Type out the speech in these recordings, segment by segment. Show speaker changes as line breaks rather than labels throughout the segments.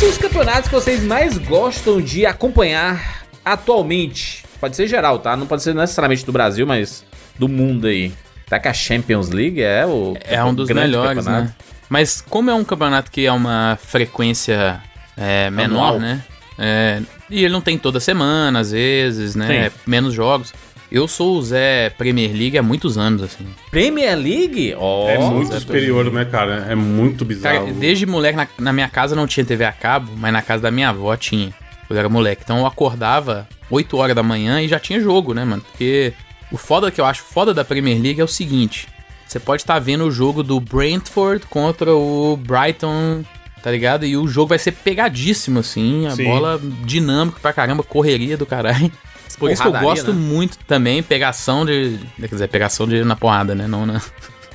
Quais são os campeonatos que vocês mais gostam de acompanhar atualmente? Pode ser geral, tá? Não pode ser necessariamente do Brasil, mas do mundo aí. Tá que a Champions League é o.
É um dos melhores, né? Mas como é um campeonato que é uma frequência é, menor, Anual. né? É, e ele não tem toda semana, às vezes, né? É menos jogos. Eu sou o Zé Premier League há muitos anos, assim.
Premier League?
Oh, é muito Zé superior, né, cara? É muito bizarro. Cara,
desde moleque, na, na, minha casa não tinha TV a cabo, mas na casa da minha avó tinha. Quando eu era moleque. Então eu acordava 8 horas da manhã e já tinha jogo, né, mano? Porque o foda que eu acho foda da Premier League é o seguinte: você pode estar tá vendo o jogo do Brentford contra o Brighton, tá ligado? E o jogo vai ser pegadíssimo, assim, a Sim. bola dinâmica pra caramba, correria do caralho. Por isso que eu gosto né? muito também, pegação de. Quer dizer, pegação de na porrada, né? Não na.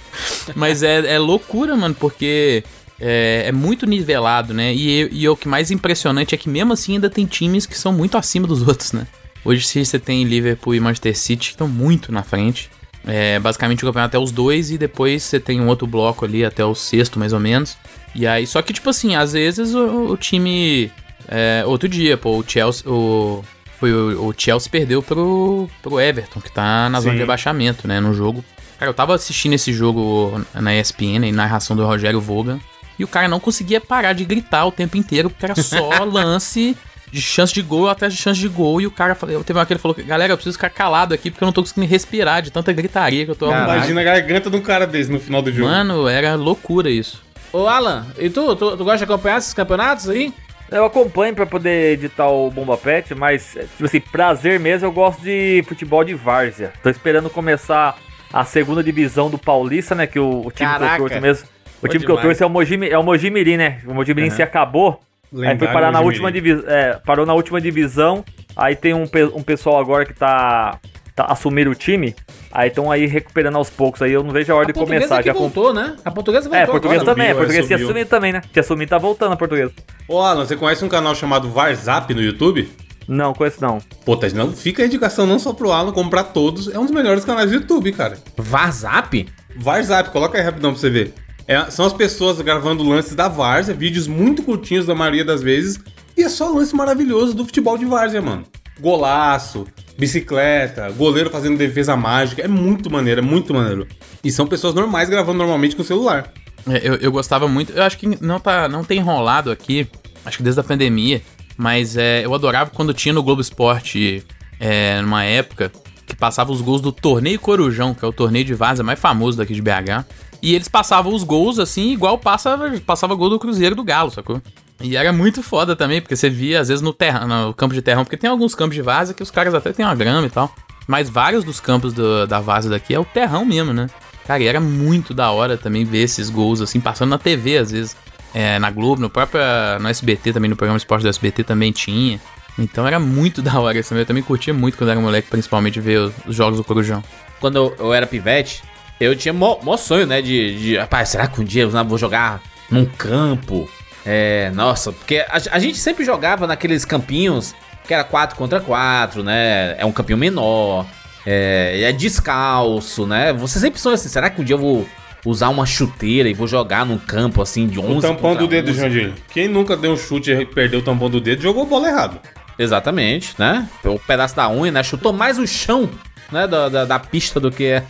Mas é, é loucura, mano, porque é, é, muito nivelado, né? E, e o que mais impressionante é que mesmo assim ainda tem times que são muito acima dos outros, né? Hoje se você tem Liverpool e Manchester City que estão muito na frente. É, basicamente o campeonato até os dois e depois você tem um outro bloco ali até o sexto, mais ou menos. E aí, só que, tipo assim, às vezes o, o time. É, outro dia, pô, o Chelsea. O, foi o, o, Chelsea perdeu pro, pro Everton, que tá na Sim. zona de rebaixamento, né? No jogo. Cara, eu tava assistindo esse jogo na ESPN, na narração do Rogério Vogan. E o cara não conseguia parar de gritar o tempo inteiro, porque era só lance de chance de gol atrás de chance de gol. E o cara falou, teve uma que ele falou: Galera, eu preciso ficar calado aqui porque eu não tô conseguindo respirar de tanta gritaria que eu tô
Imagina a garganta de um cara desse no final do jogo.
Mano, era loucura isso.
Ô Alan, e tu, tu, tu gosta de acompanhar esses campeonatos aí?
Eu acompanho para poder editar o Bomba Pet, mas, tipo assim, prazer mesmo, eu gosto de futebol de várzea. Tô esperando começar a segunda divisão do Paulista, né? Que o, o time Caraca. que eu torço mesmo. O time demais. que eu torço é o Mogi, é o Mogi Mirim, né? O Mogi Mirim uhum. se acabou. Lendário aí foi parar na última divisão. É, parou na última divisão. Aí tem um, um pessoal agora que tá, tá assumir o time. Aí estão aí recuperando aos poucos. Aí eu não vejo a hora a de começar.
já voltou, né? A portuguesa voltou.
É, a portuguesa agora. também. a portuguesa tinha sumido também, né? Tinha sumido tá voltando a portuguesa.
Ô, Alan, você conhece um canal chamado Varzap no YouTube?
Não, conheço não.
Pô, tá, não fica a indicação não só pro Alan, como pra todos. É um dos melhores canais do YouTube, cara.
Varzap?
Varzap, coloca aí rapidão pra você ver. É, são as pessoas gravando lances da Várzea, vídeos muito curtinhos da maioria das vezes. E é só lance maravilhoso do futebol de Várzea, mano. Golaço, bicicleta, goleiro fazendo defesa mágica. É muito maneiro, é muito maneiro. E são pessoas normais gravando normalmente com o celular.
É, eu, eu gostava muito. Eu acho que não, tá, não tem enrolado aqui, acho que desde a pandemia. Mas é, eu adorava quando tinha no Globo Esporte, é, numa época, que passava os gols do Torneio Corujão, que é o torneio de vaza mais famoso daqui de BH. E eles passavam os gols assim, igual passa, passava gol do Cruzeiro do Galo, sacou? E era muito foda também, porque você via, às vezes, no, terra, no campo de terrão, porque tem alguns campos de vaza que os caras até têm uma grama e tal. Mas vários dos campos do, da vaza daqui é o terrão mesmo, né? Cara, e era muito da hora também ver esses gols, assim, passando na TV, às vezes. É, na Globo, no próprio no SBT também, no programa Esporte do SBT também tinha. Então era muito da hora isso também. Eu também curtia muito quando era moleque, principalmente ver os jogos do Corujão.
Quando eu, eu era pivete, eu tinha mó, mó sonho, né? De, de, rapaz, será que um dia eu vou jogar num campo? É, nossa, porque a, a, gente sempre jogava naqueles campinhos que era 4 contra 4, né? É um campinho menor, é, é descalço, né? Você sempre sonha assim, será que um dia eu vou usar uma chuteira e vou jogar num campo assim de 11 O
tampão do dedo, Jandir. Quem nunca deu um chute e perdeu o tampão do dedo, jogou bola errado.
Exatamente, né? O pedaço da unha, né? Chutou mais o chão, né? Da, da, da pista do que,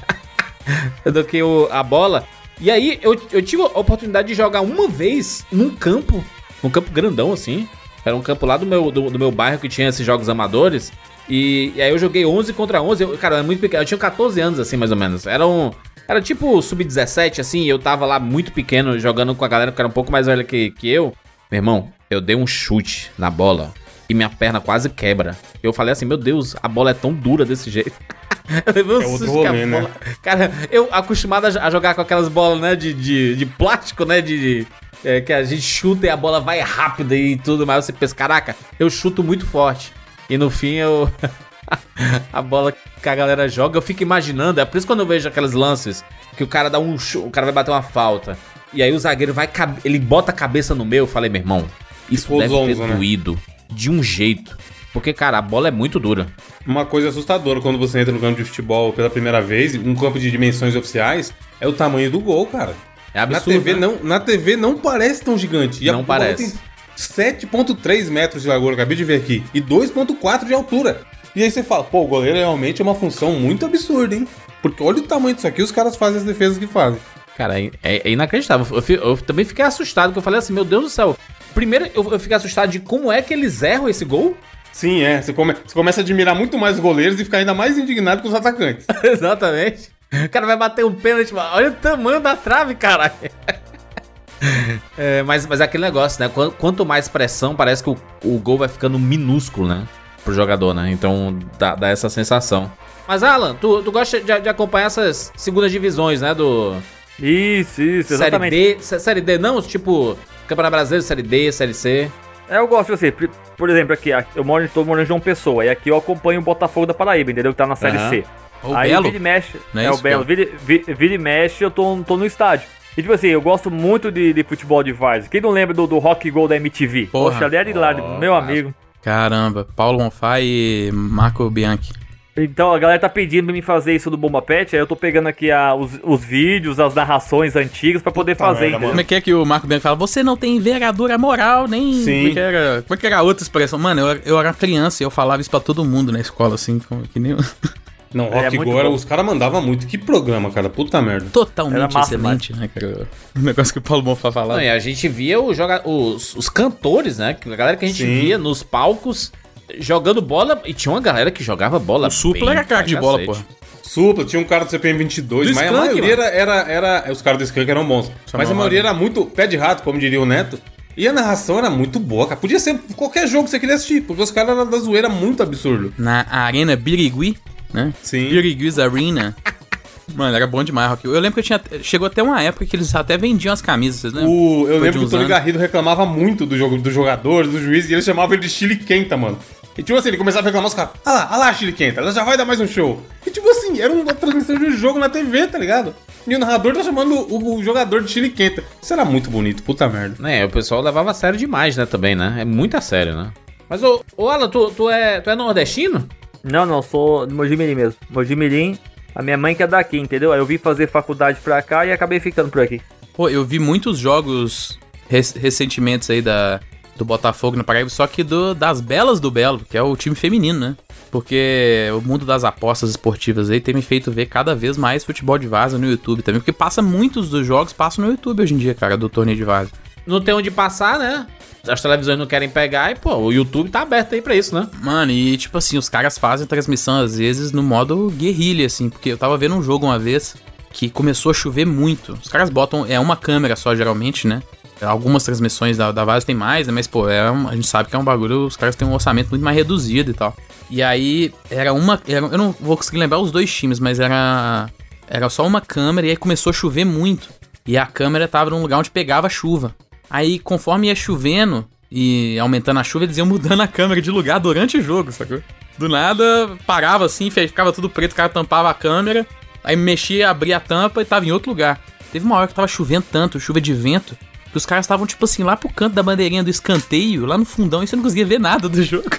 do que o, a bola. E aí eu, eu tive a oportunidade de jogar uma vez num campo, num campo grandão assim. Era um campo lá do meu, do, do meu bairro que tinha esses jogos amadores. E, e, aí eu joguei 11 contra 11. Eu, cara, era muito pequeno. Eu tinha 14 anos assim, mais ou menos. Era um. Era tipo sub-17, assim, eu tava lá muito pequeno jogando com a galera que era um pouco mais velha que, que eu. Meu irmão, eu dei um chute na bola e minha perna quase quebra. Eu falei assim, meu Deus, a bola é tão dura desse jeito.
eu é outro rolê, né?
Cara, eu acostumado a jogar com aquelas bolas, né, de, de, de plástico, né, de... É, que a gente chuta e a bola vai rápida e tudo mais. Você pensa, caraca, eu chuto muito forte. E no fim eu... a bola que a galera joga, eu fico imaginando. É por isso quando eu vejo aqueles lances que o cara dá um... O cara vai bater uma falta. E aí o zagueiro vai... Ele bota a cabeça no meu. Eu falei, meu irmão, isso deve ter né? De um jeito. Porque, cara, a bola é muito dura.
Uma coisa assustadora quando você entra no campo de futebol pela primeira vez, um campo de dimensões oficiais, é o tamanho do gol, cara.
É absurdo.
Na TV,
né?
não, na TV não parece tão gigante.
E não parece.
Tem 7.3 metros de largura, acabei de ver aqui, e 2.4 de altura. E aí você fala, pô, o goleiro realmente é uma função muito absurda, hein? Porque olha o tamanho disso aqui, os caras fazem as defesas que fazem.
Cara, é, é inacreditável. Eu, eu, também fiquei assustado, porque eu falei assim, meu Deus do céu. Primeiro, eu, eu fiquei assustado de como é que eles erram esse gol.
Sim, é. Você, come, você começa a admirar muito mais os goleiros e ficar ainda mais indignado com os atacantes.
Exatamente. O cara vai bater um pênalti, olha o tamanho da trave, caralho. É, mas, mas é aquele negócio, né? Quanto mais pressão, parece que o, o gol vai ficando minúsculo, né? Pro jogador, né? Então dá, dá essa sensação. Mas, Alan, tu, tu gosta de, de, acompanhar essas segundas divisões, né? Do.
Isso, isso,
exatamente. Série D, série D não? Tipo, Campeonato Brasileiro, Série D, Série C.
É, eu gosto, assim, por exemplo, aqui, eu moro, tô morando em João Pessoa, e aqui eu acompanho o Botafogo da Paraíba, entendeu? Que tá na Série uhum. C.
O Aí Belo?
vira e mexe. Não é, é o Belo. Vira, vira, e mexe, eu tô, tô no estádio. E tipo assim, eu gosto muito de, de futebol de Várzea. Quem não lembra do, do Rock Gold da MTV?
Porra. Poxa, ali
era oh, meu amigo.
Caramba, Paulo Bonfá e Marco Bianchi.
Então a galera tá pedindo pra mim fazer isso do Bomba Pet, aí eu tô pegando aqui a, os, os vídeos, as narrações antigas para poder Puta fazer.
Merda, como é que é que o Marco Bianchi fala? Você não tem envergadura moral, nem.
Sim. Como é
que era, como é que era outra expressão? Mano, eu, eu era criança e eu falava isso pra todo mundo na escola, assim, que nem.
Não, é, Rock é Go, os caras mandavam muito. Que programa, cara. Puta merda.
Totalmente massa, excelente, né, cara? O negócio que o Paulo Bonfá falava. Não,
e a gente via o joga... os, os cantores, né? A galera que a gente Sim. via nos palcos jogando bola. E tinha uma galera que jogava bola. O
Supla era craque de bola, pô.
Supla, tinha um cara do CPM 22, do mas Skunk, a maioria era, era, era, Os caras do Skunk eram bons. Só mas a maioria era muito pé de rato, como diria o Neto. E a narração era muito boa, cara. Podia ser qualquer jogo que você queria assistir, porque os caras eram da zoeira muito absurdo.
Na Arena Birigui, né?
Sim.
Birigui's Arena. Mano, era bom demais, Rock. Eu lembro que eu tinha. Chegou até uma época que eles até vendiam as camisas, vocês lembram?
O, eu lembro que o Tony Garrido reclamava muito do jogo dos jogadores, dos juízes, e eles chamavam ele de Chile Quenta, mano. E tipo assim, ele começava a reclamar os caras, ah lá, ah lá, Chile Quenta, ela já vai dar mais um show. E tipo assim, era uma transmissão de um jogo na TV, tá ligado? E o narrador tá chamando o, o, jogador de Chile Quenta. Isso era muito bonito, puta merda.
É, o pessoal levava a sério demais, né, também, né? É muito a sério, né? Mas, ô, ô Alan, tu, tu, é, tu é nordestino?
Não, não, sou do Mojimirim mesmo. Mojimirim, a minha mãe que é daqui, entendeu? Aí eu vim fazer faculdade pra cá e acabei ficando por aqui.
Pô, eu vi muitos jogos rec recentemente aí da, do Botafogo no Paraíba, só que do, das Belas do Belo, que é o time feminino, né? Porque o mundo das apostas esportivas aí tem me feito ver cada vez mais futebol de vaza no YouTube também, porque passa muitos dos jogos, passam no YouTube hoje em dia, cara, do torneio de vaza.
Não tem onde passar, né? as televisões não querem pegar e, pô, o YouTube tá aberto aí pra isso, né?
Mano, e tipo assim, os caras fazem transmissão às vezes no modo guerrilha, assim, porque eu tava vendo um jogo uma vez que começou a chover muito. Os caras botam, é uma câmera só geralmente, né? Algumas transmissões da, da Vaz tem mais, né? Mas, pô, é um, a gente sabe que é um bagulho, os caras têm um orçamento muito mais reduzido e tal. E aí, era uma. Era, eu não vou conseguir lembrar os dois times, mas era. Era só uma câmera e aí começou a chover muito. E a câmera tava num lugar onde pegava chuva. Aí, conforme ia chovendo e aumentando a chuva, eles iam mudando a câmera de lugar durante o jogo, sacou? Do nada, parava assim, ficava tudo preto, o cara tampava a câmera, aí mexia, abria a tampa e tava em outro lugar. Teve uma hora que tava chovendo tanto, chuva de vento, que os caras estavam, tipo assim, lá pro canto da bandeirinha do escanteio, lá no fundão, e você não conseguia ver nada do jogo.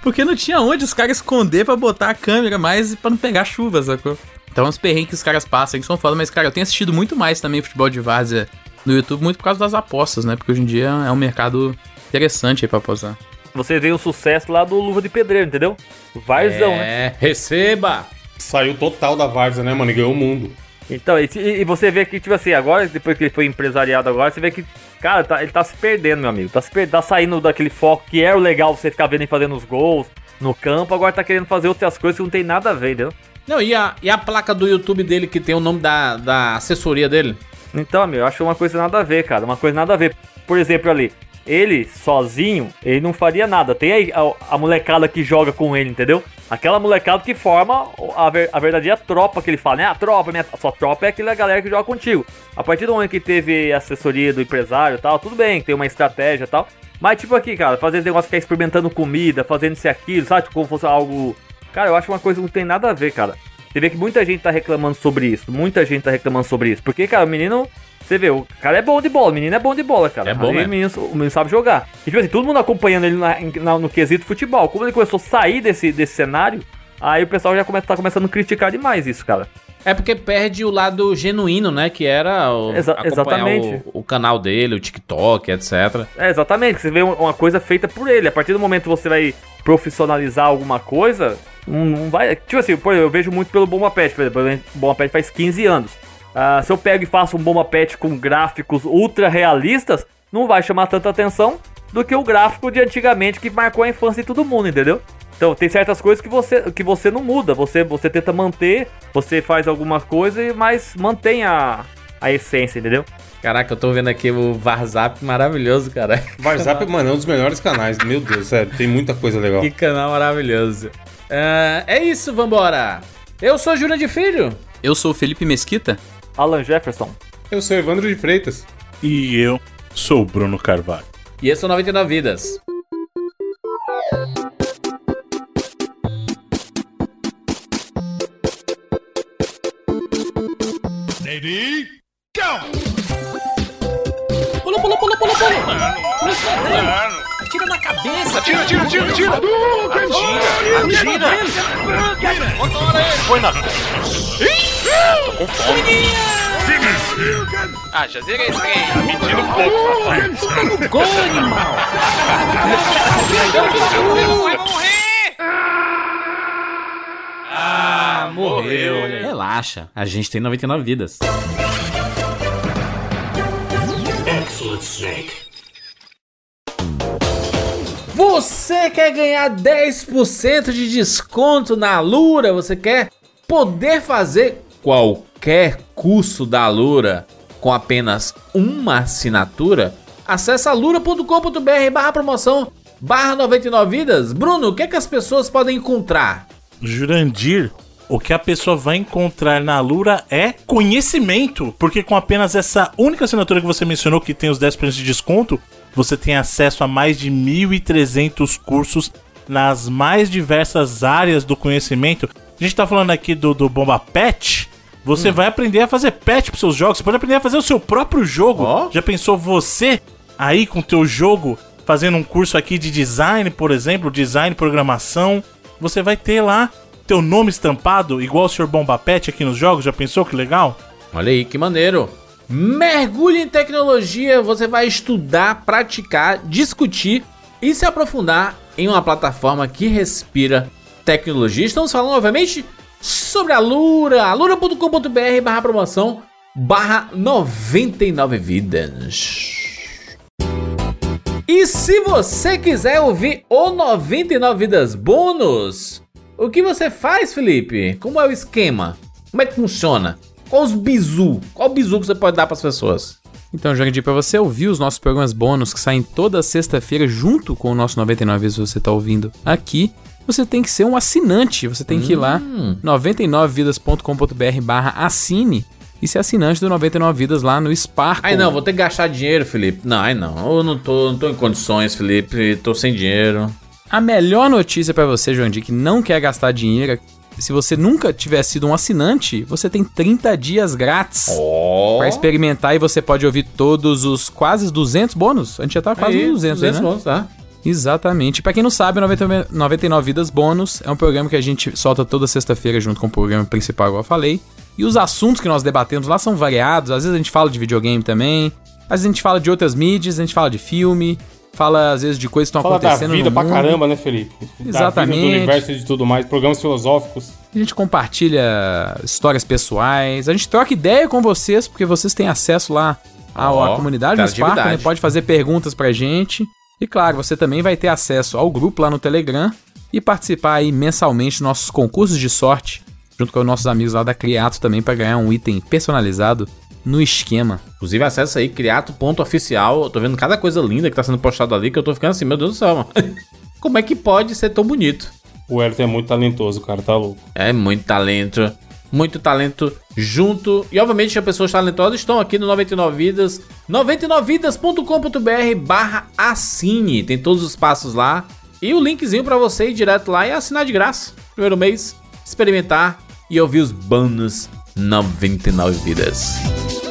Porque não tinha onde os caras esconder para botar a câmera mais para não pegar chuva, sacou? Então os perrengues que os caras passam que são foda, mas, cara, eu tenho assistido muito mais também futebol de várzea no YouTube, muito por causa das apostas, né? Porque hoje em dia é um mercado interessante aí pra apostar.
Você vê o sucesso lá do Luva de Pedreiro, entendeu? Varzão, é, né?
receba!
Saiu total da Varza, né, mano? E ganhou o mundo.
Então, e, e, você vê que, tipo assim, agora, depois que ele foi empresariado agora, você vê que, cara, tá, ele tá se perdendo, meu amigo. Tá, se per... tá saindo daquele foco que era o legal você ficar vendo e fazendo os gols no campo, agora tá querendo fazer outras coisas que não tem nada a ver, entendeu?
Não, e a, e a placa do YouTube dele que tem o nome da, da assessoria dele?
Então, meu, eu acho uma coisa nada a ver, cara. Uma coisa nada a ver. Por exemplo, ali, ele sozinho, ele não faria nada. Tem a, a, a, molecada que joga com ele, entendeu? Aquela molecada que forma a, ver, a verdadeira tropa que ele fala, né? A tropa, minha, sua tropa é aquela galera que joga contigo. A partir do momento que teve assessoria do empresário e tal, tudo bem, tem uma estratégia e tal. Mas, tipo aqui, cara, fazer esse negócio ficar experimentando comida, fazendo isso e aquilo, sabe? Como fosse algo. Cara, eu acho uma coisa que não tem nada a ver, cara. Você vê que muita gente tá reclamando sobre isso. Muita gente tá reclamando sobre isso. Porque, cara, o menino. Você vê, o cara é bom de bola, o menino é bom de bola, cara.
É bom,
o, menino, o menino sabe jogar. E, tipo assim, todo mundo acompanhando ele na, na, no quesito futebol. Como ele começou a sair desse, desse cenário, Aí o pessoal já começa, tá começando a criticar demais isso, cara.
É porque perde o lado genuíno, né? Que era o,
Exa exatamente.
O, o, canal dele, o TikTok, etc.
É, exatamente. Você vê uma coisa feita por ele. A partir do momento que você vai profissionalizar alguma coisa, não, não vai. Tipo assim, pô, eu vejo muito pelo Bomba Pet, por exemplo. O Bomba Pet faz 15 anos. Uh, se eu pego e faço um Bomba Pet com gráficos ultra realistas, não vai chamar tanta atenção do que o gráfico de antigamente que marcou a infância de todo mundo, entendeu? Então, tem certas coisas que você, que você não muda. Você, você tenta manter, você faz alguma coisa, mas mantém a, a essência, entendeu?
Caraca, eu tô vendo aqui o Varzap maravilhoso, cara.
Varzap, mano, é um dos melhores canais. Meu Deus, sério, tem muita coisa legal.
Que canal maravilhoso. Uh, é isso, vambora. Eu sou Júlia de Filho.
Eu sou o Felipe Mesquita.
Alan Jefferson.
Eu sou Evandro de Freitas.
E eu sou o Bruno Carvalho.
E esse é o 99 Vidas. Ready, go! Pula, pula, pula, pula, pula! Mano, Atira na cabeça!
Atira, atira, atira, atira! Atira! Atira! Controla ele! Põe na... Tô com fome! Ah, já zerei esse trem! Tá mentindo um pouco! Gol, animal! Vai morrer!
Ah, morreu. Relaxa, a gente tem 99 vidas. Excellent Snake. Você quer ganhar 10% de desconto na Lura? Você quer poder fazer qualquer curso da Lura com apenas uma assinatura? Acesse alura.com.br barra promoção barra 99 vidas. Bruno, o que, é que as pessoas podem encontrar?
Jurandir, o que a pessoa vai encontrar na Lura é conhecimento, porque com apenas essa única assinatura que você mencionou, que tem os 10% de desconto, você tem acesso a mais de 1.300 cursos nas mais diversas áreas do conhecimento. A gente tá falando aqui do, do Bomba Pet. Você hum. vai aprender a fazer pet pros seus jogos. Você pode aprender a fazer o seu próprio jogo. Oh. Já pensou você aí com o teu jogo fazendo um curso aqui de design, por exemplo, design, programação? você vai ter lá teu nome estampado, igual o Sr. Bomba Pet aqui nos jogos. Já pensou que legal?
Olha aí, que maneiro. Mergulhe em tecnologia, você vai estudar, praticar, discutir e se aprofundar em uma plataforma que respira tecnologia. Estamos falando, obviamente, sobre a Lura, alura.com.br barra promoção barra 99 vidas. E se você quiser ouvir o 99 Vidas Bônus, o que você faz, Felipe? Como é o esquema? Como é que funciona? Qual os bizu? Qual o bizu que você pode dar para as pessoas?
Então, Jorge, para você ouvir os nossos programas bônus que saem toda sexta-feira junto com o nosso 99 vezes você está ouvindo aqui, você tem que ser um assinante. Você tem hum. que ir lá 99vidas.com.br barra assine e ser assinante do 99 Vidas lá no Sparkle.
Ai não, vou ter que gastar dinheiro, Felipe. Não, ai não. Eu não tô, não tô em condições, Felipe. Tô sem dinheiro.
A melhor notícia para você, João que não quer gastar dinheiro, é se você nunca tiver sido um assinante, você tem 30 dias grátis oh. para experimentar e você pode ouvir todos os quase 200 bônus. A gente já tá quase Aí, 200, 200 aí, né? bônus, tá? Exatamente. Para quem não sabe, 99 Vidas Bônus é um programa que a gente solta toda sexta-feira junto com o programa principal, igual eu falei. E os assuntos que nós debatemos lá são variados. Às vezes a gente fala de videogame também. Às vezes a gente fala de outras mídias, a gente fala de filme. Fala, às vezes, de coisas que estão acontecendo.
Da vida pra caramba, né, Felipe?
Exatamente. Da vida,
do universo e de tudo mais, programas filosóficos.
A gente compartilha histórias pessoais. A gente troca ideia com vocês, porque vocês têm acesso lá à, oh, à comunidade do Spark, né? Pode fazer perguntas pra gente. E claro, você também vai ter acesso ao grupo lá no Telegram e participar aí mensalmente dos nossos concursos de sorte junto com os nossos amigos lá da Criato também para ganhar um item personalizado no esquema.
Inclusive, acessa aí criato.oficial. Eu tô vendo cada coisa linda que tá sendo postado ali que eu tô ficando assim, meu Deus do céu, mano. Como é que pode ser tão bonito?
O Elton é muito talentoso, cara, tá louco.
É muito talento. Muito talento junto. E obviamente as pessoas talentosas estão aqui no 99 Vidas. 99vidas.com.br barra assine. Tem todos os passos lá. E o linkzinho para você ir direto lá e assinar de graça. Primeiro mês, experimentar e ouvir os bônus 99 vidas.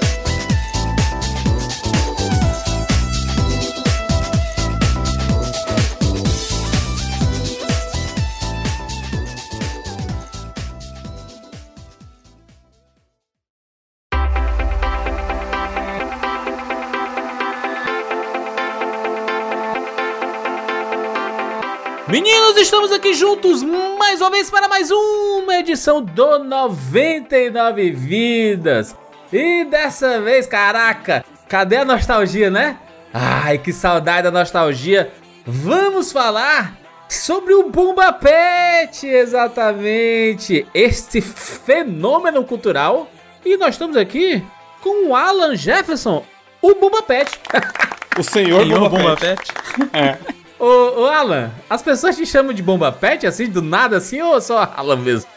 Aqui juntos mais uma vez para mais uma edição do 99 Vidas. E dessa vez, caraca, cadê a nostalgia, né? Ai, que saudade da nostalgia. Vamos falar sobre o Bomba Pet, exatamente. Este fenômeno cultural. E nós estamos aqui com o Alan Jefferson, o Bomba Pet.
O senhor,
Senhor
Bomba,
Bomba
Pet.
Pet.
É.
Ô, ô, Alan, as pessoas te chamam de Bomba Pet assim, do nada assim, ou só Alan mesmo?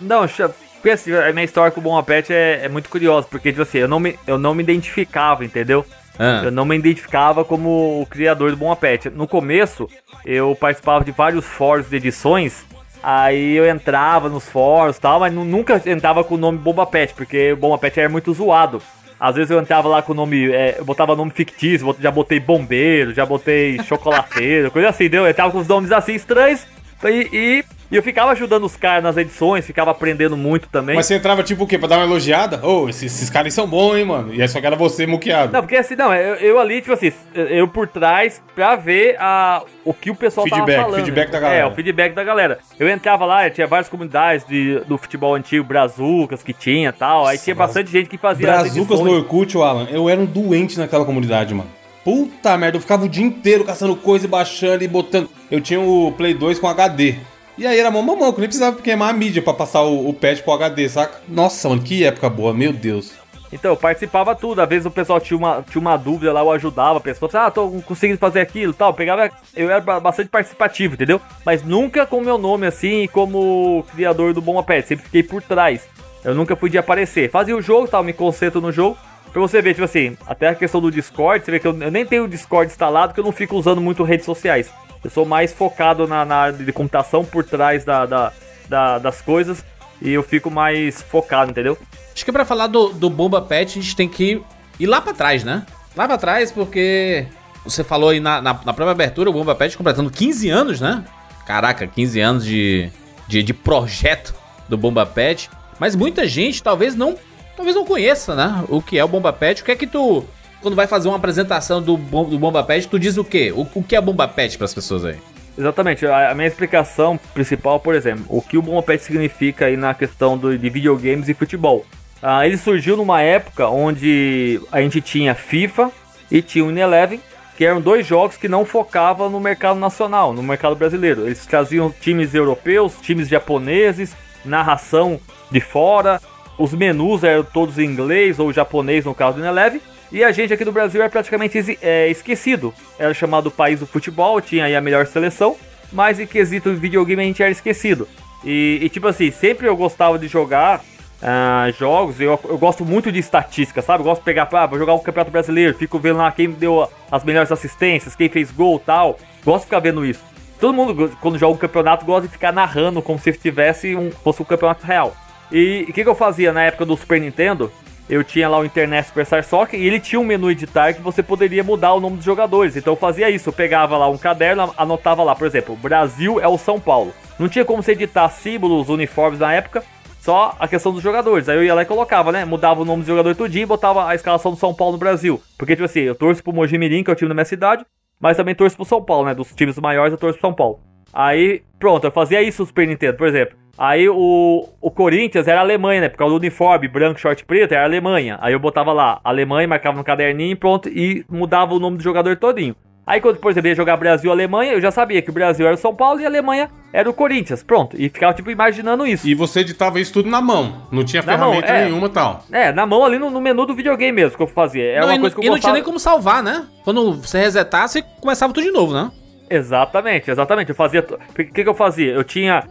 Não, porque assim, a minha história com o Bom Pet é, é muito curiosa, porque, tipo assim, eu não me, eu não me identificava, entendeu?
Ah,
Eu não me identificava como o criador do Bom Pet. No começo, eu participava de vários fóruns de edições, aí eu entrava nos fóruns e tal, mas nu- nunca entrava com o nome Bomba Pet, porque o Bomba Pet era muito zoado. Às vezes eu entrava lá com o nome, é, eu botava nome fictício, já botei bombeiro, já botei chocolateiro, coisa assim, entendeu? Eu entrava com os nomes assim estranhos e, e, e eu ficava ajudando os caras nas edições, ficava aprendendo muito também.
Mas você entrava tipo o quê? Pra dar uma elogiada? Ô, esses, esses caras são bons, hein, mano? E aí só que era você muqueado.
Não, porque assim, não, eu, eu ali, tipo assim, eu por trás pra ver a, o que o pessoal
Feedback,
tava falando.
feedback da galera.
É, o feedback da galera. Eu entrava lá, tinha várias comunidades de, do futebol antigo, Brazucas, que tinha e tal. Aí tinha bastante gente que fazia as
Brazucas no. Orkut, Alan, eu era um doente naquela comunidade, mano. Puta merda, eu ficava o dia inteiro caçando coisa e baixando e botando. Eu tinha o Play 2 com HD. E aí era mó mamão, que nem precisava queimar a mídia pra passar o, o patch pro HD, saca? Nossa, mano, que época boa, meu Deus.
Então, eu participava tudo. Às vezes o pessoal tinha uma, tinha uma dúvida lá, eu ajudava a pessoa. Ah, tô conseguindo fazer aquilo tal. Eu pegava, eu era ba- bastante participativo, entendeu? Mas nunca com meu nome assim como criador do Bom Pet. Sempre fiquei por trás. Eu nunca fui de aparecer. Fazia o jogo, tal, me concentro no jogo. Pra você ver, tipo assim, até a questão do Discord, você vê que eu, eu nem tenho o Discord instalado, porque eu não fico usando muito redes sociais. Eu sou mais focado na, na área de computação por trás da, da- da- das coisas. E eu fico mais focado, entendeu?
acho que pra falar do, do Bomba Pet, a gente tem que ir lá pra trás, né? Lá pra trás, porque você falou aí na, na, na própria abertura, o Bomba Pet completando 15 anos, né? Caraca, 15 anos de, de, de projeto do Bomba Pet. Mas muita gente talvez não talvez não conheça, né? O que é o Bomba Pet. O que é que tu, quando vai fazer uma apresentação do, do Bomba Pet, tu diz o quê? O, o que é Bomba Pet pras pessoas aí?
Exatamente, a, minha explicação principal, por exemplo, o que o Bomba Pet significa aí na questão do, de videogames e futebol. Ah, ele surgiu numa época onde a gente tinha FIFA e tinha o Eleven, que eram dois jogos que não focavam no mercado nacional, no mercado brasileiro. Eles traziam times europeus, times japoneses, narração de fora, os menus eram todos em inglês ou japonês no caso do Eleven. E a gente aqui do Brasil era praticamente é, esquecido. Era chamado País do Futebol, tinha aí a melhor seleção, mas em quesito de videogame a gente era esquecido. E, e, tipo assim, sempre eu gostava de jogar ah, jogos, eu, eu gosto muito de estatística, sabe? Eu gosto de pegar, ah, vou jogar um campeonato brasileiro, fico vendo lá quem deu as melhores assistências, quem fez gol tal. Gosto de ficar vendo isso. Todo mundo, quando joga um campeonato, gosta de ficar narrando como se tivesse um, fosse um campeonato real. E o que, que eu fazia na época do Super Nintendo? Eu tinha lá o Internet Superstar Soccer e ele tinha um menu editar que você poderia mudar o nome dos jogadores. Então eu fazia isso, eu pegava lá um caderno, anotava lá, por exemplo, Brasil é o São Paulo. Não tinha como você editar símbolos, uniformes na época, só a questão dos jogadores. Aí eu ia lá e colocava, né? Mudava o nome do jogador tudinho e botava a escalação do São Paulo no Brasil. Porque, tipo assim, eu torço pro Mojimirim, que é o time da minha cidade, mas também torço pro São Paulo, né? Dos times maiores eu torço pro São Paulo. Aí, pronto, eu fazia isso no Super Nintendo, por exemplo. Aí o, o Corinthians era Alemanha, né? Por causa do uniforme branco, short preto, era Alemanha. Aí eu botava lá Alemanha, marcava no caderninho e pronto, e mudava o nome do jogador todinho. Aí quando, por exemplo, ia jogar Brasil e Alemanha, eu já sabia que o Brasil era o São Paulo e a Alemanha era o Corinthians. Pronto. E ficava, tipo, imaginando isso.
E você editava isso tudo na mão. Não tinha
Na mão,
ferramenta
é.
nenhuma e tal.
É, na mão ali no, no menu do videogame mesmo que eu fazia. Era
não,
uma
e,
coisa que eu
e não tinha
gostava.
nem como salvar, né? Quando você resetasse, começava tudo de novo, né?
Exatamente, exatamente. Eu fazia. O que, que eu fazia? Eu tinha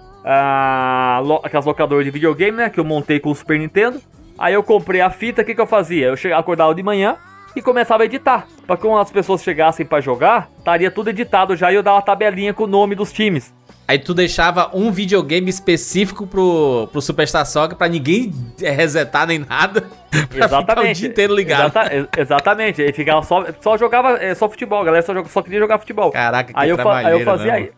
lo- aquelas locadoras de videogame, né? Que eu montei com o Super Nintendo. Aí eu comprei a fita, o que, que eu fazia? Eu chegava, acordava de manhã e começava a editar. Pra quando as pessoas chegassem pra jogar, estaria tudo editado já e eu dava uma tabelinha com o nome dos times.
Aí tu deixava um videogame específico pro, pro Superstar Soccer pra ninguém eh, resetar nem nada. pra ficar o dia inteiro ligado.
Exata- ex- exatamente. Aí ficava só, só jogava é, só futebol, a galera só, joga- só queria jogar futebol.
Caraca, que
aí eu, aí eu
trabalheira,
fazia
né,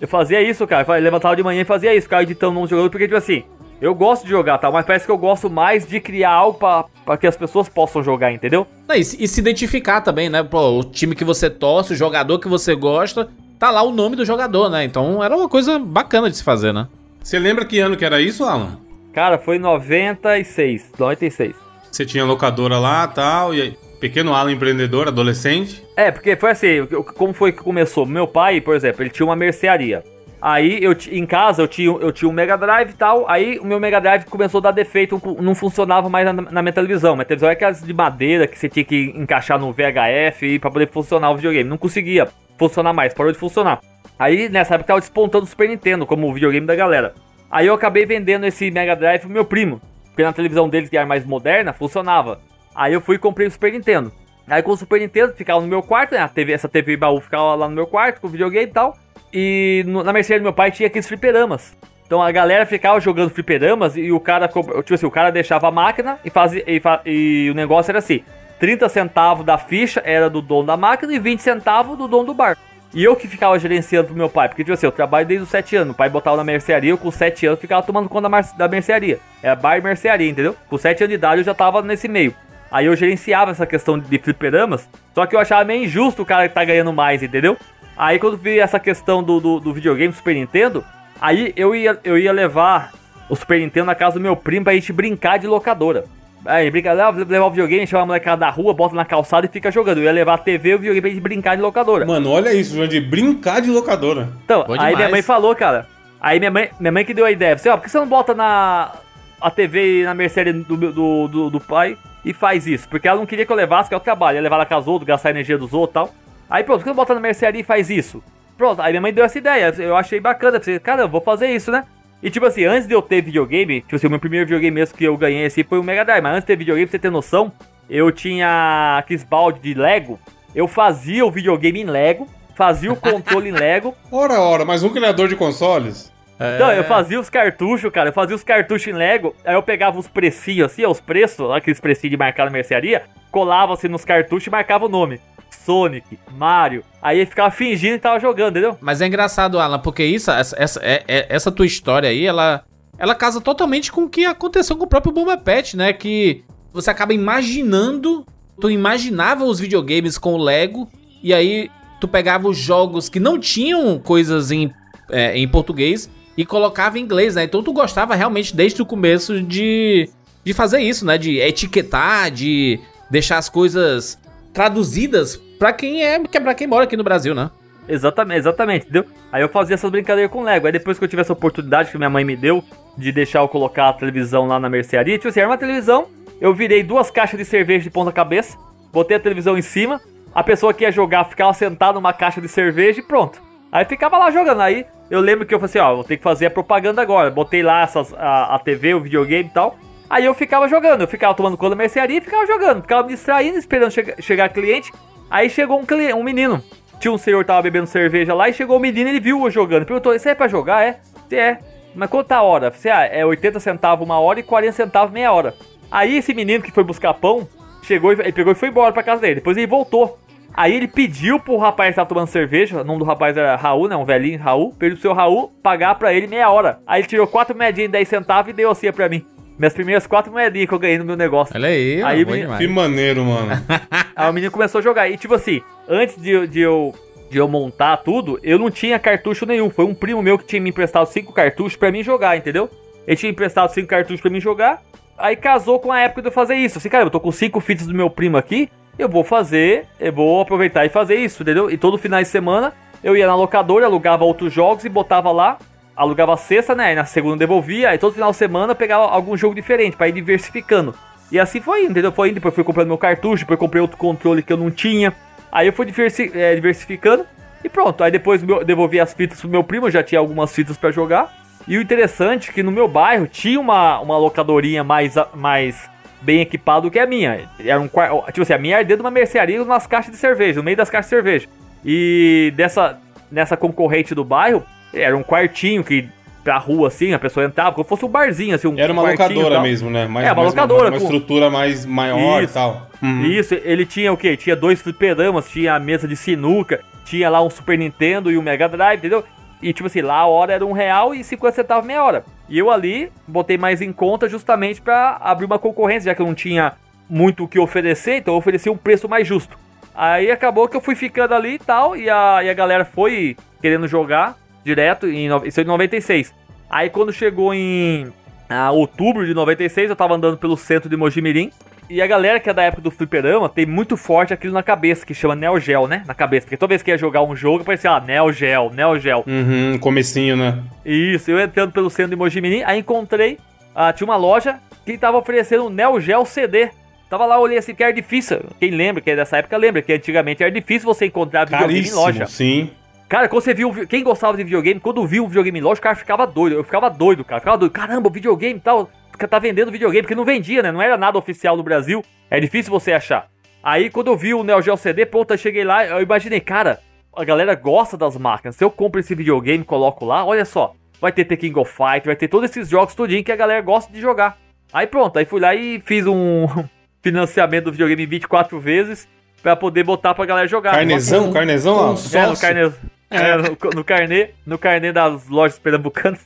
Eu fazia isso, cara. Eu levantava de manhã e fazia isso, ficava editando um jogador, porque, tipo assim, eu gosto de jogar, tá? Mas parece que eu gosto mais de criar algo pra, pra que as pessoas possam jogar, entendeu?
E, se- e se identificar também, né? Pô, o time que você torce, o jogador que você gosta, tá lá o nome do jogador, né? Então era uma coisa bacana de se fazer, né?
Você lembra que ano que era isso, Alan?
Cara, foi 96. 96.
Você tinha locadora lá tal, e aí, pequeno Alan empreendedor, adolescente.
É, porque foi assim, como foi que começou? Meu pai, por exemplo, ele tinha uma mercearia. Aí eu em casa eu tinha, eu tinha um Mega Drive e tal. Aí o meu Mega Drive começou a dar defeito, não funcionava mais na, na minha televisão. Minha televisão é aquelas de madeira que você tinha que encaixar no VHF para poder funcionar o videogame. Não conseguia funcionar mais, parou de funcionar. Aí nessa época tava despontando o Super Nintendo como o videogame da galera. Aí eu acabei vendendo esse Mega Drive pro meu primo. Porque na televisão dele, que era mais moderna, funcionava. Aí eu fui e comprei o Super Nintendo. Aí com o Super Nintendo ficava no meu quarto, né? TV, essa TV baú ficava lá no meu quarto com o videogame e tal. E no, na mercearia do meu pai tinha aqueles fliperamas. Então a galera ficava jogando fliperamas e o cara, tipo assim, o cara deixava a máquina e fazia e, e o negócio era assim: 30 centavos da ficha era do dono da máquina e 20 centavos do dono do bar. E eu que ficava gerenciando pro meu pai, porque, tipo assim, eu trabalho desde os 7 anos. O pai botava na mercearia, eu com 7 anos ficava tomando conta da, da mercearia. Era bar e mercearia, entendeu? Com 7 anos de idade eu já tava nesse meio. Aí eu gerenciava essa questão de fliperamas, só que eu achava meio injusto o cara que tá ganhando mais, entendeu? Aí quando vi essa questão do, do, do videogame Super Nintendo, aí eu ia, eu ia levar o Super Nintendo na casa do meu primo pra gente brincar de locadora. Aí, brinca, leva, levar o videogame, chama a molecada da rua, bota na calçada e fica jogando. Eu ia levar a TV e o videogame pra gente brincar de locadora.
Mano, olha isso, João, de brincar de locadora.
Então, Bom aí demais. minha mãe falou, cara. Aí minha mãe, minha mãe que deu a ideia. Você, ó, por que você não bota na a TV na Mercedes do, do, do, do, pai e faz isso? Porque ela não queria que eu levasse, que é o trabalho. Ia levar na casa dos outros, gastar a energia dos outros e tal. Aí pronto, quando bota na mercearia e faz isso. Pronto, aí minha mãe deu essa ideia. Eu achei bacana. Falei, cara, eu vou fazer isso, né? E tipo assim, antes de eu ter videogame, tipo assim, o meu primeiro videogame mesmo que eu ganhei assim foi o Mega Drive. Mas antes de ter videogame, pra você ter noção, eu tinha aqueles balde de Lego. Eu fazia o videogame em Lego, fazia o controle em Lego.
Ora, ora, mas um criador de consoles?
É... Então, eu fazia os cartuchos, cara. Eu fazia os cartuchos em Lego. Aí eu pegava os precinhos assim, os preços, aqueles precinhos de marcar na mercearia. Colava assim nos cartuchos e marcava o nome. Sonic, Mario. Aí ele ficava fingindo que tava jogando, entendeu?
Mas é engraçado, Alan, porque isso, essa, essa, é, é, essa tua história aí, ela, ela casa totalmente com o que aconteceu com o próprio Bomba Pet, né? Que você acaba imaginando, tu imaginava os videogames com o Lego, e aí tu pegava os jogos que não tinham coisas em, é, em português e colocava em inglês, né? Então tu gostava realmente desde o começo de, de fazer isso, né? De etiquetar, de deixar as coisas traduzidas pra quem é, que é pra quem mora aqui no Brasil, né?
Exatamente, exatamente, entendeu? Aí eu fazia essas brincadeiras com Lego. Aí depois que eu tive essa oportunidade que minha mãe me deu de deixar eu colocar a televisão lá na mercearia, tipo assim, era uma televisão, eu virei duas caixas de cerveja de ponta cabeça, botei a televisão em cima, a pessoa que ia jogar ficava sentada numa caixa de cerveja e pronto. Aí ficava lá jogando. Aí eu lembro que eu falei assim, ó, vou ter que fazer a propaganda agora. Botei lá essas, a, a TV, o videogame e tal. Aí eu ficava jogando, eu ficava tomando conta da mercearia e ficava jogando, ficava me distraindo, esperando che chegar cliente. Aí chegou um, cliente, um menino. Tinha um senhor tava bebendo cerveja lá e chegou o menino ele viu eu jogando. Perguntou: Isso é pra jogar? É? É. Mas quanto a hora? Você ah, é 80 centavos uma hora e 40 centavos meia hora. Aí esse menino que foi buscar pão, chegou e ele pegou e foi embora pra casa dele. Depois ele voltou. Aí ele pediu pro rapaz que tava tomando cerveja, o nome do rapaz era Raul, né? Um velhinho, Raul. Pediu pro seu Raul pagar pra ele meia hora. Aí ele tirou 4 moedinhas de 10 centavos e deu assim pra mim. Minhas primeiras quatro moedinhas que eu ganhei no meu negócio.
Olha aí,
aí menino... Que maneiro, mano.
aí o menino começou a jogar. E tipo assim, antes de, de, eu, de eu montar tudo, eu não tinha cartucho nenhum. Foi um primo meu que tinha me emprestado cinco cartuchos para mim jogar, entendeu? Ele tinha emprestado cinco cartuchos para mim jogar. Aí casou com a época de eu fazer isso. Assim, cara, eu tô com cinco fitas do meu primo aqui. Eu vou fazer, eu vou aproveitar e fazer isso, entendeu? E todo final de semana eu ia na locadora, alugava outros jogos e botava lá alugava a sexta, né? E na segunda devolvia, aí todo final de semana pegava algum jogo diferente para ir diversificando. E assim foi indo, entendeu? Foi indo, depois fui comprando meu cartucho, depois comprei outro controle que eu não tinha. Aí eu fui diversi é, diversificando e pronto. Aí depois eu devolvi as fitas pro meu primo, eu já tinha algumas fitas para jogar. E o interessante é que no meu bairro tinha uma, uma locadorinha mais, mais bem equipada do que a minha. Era um Tipo assim, a minha era dentro de uma mercearia umas caixas de cerveja, no meio das caixas de cerveja. E dessa, nessa concorrente do bairro, era um quartinho que pra rua assim, a pessoa entrava, como se fosse um barzinho assim, um
Era uma locadora mesmo, né?
Mais, é, uma mais, locadora.
Uma, uma estrutura mais maior
isso,
e tal.
Uhum. Isso, ele tinha o quê? Tinha dois fliperamas, tinha a mesa de sinuca, tinha lá um Super Nintendo e um Mega Drive, entendeu? E tipo assim, lá a hora era um real e 50 centavos meia hora. E eu ali botei mais em conta justamente para abrir uma concorrência, já que eu não tinha muito o que oferecer, então eu ofereci um preço mais justo. Aí acabou que eu fui ficando ali e tal, e a, e a galera foi querendo jogar direto, em, isso em 96. Aí quando chegou em ah, outubro de 96, eu tava andando pelo centro de Mojimirim. E a galera que é da época do fliperama tem muito forte aquilo na cabeça, que chama Neo Geo, né? Na cabeça. Porque toda vez que ia jogar um jogo, parecia lá, Neo Geo, Neo Geo.
Uhum, comecinho, né?
Isso, eu entrando pelo centro de Mojimirim, aí encontrei, ah, tinha uma loja que tava oferecendo um Neo Geo CD. Tava lá, olhei assim, que era difícil. Quem lembra, que é dessa época, lembra que antigamente era difícil você encontrar
videogame em loja. sim.
Cara, quando você viu. Quem gostava de videogame, quando viu um videogame em loja, o cara ficava doido. Eu ficava doido, cara. Ficava doido. Caramba, videogame e tal tá vendendo videogame, porque não vendia, né? Não era nada oficial no Brasil. É difícil você achar. Aí quando eu vi o Neo Geo CD, eu cheguei lá, eu imaginei, cara, a galera gosta das máquinas. Se eu compro esse videogame coloco lá, olha só, vai ter The King of Fight, vai ter todos esses jogos tudinho que a galera gosta de jogar. Aí pronto, aí fui lá e fiz um financiamento do videogame 24 vezes pra poder botar pra galera jogar.
Carnezão, carnezão,
ó. É, carnê, é, no, no carnê, no carnê das lojas pernambucanas.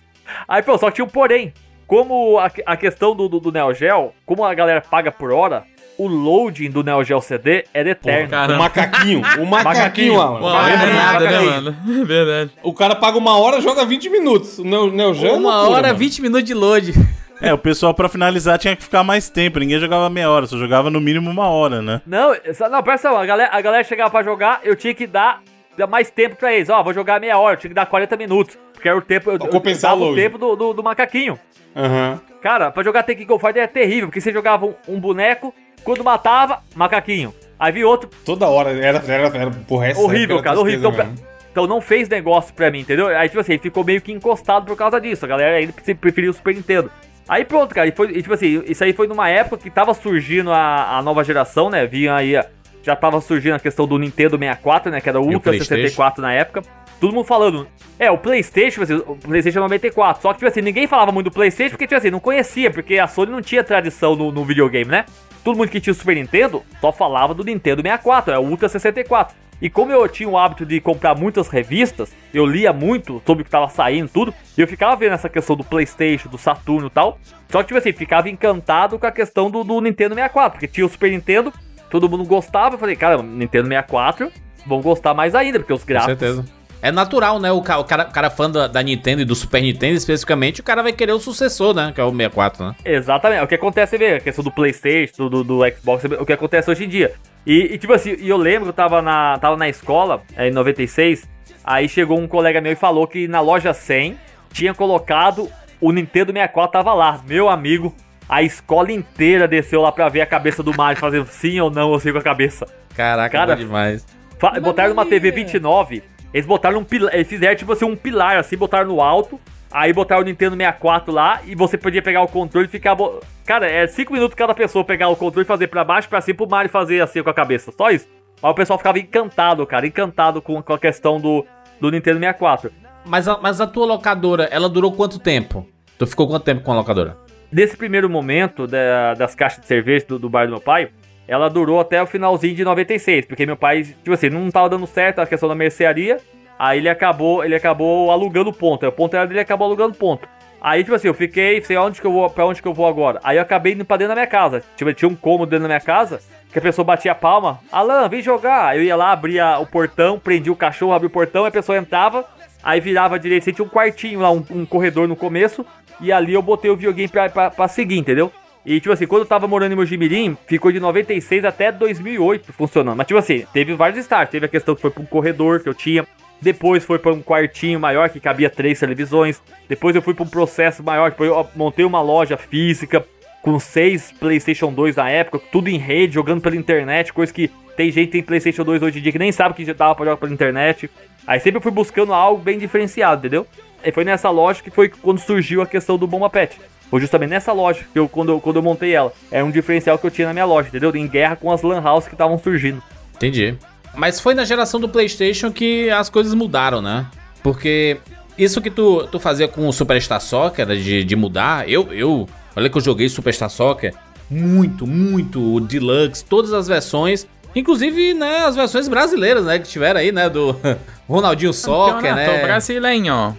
Aí, pô, só que tinha um porém. Como a, a questão do, do, do, Neo Geo, como a galera paga por hora, o loading do Neo Geo CD era eterno.
Pô, o macaquinho, o macaquinho, mano. Não lembra nada, né, mano? Verdade. O cara paga uma hora, joga 20 minutos. O Neo, Neo Geo
é Uma loucura, hora, mano. 20 minutos de load.
É, o pessoal pra finalizar tinha que ficar mais tempo. Ninguém jogava meia hora, só jogava no mínimo uma hora, né?
Não, não, presta atenção. A galera, a galera chegava pra jogar, eu tinha que dar mais tempo pra eles. Ó, vou jogar meia hora, eu tinha que dar 40 minutos. Porque era o tempo. Eu, eu, eu o tempo do, do, do macaquinho.
Uhum.
Cara, pra jogar Tekken Go Fighter é terrível, porque você jogava um, um, boneco, quando matava, macaquinho. Aí vi outro.
Toda hora, era, era, era
porra, Horrível, cara, horrível. Então, então, não fez negócio pra mim, entendeu? Aí, tipo assim, ficou meio que encostado por causa disso. A galera ainda preferiu o Super Nintendo. Aí pronto, cara, e foi, e, tipo assim, isso aí foi numa época que tava surgindo a, a nova geração, né? Vinha aí, já tava surgindo a questão do Nintendo 64, né? Que era o Ultra 64 na época todo mundo falando. É, o PlayStation, assim, o PlayStation 94. Só que, tipo assim, ninguém falava muito do PlayStation porque, tipo assim, não conhecia, porque a Sony não tinha tradição no, no videogame, né? Todo mundo que tinha o Super Nintendo só falava do Nintendo 64, é o Ultra 64. E como eu tinha o hábito de comprar muitas revistas, eu lia muito sobre o que tava saindo, tudo, e eu ficava vendo essa questão do PlayStation, do Saturno e tal. Só que, tipo assim, ficava encantado com a questão do, do Nintendo 64, porque tinha o Super Nintendo, todo mundo gostava. Eu falei, cara, Nintendo 64, vão gostar mais ainda, porque os gráficos. Com certeza
é natural, né? O cara, o cara, fã da, da, Nintendo e do Super Nintendo, especificamente, o cara vai querer o sucessor, né? Que é o 64, né?
Exatamente. O que acontece, vê, a questão do PlayStation, do, do Xbox, o que acontece hoje em dia. E, e tipo assim, eu lembro que eu tava na, tava na escola, é, em 96, aí chegou um colega meu e falou que na loja 100 tinha colocado o Nintendo 64, tava lá. Meu amigo, a escola inteira desceu lá pra ver a cabeça do Mario, fazendo sim ou não, eu sei com a cabeça.
Caraca, cara, demais.
Botaram numa TV 29 eles botaram um pilar, eles fizeram tipo assim um pilar assim, botaram no alto, aí botaram o Nintendo 64 lá e você podia pegar o controle e ficar. Bo... Cara, é 5 minutos cada pessoa pegar o controle e fazer para baixo, para cima, pro Mario fazer assim com a cabeça. Só isso. Mas o pessoal ficava encantado, cara, encantado com, com a questão do, do Nintendo 64.
Mas a, mas a tua locadora, ela durou quanto tempo? Tu ficou quanto tempo com a locadora?
Nesse primeiro momento da, das caixas de cerveja do, do bar do meu pai, ela durou até o finalzinho de 96, porque meu pai, tipo assim, não tava dando certo a questão da mercearia, aí ele acabou, ele acabou alugando ponto, o ponto era dele, acabou alugando ponto. Aí, tipo assim, eu fiquei, sei onde que eu vou, pra onde que eu vou agora. Aí eu acabei indo pra dentro da minha casa. Tipo, tinha um cômodo dentro da minha casa, que a pessoa batia a palma. Alan, vem jogar. Eu ia lá, abria o portão, prendia o cachorro, abria o portão, a pessoa entrava, aí virava a direita, tinha um quartinho lá, um, um, corredor no começo, e ali eu botei o videogame pra, pra, pra seguir, entendeu? E, tipo assim, quando eu tava morando em Mojimirim, ficou de 96 até 2008 funcionando. Mas, tipo assim, teve vários starts. Teve a questão que foi pra um corredor que eu tinha. Depois foi para um quartinho maior que cabia três televisões. Depois eu fui para um processo maior, depois eu montei uma loja física com seis PlayStation 2 na época, tudo em rede, jogando pela internet, coisa que tem gente que tem PlayStation 2 hoje em dia que nem sabe que já dava para jogar pela internet. Aí sempre eu fui buscando algo bem diferenciado, entendeu? E foi nessa loja que foi quando surgiu a questão do Bomba Pet. Foi justamente nessa loja que eu, quando, eu, quando eu montei ela. Era um diferencial que eu tinha na minha loja, entendeu? Em guerra com as Lan House que estavam surgindo.
Entendi. Mas foi na geração do PlayStation que as coisas mudaram, né? Porque isso que tu, tu fazia com o Superstar Soccer, né, de, de mudar, eu, eu. Olha que eu joguei Superstar Soccer muito, muito, o Deluxe, todas as versões. Inclusive, né, as versões brasileiras, né, que tiveram aí, né, do Ronaldinho Soccer, né?
brasileiro.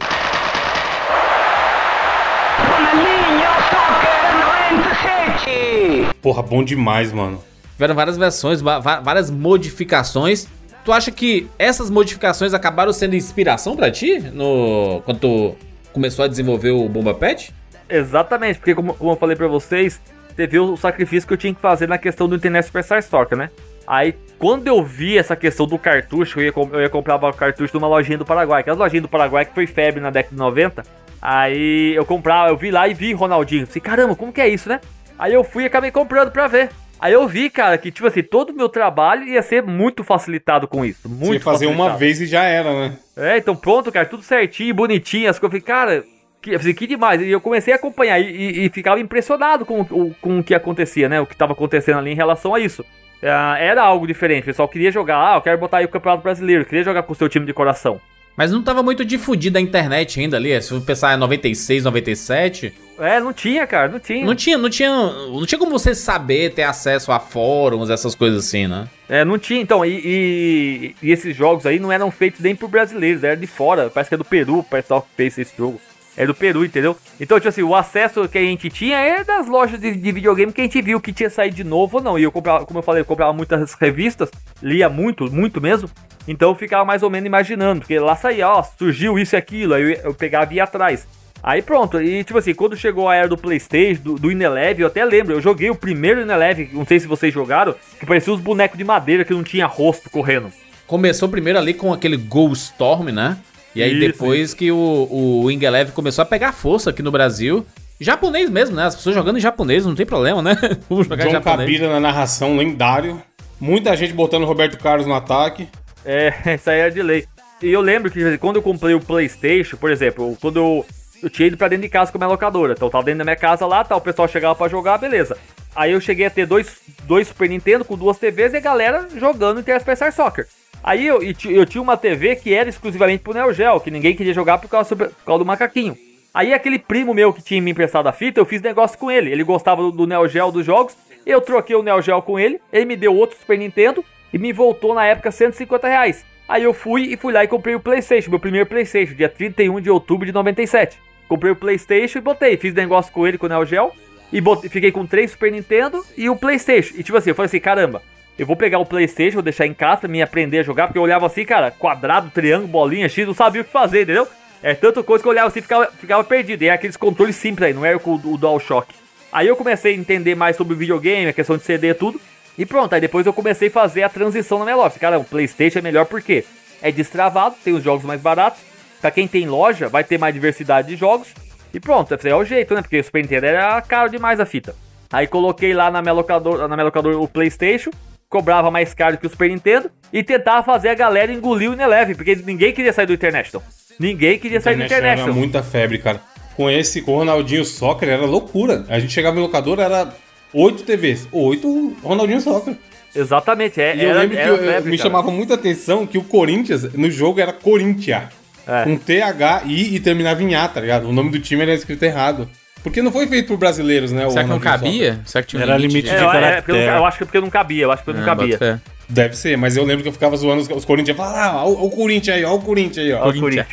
Porra, bom demais, mano.
Tiveram várias versões, várias modificações. tu acha que essas modificações acabaram sendo inspiração para ti no quando tu começou a desenvolver o Bomba Pet?
Exatamente, porque como, como eu falei para vocês, teve o sacrifício que eu tinha que fazer na questão do Internet Superstar Stalker, né? Aí, quando eu vi essa questão do cartucho, eu ia, eu ia comprar o cartucho de uma lojinha do Paraguai, aquelas lojinhas do Paraguai que foi febre na década de 90. Aí eu comprava, eu vi lá e vi Ronaldinho. Falei, caramba, como que é isso, né? Aí eu fui e acabei comprando pra ver. Aí eu vi, cara, que, tipo assim, todo o meu trabalho ia ser muito facilitado com isso. Muito Você
fazer uma vez e já era, né?
É, então pronto, cara, tudo certinho, bonitinho. As coisas, eu falei, cara, que, assim, que demais. E eu comecei a acompanhar e, e, e ficava impressionado com, com, com o que acontecia, né? O que estava acontecendo ali em relação a isso. É, era algo diferente. O pessoal queria jogar, ah, eu quero botar aí o Campeonato Brasileiro, queria jogar com o seu time de coração.
Mas não tava muito difundida a internet ainda ali, se você pensar em 96, 97.
É, não tinha, cara, não tinha.
Não tinha, não tinha, não tinha como você saber ter acesso a fóruns, essas coisas assim, né?
É, não tinha, então, e, e, e esses jogos aí não eram feitos nem por brasileiros, era de fora, parece que é do Peru, o pessoal que fez esse jogo. É do Peru, entendeu? Então, tipo assim, o acesso que a gente tinha é das lojas de, de videogame que a gente viu que tinha saído de novo ou não. E eu comprava, como eu falei, eu comprava muitas revistas, lia muito, muito mesmo. Então eu ficava mais ou menos imaginando, porque lá saía, ó, surgiu isso e aquilo, aí eu, eu pegava e ia atrás. Aí pronto, e tipo assim, quando chegou a era do Playstation, do, do Ineleve, eu até lembro, eu joguei o primeiro Ineleve, não sei se vocês jogaram, que parecia os bonecos de madeira que não tinha rosto correndo.
Começou primeiro ali com aquele Ghost Storm, né? E aí isso, depois isso. que o, o Wing Eleven começou a pegar força aqui no Brasil, japonês mesmo, né? As pessoas jogando em japonês, não tem problema, né?
Vamos jogar John japonês. Na narração, lendário. Muita gente botando Roberto Carlos no ataque.
É, isso aí é de lei. E eu lembro que quando eu comprei o PlayStation, por exemplo, quando eu, eu tinha ido pra dentro de casa com a minha locadora. Então eu tava dentro da minha casa lá, tá, o pessoal chegava pra jogar, beleza. Aí eu cheguei a ter dois, dois Super Nintendo com duas TVs e a galera jogando Interspacer Soccer. Aí eu, eu tinha uma TV que era exclusivamente pro Neo Geo, que ninguém queria jogar por causa, por causa do macaquinho. Aí aquele primo meu que tinha me emprestado a fita, eu fiz negócio com ele. Ele gostava do, do Neo Geo dos jogos, eu troquei o Neo Geo com ele, ele me deu outro Super Nintendo e me voltou na época 150 reais. Aí eu fui e fui lá e comprei o PlayStation, meu primeiro PlayStation, dia 31 de outubro de 97. Comprei o PlayStation e botei, fiz negócio com ele, com o Neo Geo, e botei, fiquei com três Super Nintendo e o PlayStation. E tipo assim, eu falei assim: caramba, eu vou pegar o PlayStation, vou deixar em casa, me aprender a jogar, porque eu olhava assim, cara, quadrado, triângulo, bolinha, X, não sabia o que fazer, entendeu? É tanta coisa que eu olhava assim e ficava, ficava perdido. E é aqueles controles simples aí, não era o, o DualShock. Aí eu comecei a entender mais sobre videogame, a questão de CD e tudo. E pronto, aí depois eu comecei a fazer a transição na minha loja. Cara, o PlayStation é melhor porque é destravado, tem os jogos mais baratos. Pra quem tem loja, vai ter mais diversidade de jogos. E pronto, esse é o jeito, né? Porque o Super Nintendo era caro demais a fita. Aí coloquei lá na minha locadora, na minha locadora o PlayStation, cobrava mais caro que o Super Nintendo e tentava fazer a galera engolir o Ineleve, porque ninguém queria sair do International. Ninguém queria sair do International.
Era muita febre, cara. Com esse, com o Ronaldinho Soccer era loucura. A gente chegava no locador, era oito TVs. Oito Ronaldinho Soccer.
Exatamente, é.
E eu era, lembro que eu, febre, me cara. chamava muita atenção que o Corinthians, no jogo, era Corinthians. É. Com T-H-I e terminava em A, tá ligado? O nome do time era escrito errado. Porque não foi feito por brasileiros, né?
Será que não cabia?
Será que
tinha
um Era limite, limite
de é, caractere. É, eu, eu, acho que é porque não cabia, eu acho que não, não cabia.
Deve ser, mas eu lembro que eu ficava zoando os, os Corinthians. Falava, ah, ó, o Corinthians aí, ó o Corinthians aí, ó.
O Corinthians.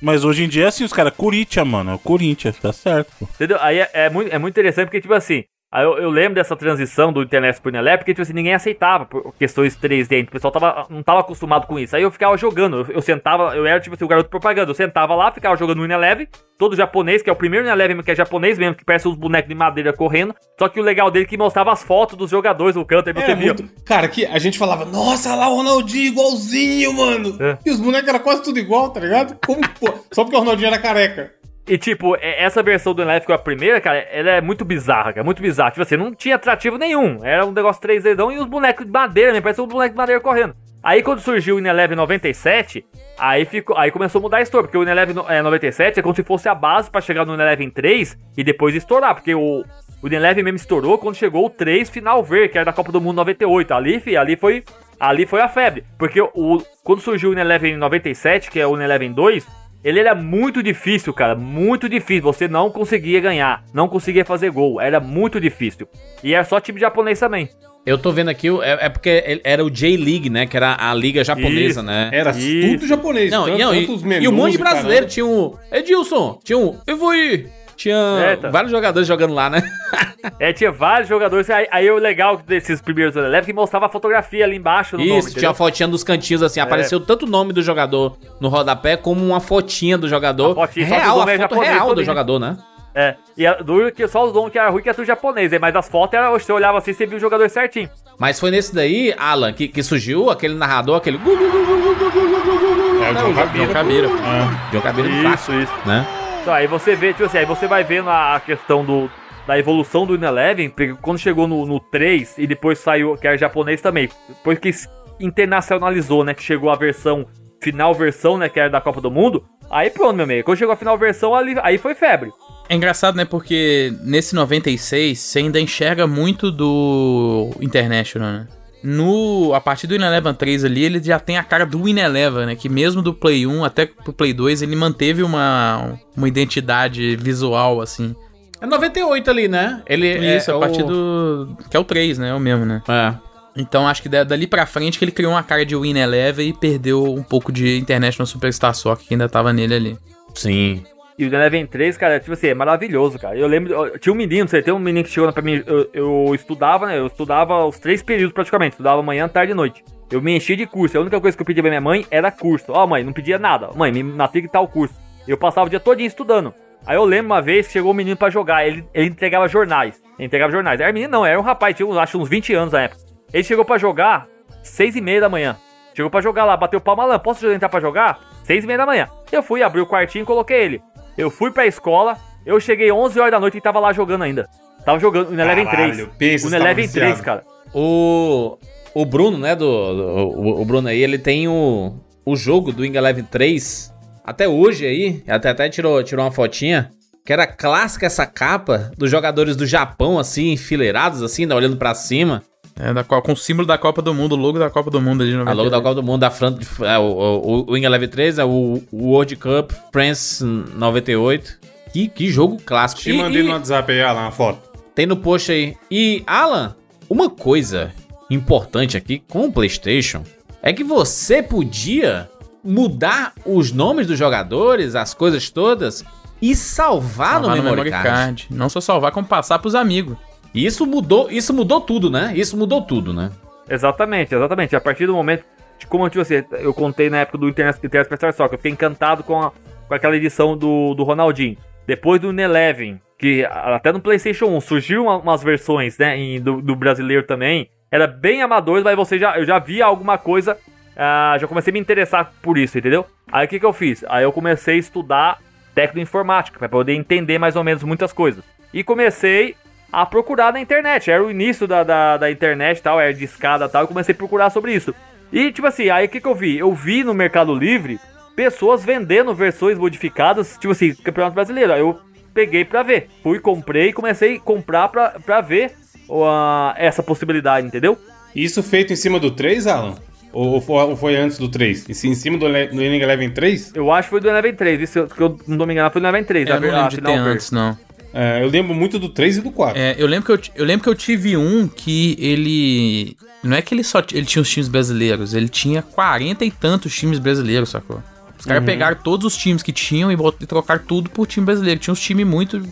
Mas hoje em dia é assim, os caras, Corinthians, mano, é o Corinthians, tá certo.
Entendeu? Aí é, é, muito, é muito interessante porque, tipo assim, Aí eu, eu, lembro dessa transição do internet pro Inelé, porque tipo assim, ninguém aceitava por questões 3D, o pessoal tava, não tava acostumado com isso. Aí eu ficava jogando, eu, eu sentava, eu era tipo assim, o garoto propaganda, eu sentava lá, ficava jogando no Ineleve, todo japonês, que é o primeiro Ineleve que é japonês mesmo, que parece uns bonecos de madeira correndo. Só que o legal dele é que mostrava as fotos dos jogadores no canto, aí você é, via. Muito...
Cara, que a gente falava, nossa, lá o Ronaldinho igualzinho, mano. É. E os bonecos eram quase tudo igual, tá ligado? Como, pô, só porque o Ronaldinho era careca.
E, tipo, essa versão do Life, que é a primeira, cara, ela é muito bizarra, cara. Muito bizarra. Tipo assim, não tinha atrativo nenhum. Era um negócio 3D e os bonecos de madeira, né? Parece um boneco de madeira correndo. Aí quando surgiu o Ineleven 97, aí, ficou, aí começou a mudar a história, porque o Ineleven 97 é como se fosse a base para chegar no Ineleven 3 e depois estourar, porque o, o Ineleven mesmo estourou quando chegou o 3 Final Ver, que era da Copa do Mundo 98. Ali, fi, ali foi ali foi a febre, porque o, quando surgiu o Ineleven 97, que é o Ineleven 2, ele era muito difícil, cara, muito difícil. Você não conseguia ganhar, não conseguia fazer gol, era muito difícil. E era só time japonês também.
Eu tô vendo aqui, é, é porque era o J-League, né? Que era a liga japonesa,
Isso.
né?
Era Isso. tudo japonês.
Não, tanto, não e, e um monte de brasileiro. Tinha um Edilson, tinha um Eu vou ir, Tinha é, tá. vários jogadores jogando lá, né?
é, tinha vários jogadores. Aí, aí o legal desses primeiros Eleve que mostrava a fotografia ali embaixo
no Isso, nome, tinha a fotinha dos cantinhos assim, é. apareceu tanto o nome do jogador no rodapé como uma fotinha do jogador. A fotinha, real, a foto real do jogador, né?
É, e a, do, que só os nomes que era ruim que era tudo japonês, mas as fotos era, você olhava assim, você viu o jogador certinho.
Mas foi nesse daí, Alan, que, que surgiu aquele narrador, aquele. É
o John Cabira.
Cabira. É. John Cabira
Isso, isso. Né? Então, aí você vê, tipo assim, aí você vai vendo a questão do, da evolução do Ineleven, porque quando chegou no, no 3 e depois saiu, que era japonês também, depois que internacionalizou, né, que chegou a versão, final versão, né, que era da Copa do Mundo, aí pronto, meu amigo, quando chegou a final versão, ali, aí foi febre.
É engraçado, né, porque nesse 96 você ainda enxerga muito do International, né? No, a partir do Ineleven 3 ali, ele já tem a cara do Ineleven, né? Que mesmo do Play 1 até pro Play 2, ele manteve uma, uma identidade visual, assim.
É 98 ali, né?
Ele Isso, é, a é partir o... do... Que é o 3, né? É o mesmo, né? É. Então acho que dali pra frente que ele criou uma cara de Win Eleven e perdeu um pouco de International Superstar Soccer que ainda tava nele ali.
Sim.
E o Eleven 3, cara, tipo assim, é maravilhoso, cara. Eu lembro, eu, tinha um menino, você tem um menino que chegou pra mim, eu, eu, estudava, né? Eu estudava os três períodos praticamente, estudava manhã, tarde e noite. Eu me enchi de curso, a única coisa que eu pedia pra minha mãe era curso. Ó, oh, mãe, não pedia nada. Mãe, me matrica tal curso. Eu passava o dia todo estudando. Aí eu lembro uma vez que chegou um menino para jogar, ele, ele entregava jornais. Ele entregava jornais. Era menino não, era um rapaz, tinha acho uns 20 anos na época. Ele chegou para jogar seis e meia da manhã. Chegou para jogar lá, bateu palma lá, posso entrar para jogar? Seis e meia da manhã. Eu fui, abri o quartinho e coloquei ele. Eu fui pra escola, eu cheguei 11 horas da noite e tava lá jogando ainda. Tava jogando no Eleven 3. No Eleven 3, cara.
O, o Bruno, né, do, do o, o, Bruno aí, ele tem o, o jogo do Wing Eleven 3 até hoje aí, até, até tirou, tirou uma fotinha, que era clássica essa capa dos jogadores do Japão, assim, enfileirados, assim, né, olhando para cima.
É, da, com o símbolo da Copa do Mundo, o logo da Copa do Mundo ali
no A logo da Copa do Mundo da frente. É, o, o, o Wing Eleven 3 é o, o World Cup France 98. Que, que jogo clássico.
Te e, mandei e, no WhatsApp aí, Alan, a foto.
Tem no post aí. E, Alan, uma coisa importante aqui com o PlayStation é que você podia mudar os nomes dos jogadores, as coisas todas e salvar, salvar no, memory, memory card. card.
Não só salvar, como passar pros amigos.
E isso mudou, isso mudou tudo, né? Isso mudou tudo, né?
Exatamente, exatamente. A partir do momento, como eu, você, eu contei na época do Superstar Soccer, eu fiquei encantado com, a, com aquela edição do, do Ronaldinho. Depois do Eleven, que até no PlayStation 1 surgiu uma, umas versões, né, em, do, do, brasileiro também. Era bem amador, mas você já, eu já via alguma coisa, uh, já comecei a me interessar por isso, entendeu? Aí o que, que eu fiz? Aí eu comecei a estudar técnico informática, para poder entender mais ou menos muitas coisas. E comecei a procurar na internet. Era o início da, da, da internet tal, era de escada tal. Eu comecei a procurar sobre isso. E, tipo assim, aí o que, que eu vi? Eu vi no Mercado Livre pessoas vendendo versões modificadas, tipo assim, Campeonato Brasileiro. Aí eu peguei pra ver. Fui, comprei e comecei a comprar pra, pra ver uh, essa possibilidade, entendeu?
Isso feito em cima do 3, Alan? Ou foi, ou foi antes do 3? Em cima do, do Inning Eleven 3?
Eu acho que foi do Eleven 3. Isso que eu não tô me enganando, foi do Eleven 3.
Eu não lembro de ter antes, não.
É, eu lembro muito do 3 e do 4.
É, eu, lembro que eu, eu lembro que eu tive um que ele. Não é que ele só ele tinha os times brasileiros, ele tinha 40 e tantos times brasileiros, sacou? Os caras uhum. pegaram todos os times que tinham e, e trocaram tudo por time brasileiro. Tinha uns times muito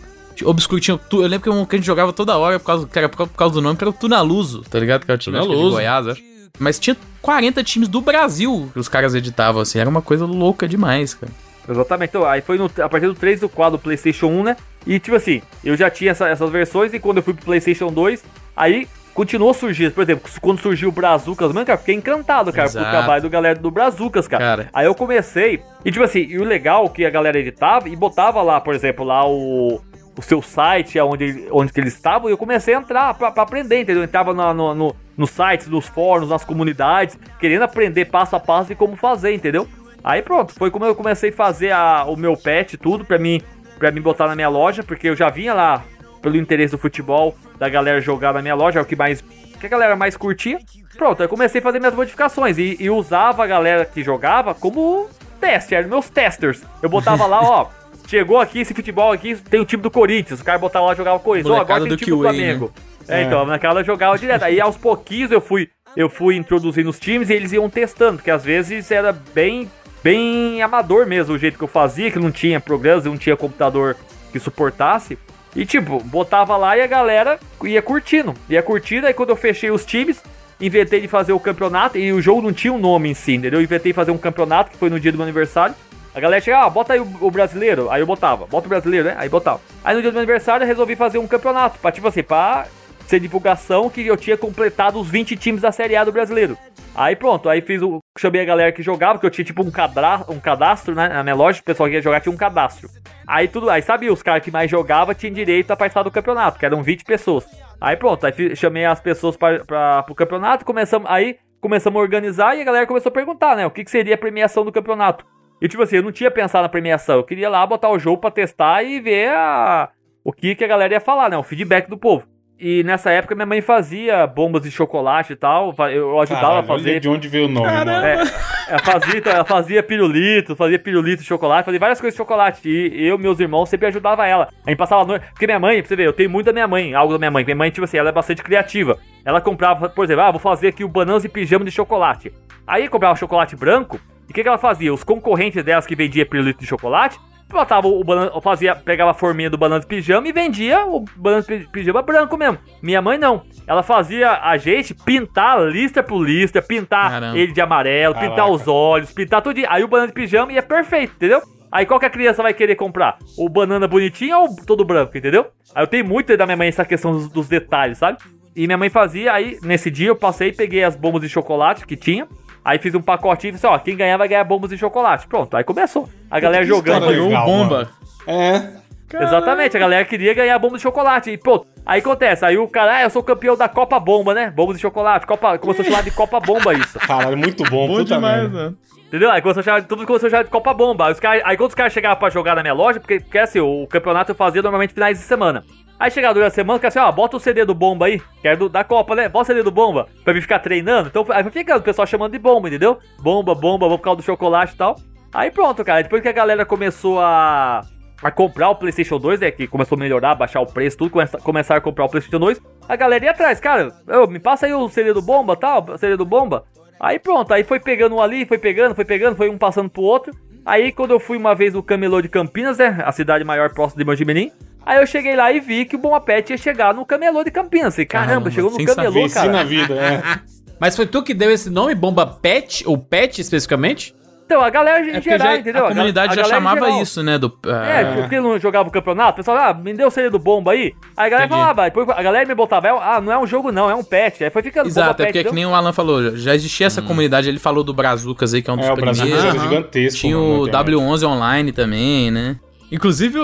obscuros. Tinha, eu lembro que, um, que a gente jogava toda hora por causa, cara, por causa do nome, que era o Tunaluso, tá ligado? Que era o time
de Goiás,
acho. Mas tinha 40 times do Brasil que os caras editavam, assim. Era uma coisa louca demais, cara.
Exatamente. Então, aí foi no, a partir do 3 do 4 do PlayStation 1, né? E tipo assim, eu já tinha essa, essas versões e quando eu fui pro PlayStation 2, aí continuou surgindo. Por exemplo, quando surgiu o Brazucas, mano, cara, fiquei encantado, cara, Exato. por trabalho do galera do Brazucas, cara. cara. Aí eu comecei, e tipo assim, e o legal é que a galera editava e botava lá, por exemplo, lá o, o seu site, onde, onde que eles estavam, e eu comecei a entrar pra, pra aprender, entendeu? Eu entrava no, no, no, nos sites, nos fóruns, nas comunidades, querendo aprender passo a passo de como fazer, entendeu? Aí pronto, foi como eu comecei a fazer a, o meu pet, tudo, pra mim, pra mim botar na minha loja, porque eu já vinha lá pelo interesse do futebol, da galera jogar na minha loja, é o que mais. que a galera mais curtia. Pronto, eu comecei a fazer minhas modificações e, e usava a galera que jogava como teste, eram meus testers. Eu botava lá, ó. Chegou aqui esse futebol aqui, tem o time do Corinthians. O cara botava lá jogava Corinthians. Ó, agora tem o time do, Flamengo. Né? É, então, naquela eu jogava direto. Aí aos pouquinhos eu fui, eu fui introduzindo os times e eles iam testando, porque às vezes era bem bem amador mesmo o jeito que eu fazia, que não tinha programas, não tinha computador que suportasse. E tipo, botava lá e a galera ia curtindo. Ia curtindo, aí quando eu fechei os times, inventei de fazer o campeonato, e o jogo não tinha um nome em si, entendeu? Eu inventei fazer um campeonato, que foi no dia do meu aniversário. A galera chegava, ah, bota aí o, o, brasileiro. Aí eu botava, bota o brasileiro, né? Aí botava. Aí no dia do meu aniversário eu resolvi fazer um campeonato, pra tipo assim, pra ser divulgação que eu tinha completado os 20 times da Série A do brasileiro. Aí pronto, aí fiz o. Chamei a galera que jogava, que eu tinha tipo um, cadra, um cadastro, né? Na minha loja, o pessoal que ia jogar tinha um cadastro. Aí tudo. Aí sabia, os caras que mais jogavam tinham direito a participar do campeonato, que eram 20 pessoas. Aí pronto, aí fiz, chamei as pessoas para pro campeonato, começamos. Aí começamos a organizar e a galera começou a perguntar, né? O que, que seria a premiação do campeonato. E tipo assim, eu não tinha pensado na premiação, eu queria lá botar o jogo pra testar e ver a, o que, que a galera ia falar, né? O feedback do povo. E nessa época minha mãe fazia bombas de chocolate e tal. Eu ajudava Caralho, a fazer.
de onde veio o nome, né?
É, ela, fazia, então, ela fazia pirulito, fazia pirulito de chocolate, fazia várias coisas de chocolate. E eu, meus irmãos, sempre ajudava ela. A gente passava a noite. Porque minha mãe, pra você ver, eu tenho muito da minha mãe, algo da minha mãe. Minha mãe, tipo assim, ela é bastante criativa. Ela comprava, por exemplo, ah, vou fazer aqui o bananas e pijama de chocolate. Aí comprava chocolate branco. E o que, que ela fazia? Os concorrentes delas que vendia pirulito de chocolate, botava o banana, fazia, pegava a forminha do banana de pijama e vendia o banana de pijama branco mesmo. Minha mãe não. Ela fazia a gente pintar lista por lista, pintar Caramba. ele de amarelo, Caraca. pintar os olhos, pintar tudo. Aí o banana de pijama ia perfeito, entendeu? Aí qual que a criança vai querer comprar? O banana bonitinho ou todo branco, entendeu? Aí eu tenho muito da minha mãe essa questão dos, dos detalhes, sabe? E minha mãe fazia, aí nesse dia eu passei, peguei as bombas de chocolate que tinha, Aí fiz um pacotinho e disse, ó, quem ganhar vai ganhar bombas de chocolate. Pronto, aí começou. A galera jogando.
Ganhou bomba.
É.
Exatamente, a galera queria ganhar bomba de chocolate. E, pô, aí acontece, aí o cara, ah, eu sou campeão da Copa Bomba, né? Bombas de chocolate, Copa, começou a chamar de Copa Bomba isso.
Caralho, muito bom,
bom puta demais, mano.
Entendeu? Aí começou a chamar, tudo começou a chamar de Copa Bomba. Aí, os cara, aí quando os caras chegavam pra jogar na minha loja, porque, porque assim, o campeonato eu fazia normalmente finais de semana. Aí chegava durante a semana, que assim, ó, bota o CD do Bomba aí, que é do, da Copa, né? Bota o CD do Bomba, pra mim ficar treinando. Então, aí fica o pessoal chamando de Bomba, entendeu? Bomba, Bomba, vou por causa do chocolate e tal. Aí pronto, cara. Depois que a galera começou a, a comprar o PlayStation 2, né? Que começou a melhorar, baixar o preço, tudo, começa, começaram a comprar o PlayStation 2. A galera ia atrás, cara, eu, me passa aí o CD do Bomba tal, CD do Bomba. Aí pronto, aí foi pegando um ali, foi pegando, foi pegando, foi um passando pro outro. Aí quando eu fui uma vez no Camelô de Campinas, né? A cidade maior próxima de Manjimirim. Aí eu cheguei lá e vi que o Bom Pet ia chegar no camelô de Campinas. E caramba, caramba chegou no camelô, cara.
na vida, é.
Mas foi tu que deu esse nome, Bomba Pet, ou Pet especificamente?
Então, a galera em é geral, já,
entendeu? A comunidade a já chamava isso, né? Do,
uh... É, porque não jogava o campeonato, o pessoal, ah, me deu o CD do bomba aí. Aí a galera Entendi. falava, depois a galera me botava, é ah, não é um jogo não, é um pet. Aí foi ficando
Exato, é porque é que nem o Alan falou, já existia essa hum. comunidade, ele falou do Brazucas aí, que é um dos é, primeiros. O
Brazucas é gigantesco.
Tinha o W11 online também, né? Inclusive,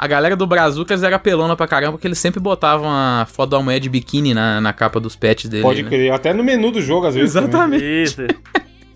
a galera do Brazucas era pelona pra caramba, porque eles sempre botavam a foto da mulher de biquíni na, na capa dos pets dele.
Pode
né?
crer, até no menu do jogo, às vezes.
Exatamente. Isso.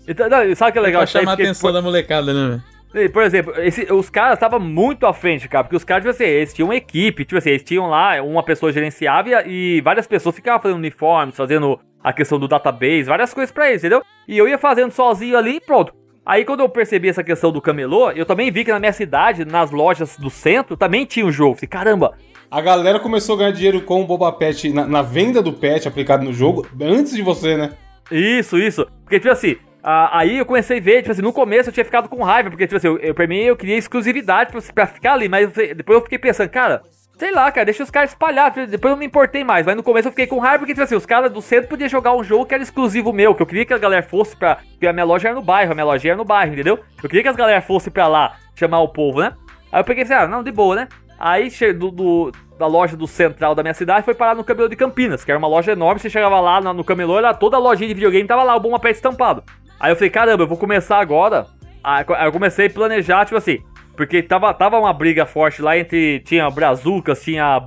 Então, não, sabe o que é legal?
Pra chamar a atenção por... da molecada, né,
velho? Por exemplo, esse, os caras estavam muito à frente, cara, porque os caras, tipo assim, eles tinham uma equipe, tipo assim, eles tinham lá, uma pessoa gerenciava e, e várias pessoas ficavam fazendo uniformes, fazendo a questão do database, várias coisas pra eles, entendeu? E eu ia fazendo sozinho ali e pronto. Aí quando eu percebi essa questão do camelô, eu também vi que na minha cidade, nas lojas do centro, também tinha um jogo. Falei, caramba.
A galera começou a ganhar dinheiro com o Boba Pet na, na venda do pet aplicado no jogo, antes de você, né?
Isso, isso. Porque, tipo assim, aí eu comecei a ver, tipo assim, no começo eu tinha ficado com raiva, porque, tipo assim, eu, eu, pra mim eu queria exclusividade pra, pra ficar ali, mas depois eu fiquei pensando, cara, Sei lá, cara, deixa os caras espalhar. Depois eu me importei mais. Mas no começo eu fiquei com raiva porque, tipo assim, os caras do centro podiam jogar um jogo que era exclusivo meu. Que eu queria que a galera fosse pra. Porque a minha loja era no bairro, a minha loja era no bairro, entendeu? Eu queria que as galera fossem pra lá chamar o povo, né? Aí eu peguei assim, ah, não, de boa, né? Aí do, do, da loja do central da minha cidade foi parar no Camelô de Campinas, que era uma loja enorme. Você chegava lá no, no Camelô, era toda a lojinha de videogame, tava lá o Bom Pé estampado. Aí eu falei, caramba, eu vou começar agora. Aí eu comecei a planejar, tipo assim, porque tava, tava uma briga forte lá entre. Tinha Brazucas, tinha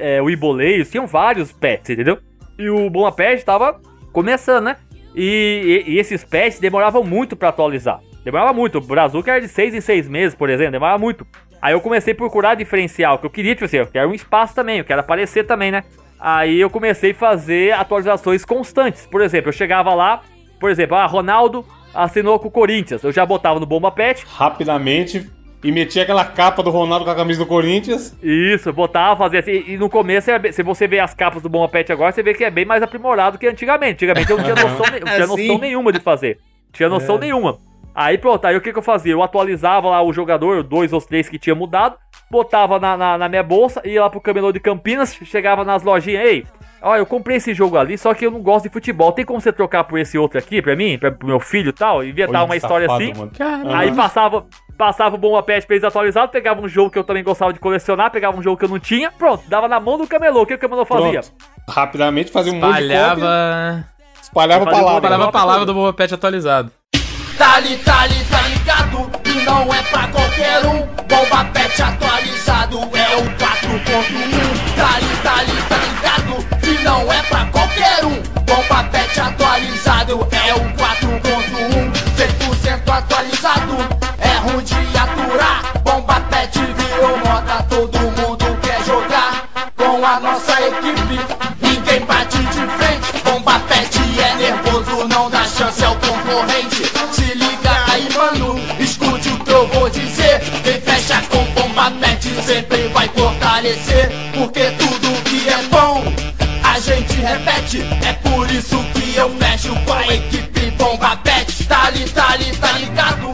é, o Iboleios, tinham vários pets, entendeu? E o Bom Pet tava começando, né? E, e, e esses pets demoravam muito para atualizar. Demorava muito. O Brazuca era de 6 em 6 meses, por exemplo, demorava muito. Aí eu comecei a procurar diferencial, que eu queria, tipo assim, eu quero um espaço também, eu quero aparecer também, né? Aí eu comecei a fazer atualizações constantes. Por exemplo, eu chegava lá, por exemplo, ah, Ronaldo assinou com o Corinthians. Eu já botava no Bomba Pet.
Rapidamente e metia aquela capa do Ronaldo com a camisa do Corinthians.
Isso, botava, fazia assim. E no começo, se você vê as capas do Bomba Pet agora, você vê que é bem mais aprimorado que antigamente. Antigamente eu não tinha noção, não tinha noção nenhuma de fazer. Tinha noção é. nenhuma. Aí pronto, aí o que, que eu fazia? Eu atualizava lá o jogador, dois ou três que tinha mudado, botava na, na, na minha bolsa, ia lá pro camelô de Campinas, chegava nas lojinhas, ei, ó, eu comprei esse jogo ali, só que eu não gosto de futebol. Tem como você trocar por esse outro aqui pra mim, pra, pro meu filho e tal? Inventar uma história
safado,
assim.
mano.
Aí passava, passava o Bomba Pet pra eles atualizados, pegava um jogo que eu também gostava de colecionar, pegava um jogo que eu não tinha, pronto, dava na mão do camelô. O que o camelô fazia?
Pronto. Rapidamente fazia um monte de cópia,
Espalhava.
espalhava a palavra.
Espalhava a
Bota
palavra do Boba Pet atualizado.
Tá li, tá li, tá ligado? E não é pra qualquer um. Bomba pet atualizado é o 4.1. Tá li, tá li, tá ligado? E não é pra qualquer um. Bomba pet atualizado é o 4.1. 100% atualizado. Ruim de aturar. Bomba pet virou moda. Todo mundo quer jogar com a nossa equipe. Ninguém bate de frente. Bomba pet é nervoso, não dá chance ao concorrente. Se liga aí, mano, escute o que eu vou dizer. Quem fecha com bomba pet sempre vai fortalecer. Porque tudo que é bom, a gente repete. É por isso que eu fecho com a equipe bomba pet. Tá ali, tá ali, tá?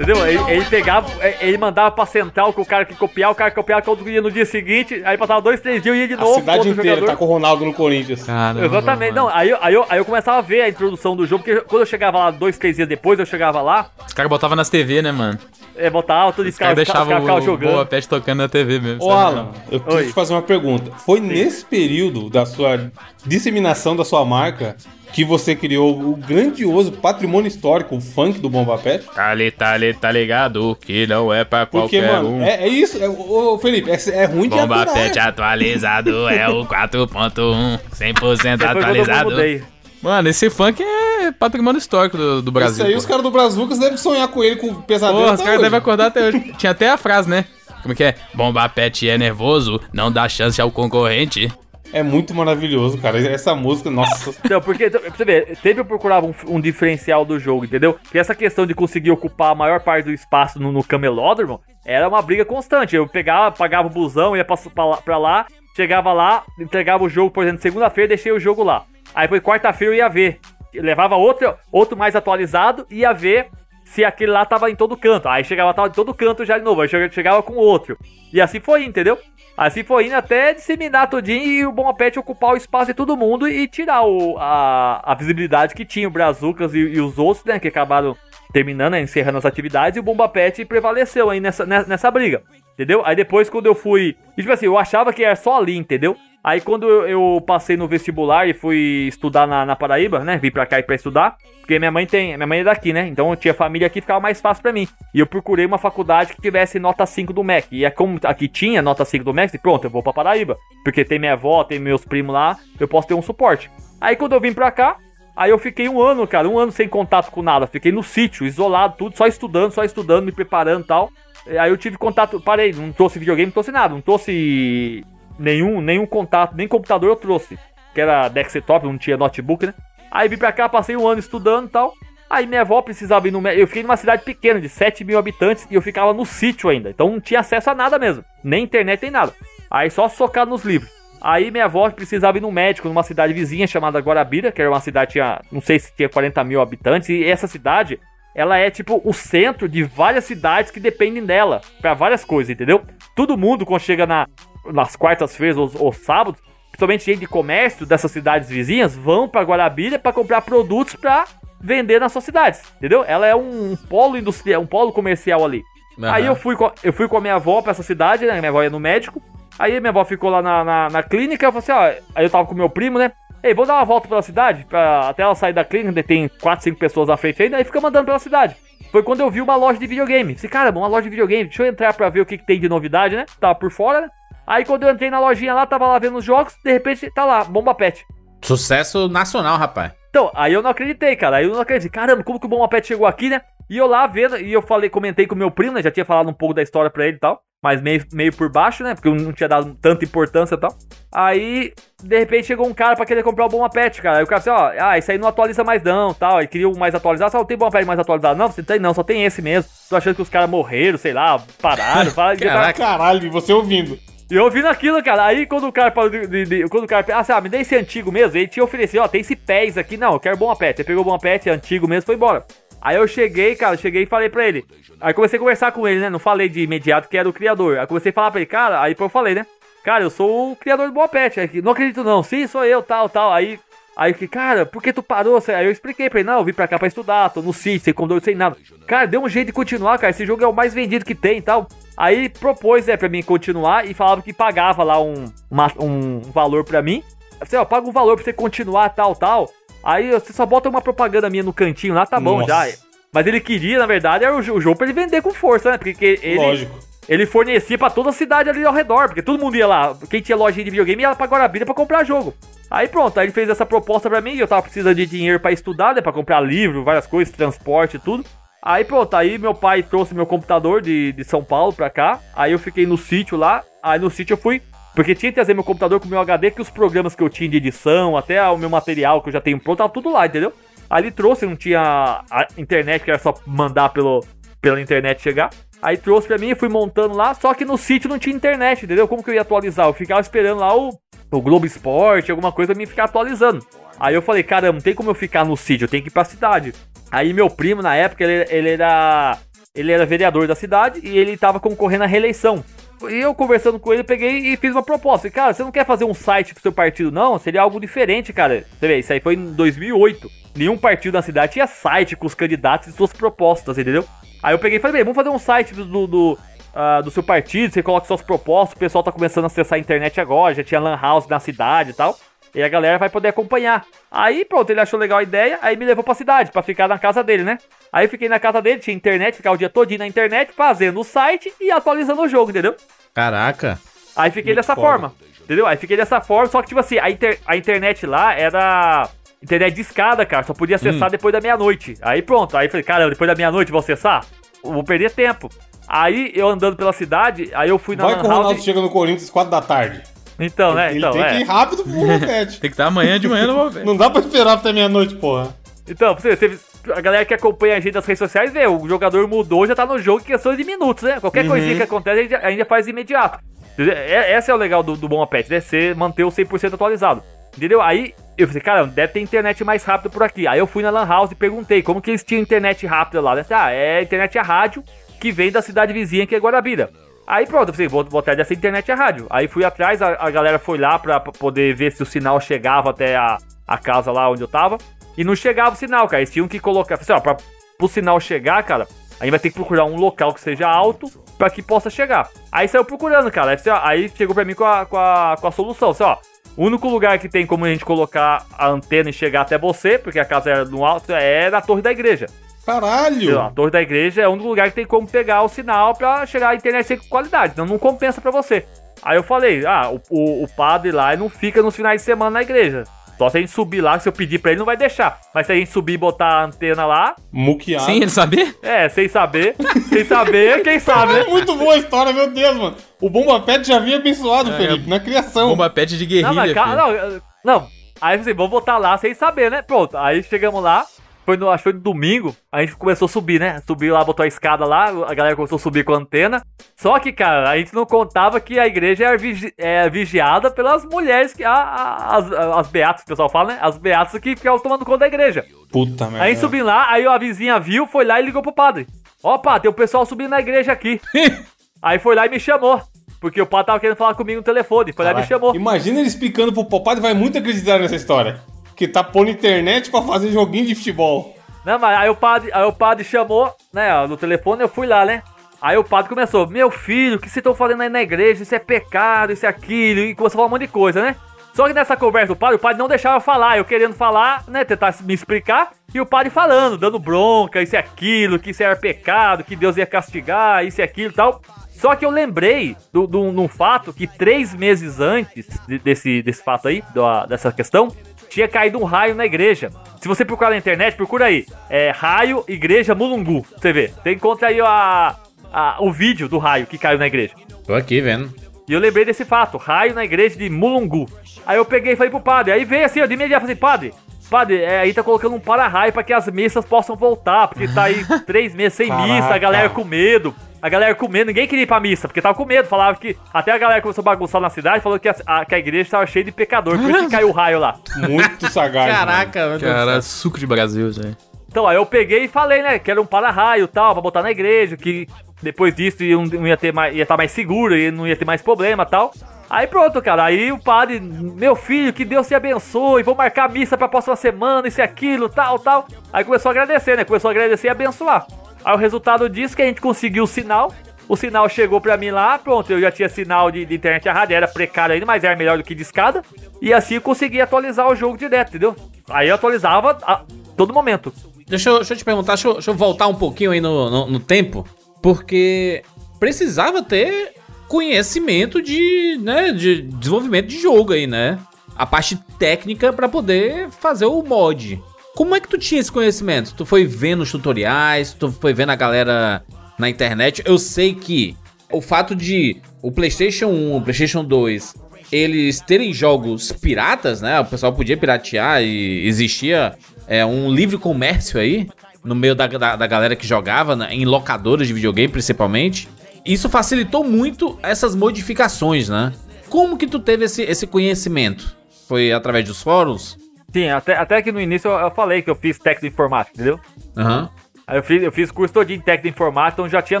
Entendeu? Ele, ele pegava, é, ele mandava pra central com o cara que copiar, o cara que copiava, que outro ia no dia seguinte, aí passava dois, três dias e ia de
A
novo. com
cidade
outro
inteira
jogador.
tá com o Ronaldo no Corinthians.
Caramba,
Exatamente,
mano.
não, aí, eu- aí, eu, aí eu começava a ver a introdução do jogo, porque quando eu chegava lá dois, três dias depois, eu chegava lá,
Os caras botavam nas TV, né, mano?
é, botava tudo, os
Os caras
caras os caras jogando.
Pet tocando na TV mesmo.
Ô? Alan, eu preciso
Oi.
te fazer uma pergunta. Foi nesse período da sua disseminação da sua marca que você criou o grandioso patrimônio histórico, o funk do Bomba Pet?
Tá tá tá ligado? Que não é pra
Porque,
qualquer
mano,
um.
é, é isso. É, ô, Felipe, é, é ruim de
Bomba. Pet atualizado é o 4.1, 100%
Depois quando eu
atualizado. Mano, esse funk é patrimônio histórico do, do Brasil.
Isso aí,
pô.
os caras do Brazucas devem sonhar com ele com pesadelo
Porra, os caras devem acordar até hoje. Tinha até a frase, né? Como que é? Bomba Pet é nervoso, não dá chance ao concorrente.
É muito maravilhoso, cara. Essa música, nossa.
Então, porque, então, pra você ver, sempre eu procurava um, um diferencial do jogo, entendeu? Porque essa questão de conseguir ocupar a maior parte do espaço no, no camelódromo era uma briga constante. Eu pegava, pagava o busão, ia pra, pra, lá- pra lá, chegava lá, entregava o jogo, por exemplo, segunda-feira, deixei o jogo lá. Aí depois quarta-feira eu ia ver. Eu levava outro, outro mais atualizado ia ver se aquele lá tava em todo canto. Aí chegava tava em todo canto já de novo. Aí chegava com outro. E assim foi, entendeu? Assim foi indo até disseminar todinho e o Bom Pet ocupar o espaço de todo mundo e tirar o, a, a visibilidade que tinha o Brazucas e, e os outros, né? Que acabaram terminando, né, encerrando as atividades. E o Bomba Pet prevaleceu aí nessa, nessa, nessa briga. Entendeu? Aí depois, quando eu fui. e, Tipo assim, eu achava que era só ali, entendeu? Aí quando eu, passei no vestibular e fui estudar na, na Paraíba, né? Vim pra cá pra estudar. Porque minha mãe tem. Minha mãe é daqui, né? Então eu tinha família aqui, ficava mais fácil pra mim. E eu procurei uma faculdade que tivesse nota 5 do MEC. E é como aqui tinha nota 5 do MEC, pronto, eu vou pra Paraíba. Porque tem minha avó, tem meus primos lá, eu posso ter um suporte. Aí quando eu vim pra cá, Aí eu fiquei um ano, cara, um ano sem contato com nada. Fiquei no sítio, isolado, tudo, só estudando, só estudando, me preparando e tal. Aí eu tive contato, parei, não trouxe videogame, não trouxe nada, não trouxe nenhum, nenhum contato, nem computador eu trouxe. Que era desktop, não tinha notebook, né? Aí vim pra cá, passei um ano estudando e tal. Aí minha avó precisava ir no. Eu fiquei numa cidade pequena, de 7 mil habitantes, e eu ficava no sítio ainda. Então não tinha acesso a nada mesmo. Nem internet, nem nada. Aí só socar nos livros. Aí minha avó precisava ir no médico numa cidade vizinha chamada Guarabira, que era uma cidade, tinha, não sei se tinha 40 mil habitantes, e essa cidade, ela é tipo o centro de várias cidades que dependem dela, pra várias coisas, entendeu? Todo mundo, quando chega na, nas quartas-feiras ou, ou sábados, principalmente gente de comércio dessas cidades vizinhas, vão pra Guarabira pra comprar produtos pra vender nas suas cidades, entendeu? Ela é um, polo industrial, um polo comercial ali.
Aham.
Aí eu fui, com, eu fui com a minha avó pra essa cidade, né? Minha avó ia no médico. Aí minha avó ficou lá na, na, na clínica. Eu falei assim: ó. Aí eu tava com meu primo, né? Ei, vamos dar uma volta pela cidade? Pra, até ela sair da clínica, onde tem 4, 5 pessoas na frente ainda. Aí fica mandando pela cidade. Foi quando eu vi uma loja de videogame. Falei, cara, uma loja de videogame. Deixa eu entrar pra ver o que, que tem de novidade, né? Tava por fora, né? Aí quando eu entrei na lojinha lá, tava lá vendo os jogos. De repente, tá lá, Bomba Pet.
Sucesso nacional, rapaz.
Então, aí eu não acreditei, cara. Aí eu não acreditei. Caramba, como que o Bomba Pet chegou aqui, né? E eu lá vendo, e eu falei, comentei com o meu primo, né? Já tinha falado um pouco da história pra ele e tal. Mas meio, meio por baixo, né? Porque eu não tinha dado tanta importância e tal. Aí, de repente, chegou um cara pra querer comprar o Bomba Pet, cara. Aí o cara assim, ó, ah, isso aí não atualiza mais não, tal. Aí queria o mais atualizado. Só não tem Bomba Pet mais atualizado. Não, você tem não, só tem esse mesmo. Tô achando que os caras morreram, sei lá, pararam. fala-
Caraca.
Caralho, e você ouvindo.
E eu ouvindo aquilo, cara. Aí quando o cara falou de, de- de- quando o cara, ah, sabe, me dá esse antigo mesmo. Ele tinha oferecido, ó, tem esse pés aqui. Não, eu quero bom pet. Ele pegou bom pet, antigo mesmo, foi embora. Aí eu cheguei, cara, cheguei e falei pra ele. Aí comecei a conversar com ele, né? Não falei de imediato que era o criador. Aí comecei a falar pra ele, cara, aí eu falei, né? Cara, eu sou o criador do Boa Pet. Não acredito não. Sim, sou eu, tal, tal. Aí Aí eu fiquei, cara, por que tu parou? Aí eu expliquei pra ele, não, eu vim pra cá pra estudar, tô no sítio, sem computador, sem nada. Cara, deu um jeito de continuar, cara, esse jogo é o mais vendido que tem e tal. Aí propôs, né, pra mim continuar e falava que pagava lá um, uma, um valor pra mim. Assim, ó, paga um valor pra você continuar, tal, tal. Aí você só bota uma propaganda minha no cantinho lá, tá bom Nossa. já. Mas ele queria, na verdade, era o, o jogo pra ele vender com força, né? Porque ele. Lógico ele fornecia para toda a cidade ali ao redor, porque todo mundo ia lá. Quem tinha lojinha de videogame ia pra Guarabira pra comprar jogo. Aí pronto, aí ele fez essa proposta para mim, eu tava precisando de dinheiro para estudar, né, para comprar livro, várias coisas, transporte e tudo. Aí pronto, aí meu pai trouxe meu computador de, de São Paulo pra cá, aí eu fiquei no sítio lá, aí no sítio eu fui, porque tinha que trazer meu computador com meu HD, que os programas que eu tinha de edição, até o meu material que eu já tenho pronto, tava tudo lá, entendeu? Aí ele trouxe, não tinha a internet, que era só mandar pelo, pela internet chegar. Aí trouxe pra mim, fui montando lá, só que no sítio não tinha internet, entendeu? Como que eu ia atualizar? Eu ficava esperando lá o, o Globo Esporte, alguma coisa mim ficar atualizando. Aí eu falei, caramba, não tem como eu ficar no sítio, eu tenho que ir pra cidade. Aí meu primo, na época, ele, ele era. Ele era vereador da cidade e ele tava concorrendo à reeleição. E eu conversando com ele, peguei e fiz uma proposta. E, cara, você não quer fazer um site pro seu partido, não? Seria algo diferente, cara. Você vê, isso aí foi em 2008. Nenhum partido na cidade tinha site com os candidatos e suas propostas, entendeu? Aí eu peguei e falei, bem, vamos fazer um site do, do, uh, do seu partido, você coloca suas propostas, o pessoal tá começando a acessar a internet agora, já tinha lan house na cidade e tal. E a galera vai poder acompanhar. Aí pronto, ele achou legal a ideia, aí me levou pra cidade, pra ficar na casa dele, né? Aí eu fiquei na casa dele, tinha internet, ficava o dia todinho na internet, fazendo o site e atualizando o jogo, entendeu?
Caraca.
Aí fiquei Muito dessa foda. forma, entendeu? Aí fiquei dessa forma, só que tipo assim, a, inter a internet lá era internet de escada, cara. Só podia acessar hum. depois da meia-noite. Aí pronto. Aí falei, cara, depois da meia-noite vou acessar? Vou perder tempo. Aí eu andando pela cidade, aí eu fui na
Vai que o Ronaldo chega no Corinthians 4 da tarde.
Então, né?
Ele
então,
tem
é.
que ir rápido pro Bobopet.
tem que estar amanhã de manhã no Bobopet.
Não dá pra esperar até meia-noite, porra.
Então, você, você, a galera que acompanha a gente nas redes sociais vê, o jogador mudou, já tá no jogo em questões de minutos, né? Qualquer uhum. coisinha que acontece, a gente, a gente faz imediato. É, esse é o legal do, do Bom Pet, né? Você manter o 100% atualizado. Entendeu? Aí eu falei, cara, deve ter internet mais rápido por aqui. Aí eu fui na Lan House e perguntei como que eles tinham internet rápida lá. Né? Ah, é internet a rádio que vem da cidade vizinha que é Guarabira. Aí pronto, eu falei, vou, vou atrás dessa internet a rádio. Aí fui atrás, a, a galera foi lá pra, poder ver se o sinal chegava até a, a casa lá onde eu tava. E não chegava o sinal, cara. Eles tinham que colocar. Assim, ó, pra, pro sinal chegar, cara, a gente vai ter que procurar um local que seja alto para que possa chegar. Aí saiu procurando, cara. Assim, aí chegou pra mim com a, com a, com a solução. Assim, ó, o único lugar que tem como a gente colocar a antena e chegar até você, porque a casa era no alto, é na torre da igreja.
Caralho!
A torre da igreja é o único lugar que tem como pegar o sinal pra chegar à internet sem qualidade. Então não compensa pra você. Aí eu falei, ah, o, o, o padre lá não fica nos finais de semana na igreja. Só se a gente subir lá, se eu pedir pra ele, não vai deixar. Mas se a gente subir e botar a antena lá.
Muqueado. Sem ele saber?
É, sem saber. sem saber, quem sabe, né?
É muito boa a história, meu Deus, mano. O Bomba Pet já havia abençoado, é, Felipe, na criação.
Bomba Pet de guerrilha. Não, mas,
não, não. Aí assim, vamos botar lá sem saber, né? Pronto. Aí chegamos lá. Foi no, acho que foi no domingo, a gente começou a subir, né? Subiu lá, botou a escada lá, a galera começou a subir com a antena. Só que, cara, a gente não contava que a igreja é, vigi é vigiada pelas mulheres, que a, a, as, as beatas, o pessoal fala, né? As beatas que ficavam tomando conta da igreja.
Puta merda.
Aí subiu lá, aí a vizinha viu, foi lá e ligou pro padre. Ó, padre, tem o pessoal subindo na igreja aqui. aí foi lá e me chamou. Porque o padre tava querendo falar comigo no telefone. Foi lá e me chamou.
Imagina ele explicando pro padre, vai muito acreditar nessa história que tá pondo internet pra fazer joguinho de futebol.
Não, mas aí o padre, aí o padre chamou, né, no telefone, eu fui lá, né? Aí o padre começou, meu filho, o que vocês estão fazendo aí na igreja? Isso é pecado, isso é aquilo, e começou a falar um monte de coisa, né? Só que nessa conversa do padre, o padre não deixava eu falar, eu querendo falar, né, tentar me explicar, e o padre falando, dando bronca, isso é aquilo, que isso era pecado, que Deus ia castigar, isso e aquilo e tal. Só que eu lembrei de um fato que três meses antes de, desse, desse fato aí, dessa questão, tinha caído um raio na igreja. Se você procurar na internet, procura aí. É raio igreja Mulungu. Você vê. Você encontra aí a, a, o vídeo do raio que caiu na igreja.
Tô aqui vendo.
E eu lembrei desse fato, raio na igreja de Mulungu. Aí eu peguei e falei pro padre. Aí veio assim, ó, de imediato, falei, padre, padre, é, aí tá colocando um para-raio pra que as missas possam voltar. Porque tá aí três meses sem Caraca. missa, a galera com medo a galera com medo, ninguém queria ir pra missa, porque tava com medo. Falava que. Até a galera começou a bagunçar na cidade, falou que a, a que a igreja tava cheia de pecador, por isso que caiu o raio lá.
Muito sagaz.
Caraca, mano. Cara, suco de Brasil, velho.
Então, aí eu peguei e falei, né, que era um para-raio e tal, pra botar na igreja, que depois disso ia, não ia ter mais, ia estar tá mais seguro, e não ia ter mais problema tal. Aí pronto, cara. Aí o padre, meu filho, que Deus te abençoe, vou marcar a missa pra próxima semana, isso e aquilo, tal, tal. Aí começou a agradecer, né? Começou a agradecer e abençoar. Aí o resultado disso que a gente conseguiu o sinal. O sinal chegou pra mim lá, pronto, eu já tinha sinal de, de internet a rádio, era precário ainda, mas era melhor do que de escada. E assim eu consegui atualizar o jogo direto, entendeu? Aí eu atualizava a todo momento.
Deixa eu, deixa eu te perguntar, deixa eu, deixa eu, voltar um pouquinho aí no, no, no tempo, porque precisava ter conhecimento de, né, de desenvolvimento de jogo aí, né? A parte técnica para poder fazer o mod. Como é que tu tinha esse conhecimento? Tu foi vendo os tutoriais, tu foi vendo a galera na internet. Eu sei que o fato de o PlayStation 1, o PlayStation 2, eles terem jogos piratas, né? O pessoal podia piratear e existia é, um livre comércio aí no meio da, da, da galera que jogava né, em locadoras de videogame, principalmente. Isso facilitou muito essas modificações, né? Como que tu teve esse, esse conhecimento? Foi através dos fóruns?
Sim, até, até que no início eu, eu falei que eu fiz técnico de informática, entendeu?
Aham. Uhum.
Aí eu fiz, eu fiz curso todo de técnico de informática, então já tinha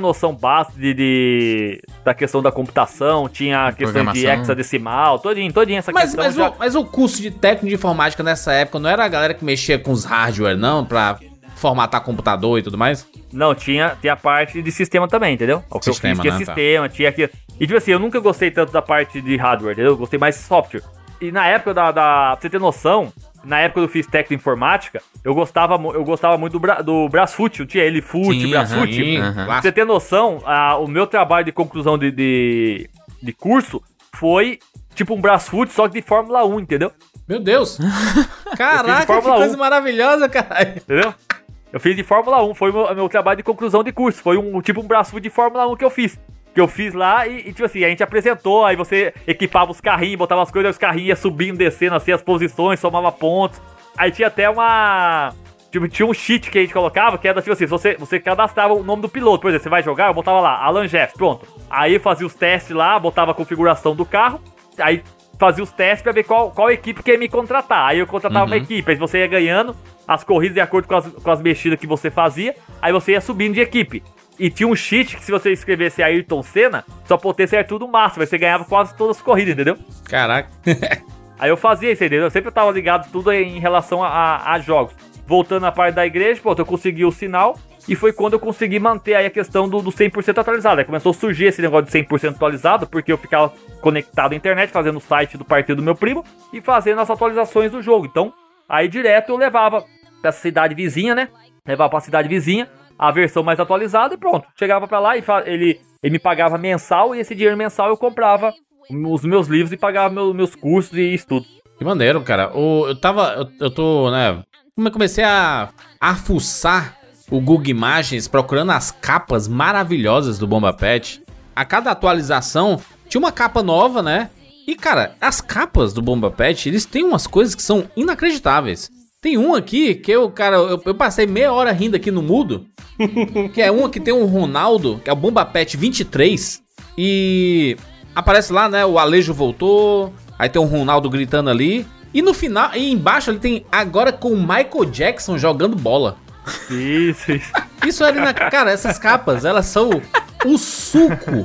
noção básica de, de, da questão da computação, tinha a questão de hexadecimal, todinho, todinho essa
mas,
questão.
Mas,
já...
o, mas o curso de técnico de informática nessa época não era a galera que mexia com os hardware, não? Pra formatar computador e tudo mais?
Não, tinha, tinha a parte de sistema também, entendeu? O que sistema, eu fiz tinha né? sistema, tá. tinha aqui. E tipo assim, eu nunca gostei tanto da parte de hardware, entendeu? Eu gostei mais de software. E na época da, da. Pra você ter noção, na época que eu fiz técnico informática, eu gostava, eu gostava muito do, Bra, do Brasfoot, eu tinha ele Foot, Brasfoot. Uh -huh. Pra você ter noção, a, o meu trabalho de conclusão de, de, de curso foi tipo um Brasfoot, só que de Fórmula 1, entendeu?
Meu Deus! Caraca, que coisa 1. maravilhosa, cara!
Entendeu? Eu fiz de Fórmula 1, foi meu, meu trabalho de conclusão de curso. Foi um tipo um braço de Fórmula 1 que eu fiz. Que eu fiz lá e, e, tipo assim, a gente apresentou, aí você equipava os carrinhos, botava as coisas, os carrinhos iam subindo, descendo assim as posições, somava pontos. Aí tinha até uma. Tipo, tinha um cheat que a gente colocava, que era tipo assim, você, você cadastrava o nome do piloto. Por exemplo, você vai jogar, eu botava lá, Alan Jeff, pronto. Aí eu fazia os testes lá, botava a configuração do carro. Aí fazia os testes pra ver qual, qual equipe que ia me contratar. Aí eu contratava uhum. uma equipe, aí você ia ganhando as corridas de acordo com as, com as mexidas que você fazia, aí você ia subindo de equipe. E tinha um cheat que se você escrevesse Ayrton Senna, sua potência era tudo máximo, aí você ganhava quase todas as corridas, entendeu?
Caraca.
aí eu fazia isso, entendeu? Eu sempre tava ligado tudo em relação a, a jogos. Voltando à parte da igreja, pô, eu consegui o sinal, e foi quando eu consegui manter aí a questão do, do 100% atualizado. Aí começou a surgir esse negócio de 100% atualizado, porque eu ficava conectado à internet, fazendo o site do partido do meu primo e fazendo as atualizações do jogo. Então, aí direto eu levava pra cidade vizinha, né? Levava pra cidade vizinha a versão mais atualizada e pronto. Chegava pra lá e ele, ele me pagava mensal e esse dinheiro mensal eu comprava os meus livros e pagava meus, meus cursos e estudo.
Que maneiro, cara. O, eu tava. Eu, eu tô, né? Comecei a, a fuçar o Google Imagens procurando as capas maravilhosas do Bomba Pet. A cada atualização tinha uma capa nova, né? E cara, as capas do Bomba Pet, eles têm umas coisas que são inacreditáveis. Tem um aqui que eu, cara, eu, eu, passei meia hora rindo aqui no mudo. que é uma que tem um Ronaldo, que é o Bomba Pet 23. E aparece lá, né? O Alejo voltou. Aí tem um Ronaldo gritando ali. E no final, e embaixo ele tem agora com o Michael Jackson jogando bola.
Isso, isso.
Isso ali na. Cara, essas capas, elas são o suco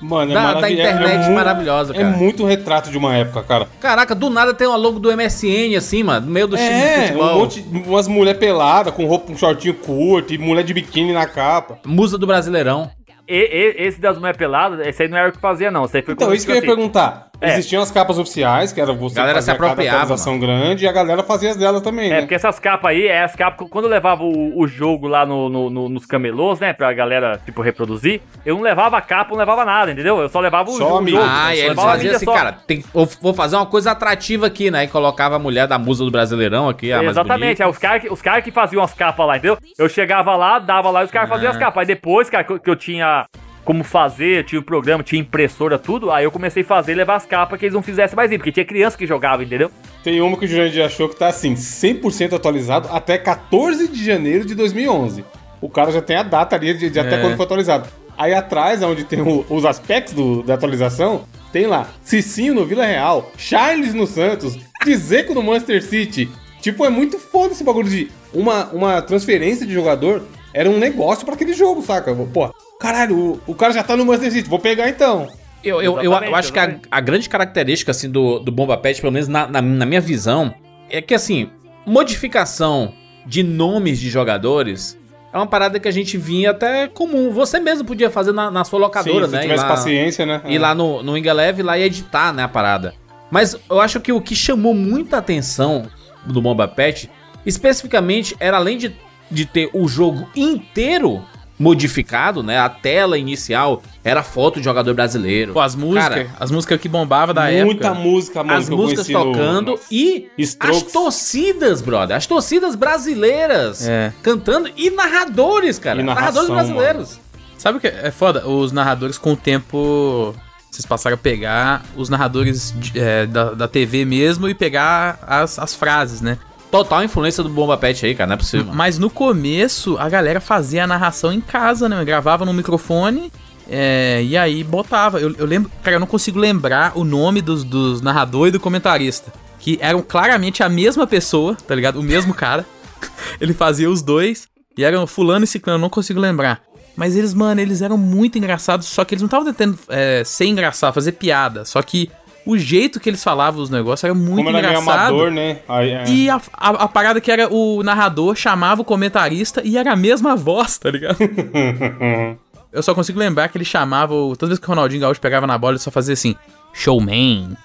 Mano, é
da, da internet
é,
é maravilhosa,
cara. É muito retrato de uma época, cara.
Caraca, do nada tem uma logo do MSN, assim, mano, no meio do
é, time de futebol. Um monte, umas mulher pelada, com roupa, um shortinho curto, e mulher de biquíni na capa.
Musa do Brasileirão.
E, e, esse das mulheres peladas, esse aí não era o que fazia, não. Esse aí foi
então, isso que eu ia assim. perguntar. É. Existiam as capas oficiais, que era você
galera se apropriava,
atualização grande, e a galera fazia as delas também,
é,
né?
porque essas capas aí, é as capas, quando eu levava o, o jogo lá no, no, no, nos camelôs, né, pra galera, tipo, reproduzir, eu não levava a capa, não levava nada, entendeu? Eu só levava o,
só jogo. Ah, e eles faziam assim, só... cara, tem, vou fazer uma coisa atrativa aqui, né, e colocava a mulher da musa do Brasileirão aqui, a
Exatamente, é, os caras os cara que faziam as capas lá, entendeu? Eu chegava lá, dava lá e os caras ah. faziam as capas. Aí depois, cara, que eu tinha como fazer, tinha o programa, tinha impressora, tudo. Aí eu comecei a fazer levar as capas que eles não fizessem mais ir, porque tinha criança que jogava, entendeu?
Tem uma que o Jurandir achou que tá assim, 100% atualizado até 14 de janeiro de 2011. O cara já tem a data ali de, de até é. quando foi atualizado. Aí atrás, onde tem o, os aspectos do, da atualização, tem lá Cicinho no Vila Real, Charles no Santos, Dizeco no Manchester City. Tipo, é muito foda esse bagulho de uma, uma transferência de jogador era um negócio pra aquele jogo, saca? Pô, caralho, o, o cara já tá no Manchester City, vou pegar então.
Eu, eu, eu, eu acho que a, a, grande característica assim, do, do Bomba Pet, pelo menos na, na, na minha visão, é que assim, modificação de nomes de jogadores é uma parada que a gente vinha até comum. Você mesmo podia fazer na, na sua locadora,
Sim,
né?
Se tivesse
lá,
paciência, né?
Ir lá no, no Ingelev lá e editar, né, a parada. Mas eu acho que o que chamou muita atenção do Bomba Pet, especificamente, era além de, de ter o jogo inteiro modificado, né? A tela inicial era foto de jogador brasileiro.
Pô, as músicas,
Cara,
as músicas que bombava da
Muita
época.
música, mano.
as músicas
no-
tocando
Nossa.
e
Strokes.
as torcidas, brother. As torcidas brasileiras
É.
cantando e narradores, cara.
E narração,
narradores brasileiros.
Sabe o que é foda? Os narradores com o tempo. Vocês passaram a pegar os narradores de- é, da, da TV mesmo e pegar as, as frases, né?
Total influência do Bomba Pet aí, cara. Não é possível. mano.
Mas no começo a galera fazia a narração em casa, né? Gravava no microfone é, e aí botava. Eu, eu lembro, cara, eu não consigo lembrar o nome dos, dos narrador e do comentarista. Que eram claramente a mesma pessoa, tá ligado? O mesmo cara. Ele fazia os dois. E eram fulano e ciclano, eu não consigo lembrar. Mas eles, mano, eles eram muito engraçados, só que eles não estavam tentando é, ser engraçado, fazer piada. Só que o jeito que eles falavam os negócios era muito
Como era meio
engraçado.
amador, né? Aí, é.
E a, a, a parada que era o narrador chamava o comentarista e era a mesma voz, tá ligado? Eu só consigo lembrar que ele chamava, o- toda vez que o Ronaldinho Gaúcho pegava na bola, ele só fazia assim: showman,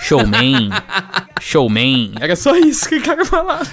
showman, showman. Era só isso que o cara falava.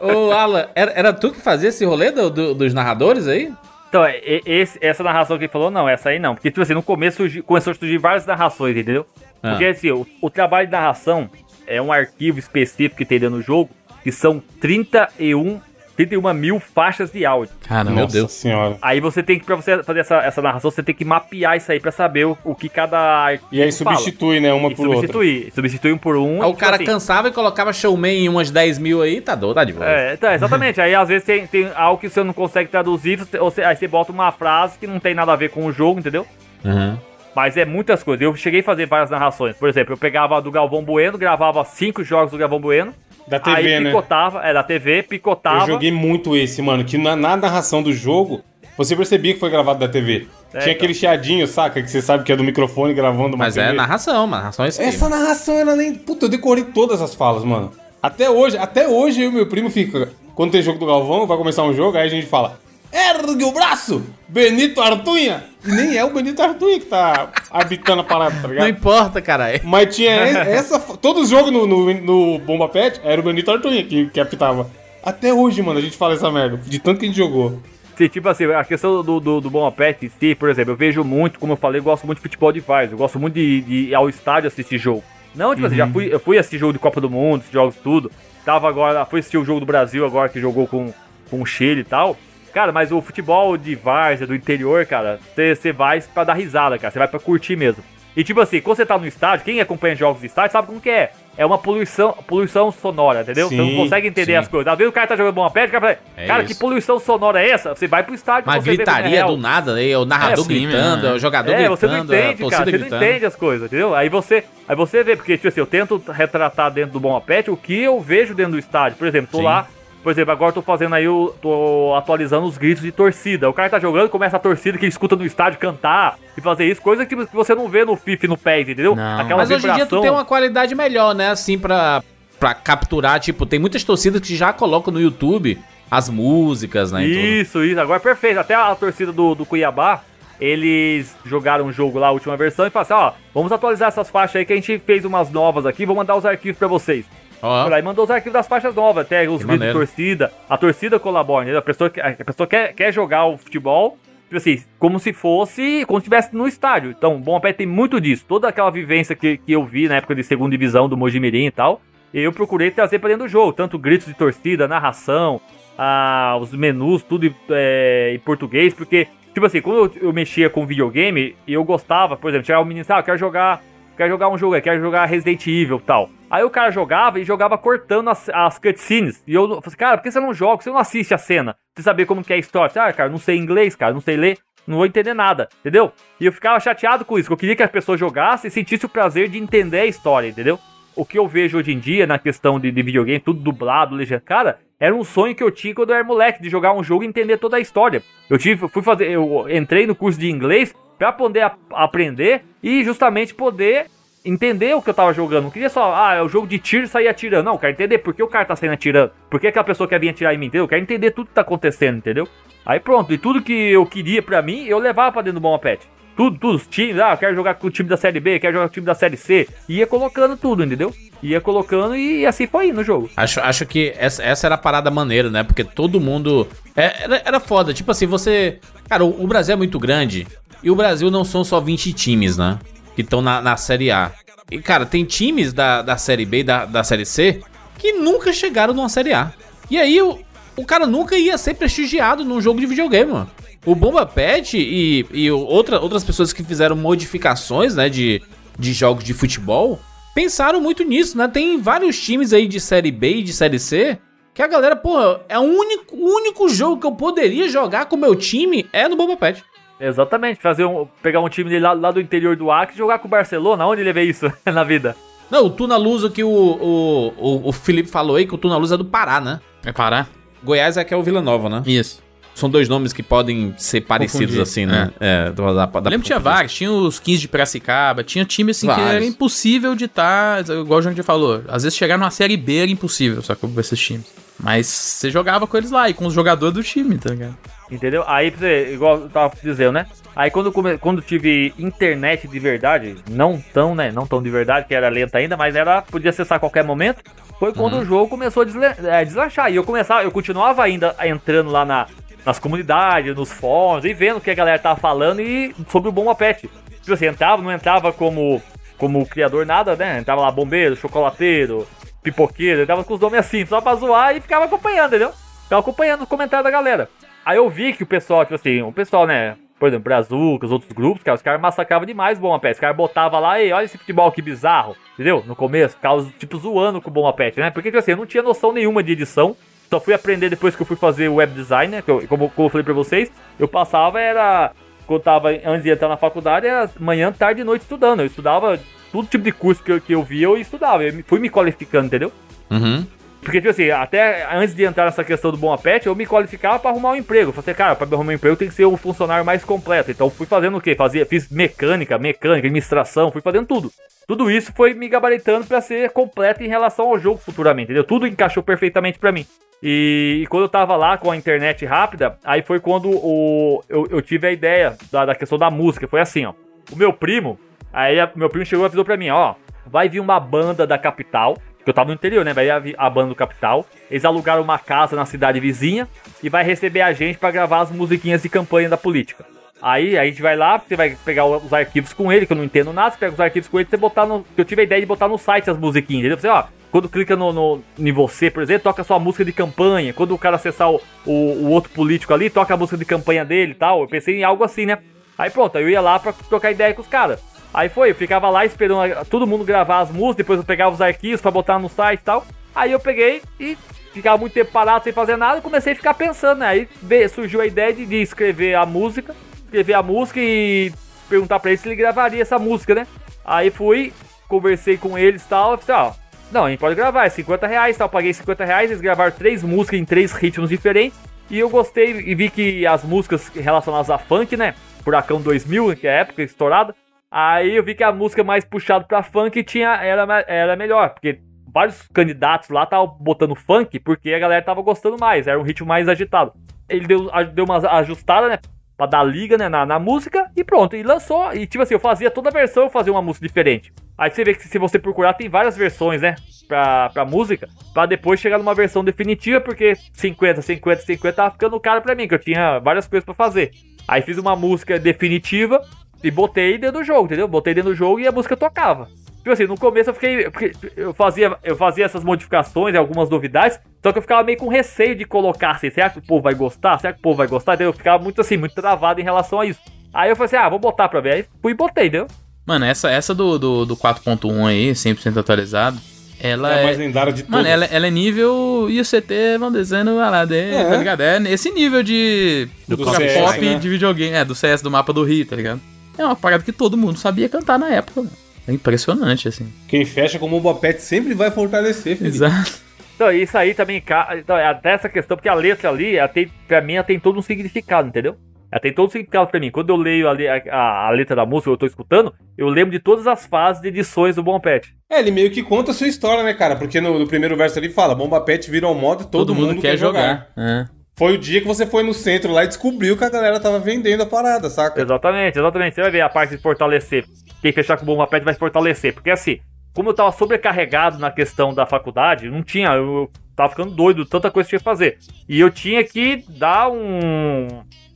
Ô, Alan, era, era tu que fazia esse rolê do- do- dos narradores aí?
Então, esse- essa narração que ele falou, não, essa aí não. Porque, tipo assim, no começo surgi- começou a surgir várias narrações, entendeu?
Ah.
Porque, assim, o, o trabalho de narração é um arquivo específico que tem dentro do jogo, que são 31, 31 mil faixas de áudio.
Caramba,
Meu Deus.
senhora.
Aí você tem que, pra você fazer essa, essa narração, você tem que mapear isso aí pra saber o, o que cada arquivo
E aí
fala.
substitui, né? Uma
E
por outra.
substituir. Substitui um por um.
Aí o
tipo
cara
assim,
cansava e colocava showman em umas 10 mil aí, tá doido, tá de boa.
É, então, exatamente. aí às vezes tem, tem algo que você não consegue traduzir, você- aí você bota uma frase que não tem nada a ver com o jogo, entendeu?
Uhum.
Mas é muitas coisas. Eu cheguei a fazer várias narrações. Por exemplo, eu pegava do Galvão Bueno, gravava cinco jogos do Galvão Bueno.
Da TV,
aí
né?
picotava, é da TV, picotava.
Eu joguei muito esse, mano, que na, na narração do jogo, você percebia que foi gravado da TV.
É,
Tinha
então.
aquele chiadinho, saca? Que você sabe que é do microfone gravando uma
Mas
TV.
é narração, mano. Narração é isso aí.
Essa narração era nem. Puta, eu decorei todas as falas, mano. Até hoje, até hoje eu e meu primo fica. Quando tem jogo do Galvão, vai começar um jogo, aí a gente fala. Ergue o braço! Benito Artunha! E nem é o Benito Artunha que tá habitando a parada, tá
Não
ligado?
importa, cara.
Mas tinha essa. Todo os jogos no, no, no Bomba Pet era o Benito Artunha que, que apitava. Até hoje, mano, a gente fala essa merda. De tanto que a gente jogou.
Se, tipo assim, a questão do, do, do Bom Pet em si, por exemplo, eu vejo muito, como eu falei, eu gosto muito de futebol de vários. Eu gosto muito de, de ir ao estádio assistir jogo. Não, tipo assim, já fui, eu fui assistir jogo de Copa do Mundo, esses jogos tudo. Tava agora, fui assistir o jogo do Brasil agora, que jogou com, com o Chile e tal. Cara, mas o futebol de várzea, do interior, cara, você vai pra dar risada, cara. Você vai pra curtir mesmo. E tipo assim, quando você tá no estádio, quem acompanha jogos de estádio sabe como que é. É uma poluição, poluição sonora, entendeu? você
Sim,
não consegue entender
sim.
as coisas. Às vezes o cara tá jogando bom pé, o cara fala,
É
cara,
isso.
que poluição sonora é essa? Você vai pro estádio
Mas
você é
gritaria do nada, aí, o narrador
É
gritando,
né?
o jogador
É,
gritando,
você não entende, cara. Você
gritando.
não entende as coisas, entendeu? Aí você, aí você vê, porque, tipo assim, eu tento retratar dentro do Bom Apete o que eu vejo dentro do estádio. Por exemplo, tô lá, por exemplo, agora eu tô fazendo aí, eu tô atualizando os gritos de torcida. O cara tá jogando, começa a torcida que ele escuta no estádio cantar e fazer isso, coisa que você não vê no FIFA e no PES, entendeu?
Não.
Aquela
Mas hoje em dia tu
vibração.
tem uma qualidade melhor, né? Assim, pra, pra capturar, tipo, tem muitas torcidas que já colocam no YouTube as músicas, né? tudo.
Isso, isso. Agora é perfeito. Até a torcida do, do Cuiabá, eles jogaram um jogo lá, a última versão, e falaram assim, ó, vamos atualizar essas faixas aí que a gente fez umas novas aqui, vou mandar os arquivos pra vocês. Lá e mandou os arquivos das faixas novas, até os gritos de torcida. A torcida colabora, né? A pessoa, a pessoa quer, quer jogar o futebol, tipo assim, como se fosse, como se estivesse no estádio. Então, Bom Pé tem muito disso. Toda aquela vivência que, que eu vi na época de segunda divisão do Mojimirim e tal, eu procurei trazer pra dentro do jogo. Tanto gritos de torcida, narração, ah, os menus, tudo é, em português, porque, tipo assim, quando eu, eu mexia com videogame, eu gostava, por exemplo, chegava o menino, ah, eu quero jogar quero jogar um jogo aí, quero jogar Resident Evil tal. Aí o cara jogava e jogava cortando as, as cutscenes. E eu falei assim, cara, por que você não joga? Você não assiste a cena? Você saber como que é a história. Ah, cara, não sei inglês, cara, não sei ler, não vou entender nada, entendeu? E eu ficava chateado com isso, eu queria que a pessoa jogasse e sentisse o prazer de entender a história, entendeu? o que eu vejo hoje em dia na questão de, de videogame, tudo dublado, legenda, cara, era um sonho que eu tinha quando eu era moleque, de jogar um jogo e entender toda a história. Eu tive, fui fazer, eu entrei no curso de inglês para poder a, aprender e justamente poder entender o que eu tava jogando. Não queria só, ah, é o jogo de tiro sair atirando. Não, eu quero entender por que o cara tá saindo atirando. Por que aquela pessoa quer vir atirar em mim, entendeu? Eu quero entender tudo que tá acontecendo, entendeu? Aí pronto, e tudo que eu queria pra mim, eu levava pra dentro do Bomba Pet. Tudo, tudo, os times, ah, eu quero jogar com o time da Série B, quero jogar com o time da Série C. Ia colocando tudo, entendeu? Ia colocando e assim foi no jogo.
Acho, acho que essa, essa era a parada maneira, né? Porque todo mundo. É, era, era foda. Tipo assim, você. Cara, o, o Brasil é muito grande. E o Brasil não são só 20 times, né? Que estão na, na Série A. E, cara, tem times da, da Série B e da, da Série C que nunca chegaram numa Série A. E aí o, o cara nunca ia ser prestigiado num jogo de videogame, mano. O Bomba Pet e, e outra, outras pessoas que fizeram modificações, né, de, de jogos de futebol, pensaram muito nisso, né? Tem vários times aí de Série B e de Série C que a galera, porra, é o único, único jogo que eu poderia jogar com o meu time é no Bomba Pet.
Exatamente, fazer um, pegar um time lá, lá do interior do Acre e jogar com o Barcelona, onde ele vê isso na vida?
Não, o Tuna Luz que o, o, o, o Felipe falou aí, que o Tuna Luz é do Pará, né?
É Pará?
Goiás é que é o Vila Nova, né?
Isso.
São dois nomes que podem ser parecidos
Confundir,
assim, né? É, da, da, da,
Eu lembro que tinha vários, tinha os 15 de Piracicaba, tinha time assim que era
Vários.
impossível de estar, igual o João já falou, às vezes chegar numa série B era impossível, só com esses times. Mas você jogava com eles lá e com os jogadores do time, tá ligado?
Entendeu? Aí, igual eu tava dizendo, né? Aí quando, quando tive internet de verdade, não tão, né? Não tão de verdade, que era lenta ainda, mas era podia acessar a qualquer momento. Foi quando o jogo começou a desle- é, deslanchar. E eu começava, eu continuava ainda entrando lá na, nas comunidades, nos fóruns, e vendo o que a galera tava falando e sobre o Bomba Pet. Tipo assim, entrava, não entrava como, como criador nada, né? Entrava lá bombeiro, chocolateiro, pipoqueiro, entrava com os nomes assim, só pra zoar e ficava acompanhando, entendeu? Ficava acompanhando os comentários da galera. Aí eu vi que o pessoal, tipo assim, o pessoal, né? Por exemplo, Brazuca, os outros grupos, cara, os caras massacravam demais o Bomba Pet. Os caras botavam lá, e olha esse futebol que bizarro, entendeu? No começo, ficava, tipo, zoando com o Bomba Pet, né? Porque, tipo assim, eu não tinha noção nenhuma de edição. Só fui aprender depois que eu fui fazer web design, né? Eu, como, como eu falei pra vocês, eu passava, era. Quando eu tava antes de entrar na faculdade, era manhã, tarde e noite estudando. Eu estudava todo tipo de curso que eu, que eu via, eu estudava. Eu fui me qualificando, entendeu?
Uhum.
Porque, tipo assim, até antes de entrar nessa questão do bom pet, eu me qualificava pra arrumar um emprego. Eu falei, assim, cara, pra me arrumar um emprego tem que ser um funcionário mais completo. Então fui fazendo o quê? Fazia, fiz mecânica, mecânica, administração, fui fazendo tudo. Tudo isso foi me gabaritando pra ser completo em relação ao jogo futuramente, entendeu? Tudo encaixou perfeitamente pra mim. E, e quando eu tava lá com a internet rápida, aí foi quando o, eu, eu tive a ideia da, da questão da música. Foi assim, ó. O meu primo, aí meu primo chegou e avisou pra mim, ó. Vai vir uma banda da capital, que eu tava no interior, né? Vai vir a banda do capital. Eles alugaram uma casa na cidade vizinha e vai receber a gente pra gravar as musiquinhas de campanha da política. Aí a gente vai lá, você vai pegar os arquivos com ele, que eu não entendo nada, você pega os arquivos com ele, você botar no. Eu tive a ideia de botar no site as musiquinhas, entendeu? Você, ó, quando clica no, no, em você, por exemplo, toca sua música de campanha. Quando o cara acessar o, o, o outro político ali, toca a música de campanha dele e tal. Eu pensei em algo assim, né? Aí pronto, eu ia lá pra trocar ideia com os caras. Aí foi, eu ficava lá esperando todo mundo gravar as músicas, depois eu pegava os arquivos pra botar no site e tal. Aí eu peguei e ficava muito tempo parado sem fazer nada e comecei a ficar pensando, né? Aí surgiu a ideia de, de escrever a música, escrever a música e perguntar pra ele se ele gravaria essa música, né? Aí fui, conversei com eles e tal, eu falei, ó, não, a gente pode gravar, é 50 reais, tal, paguei 50 reais, eles gravaram três músicas em três ritmos diferentes. E eu gostei e vi que as músicas relacionadas a funk, né? Furacão 2000, que é a época estourada. Aí eu vi que a música mais puxada pra funk tinha era, era melhor, porque vários candidatos lá estavam botando funk porque a galera tava gostando mais, era um ritmo mais agitado. Ele deu, deu uma ajustada, né? Pra dar liga, né, na, na música e pronto. E lançou. E tipo assim, eu fazia toda a versão, eu fazia uma música diferente. Aí você vê que se você procurar, tem várias versões, né? Pra, pra música, pra depois chegar numa versão definitiva, porque 50, 50, 50 tava ficando caro pra mim, que eu tinha várias coisas pra fazer. Aí fiz uma música definitiva e botei dentro do jogo, entendeu? Botei dentro do jogo e a música tocava. Tipo assim, no começo eu fiquei. porque Eu fazia, eu fazia essas modificações e algumas novidades, só que eu ficava meio com receio de colocar assim. Será que o povo vai gostar? Será que o povo vai gostar? Então eu ficava muito assim, muito travado em relação a isso. Aí eu falei assim, ah, vou botar pra ver. Aí fui e botei, entendeu?
Mano, essa, essa do, do, do 4.1 aí, 100% atualizado, ela
É a
é...
mais lendária de todas.
Mano, ela, ela é nível ICT, vão dizendo, vai lá, de,
É.
tá ligado? É nesse nível de
Do
cultura
CS,
pop
né?
de videogame, é, do CS do mapa do Rio, tá ligado? É uma parada que todo mundo sabia cantar na época, mano. É impressionante, assim.
Quem fecha com o Boba Pet sempre vai fortalecer, Felipe.
Exato.
Então, isso aí também. Então, é até essa questão, porque a letra ali, ela tem, pra mim, ela tem todo um significado, entendeu? Ela tem todo um significado pra mim. Quando eu leio ali a, a- a letra da música, eu tô escutando, eu lembro de todas as fases de edições do Bom Pet.
É, ele meio que conta a sua história, né, cara? Porque no, no primeiro verso ele fala: Bomba Pet virou moda e todo, mundo, quer jogar.
É.
Foi o dia que você foi no centro lá e descobriu que a galera tava vendendo a parada, saca?
Exatamente, exatamente. Você vai ver a parte de fortalecer. Quem fechar com o Bomba Pet vai fortalecer. Porque assim, como eu tava sobrecarregado na questão da faculdade, não tinha. Eu, tava ficando doido, tanta coisa que tinha que fazer. E eu tinha que dar um,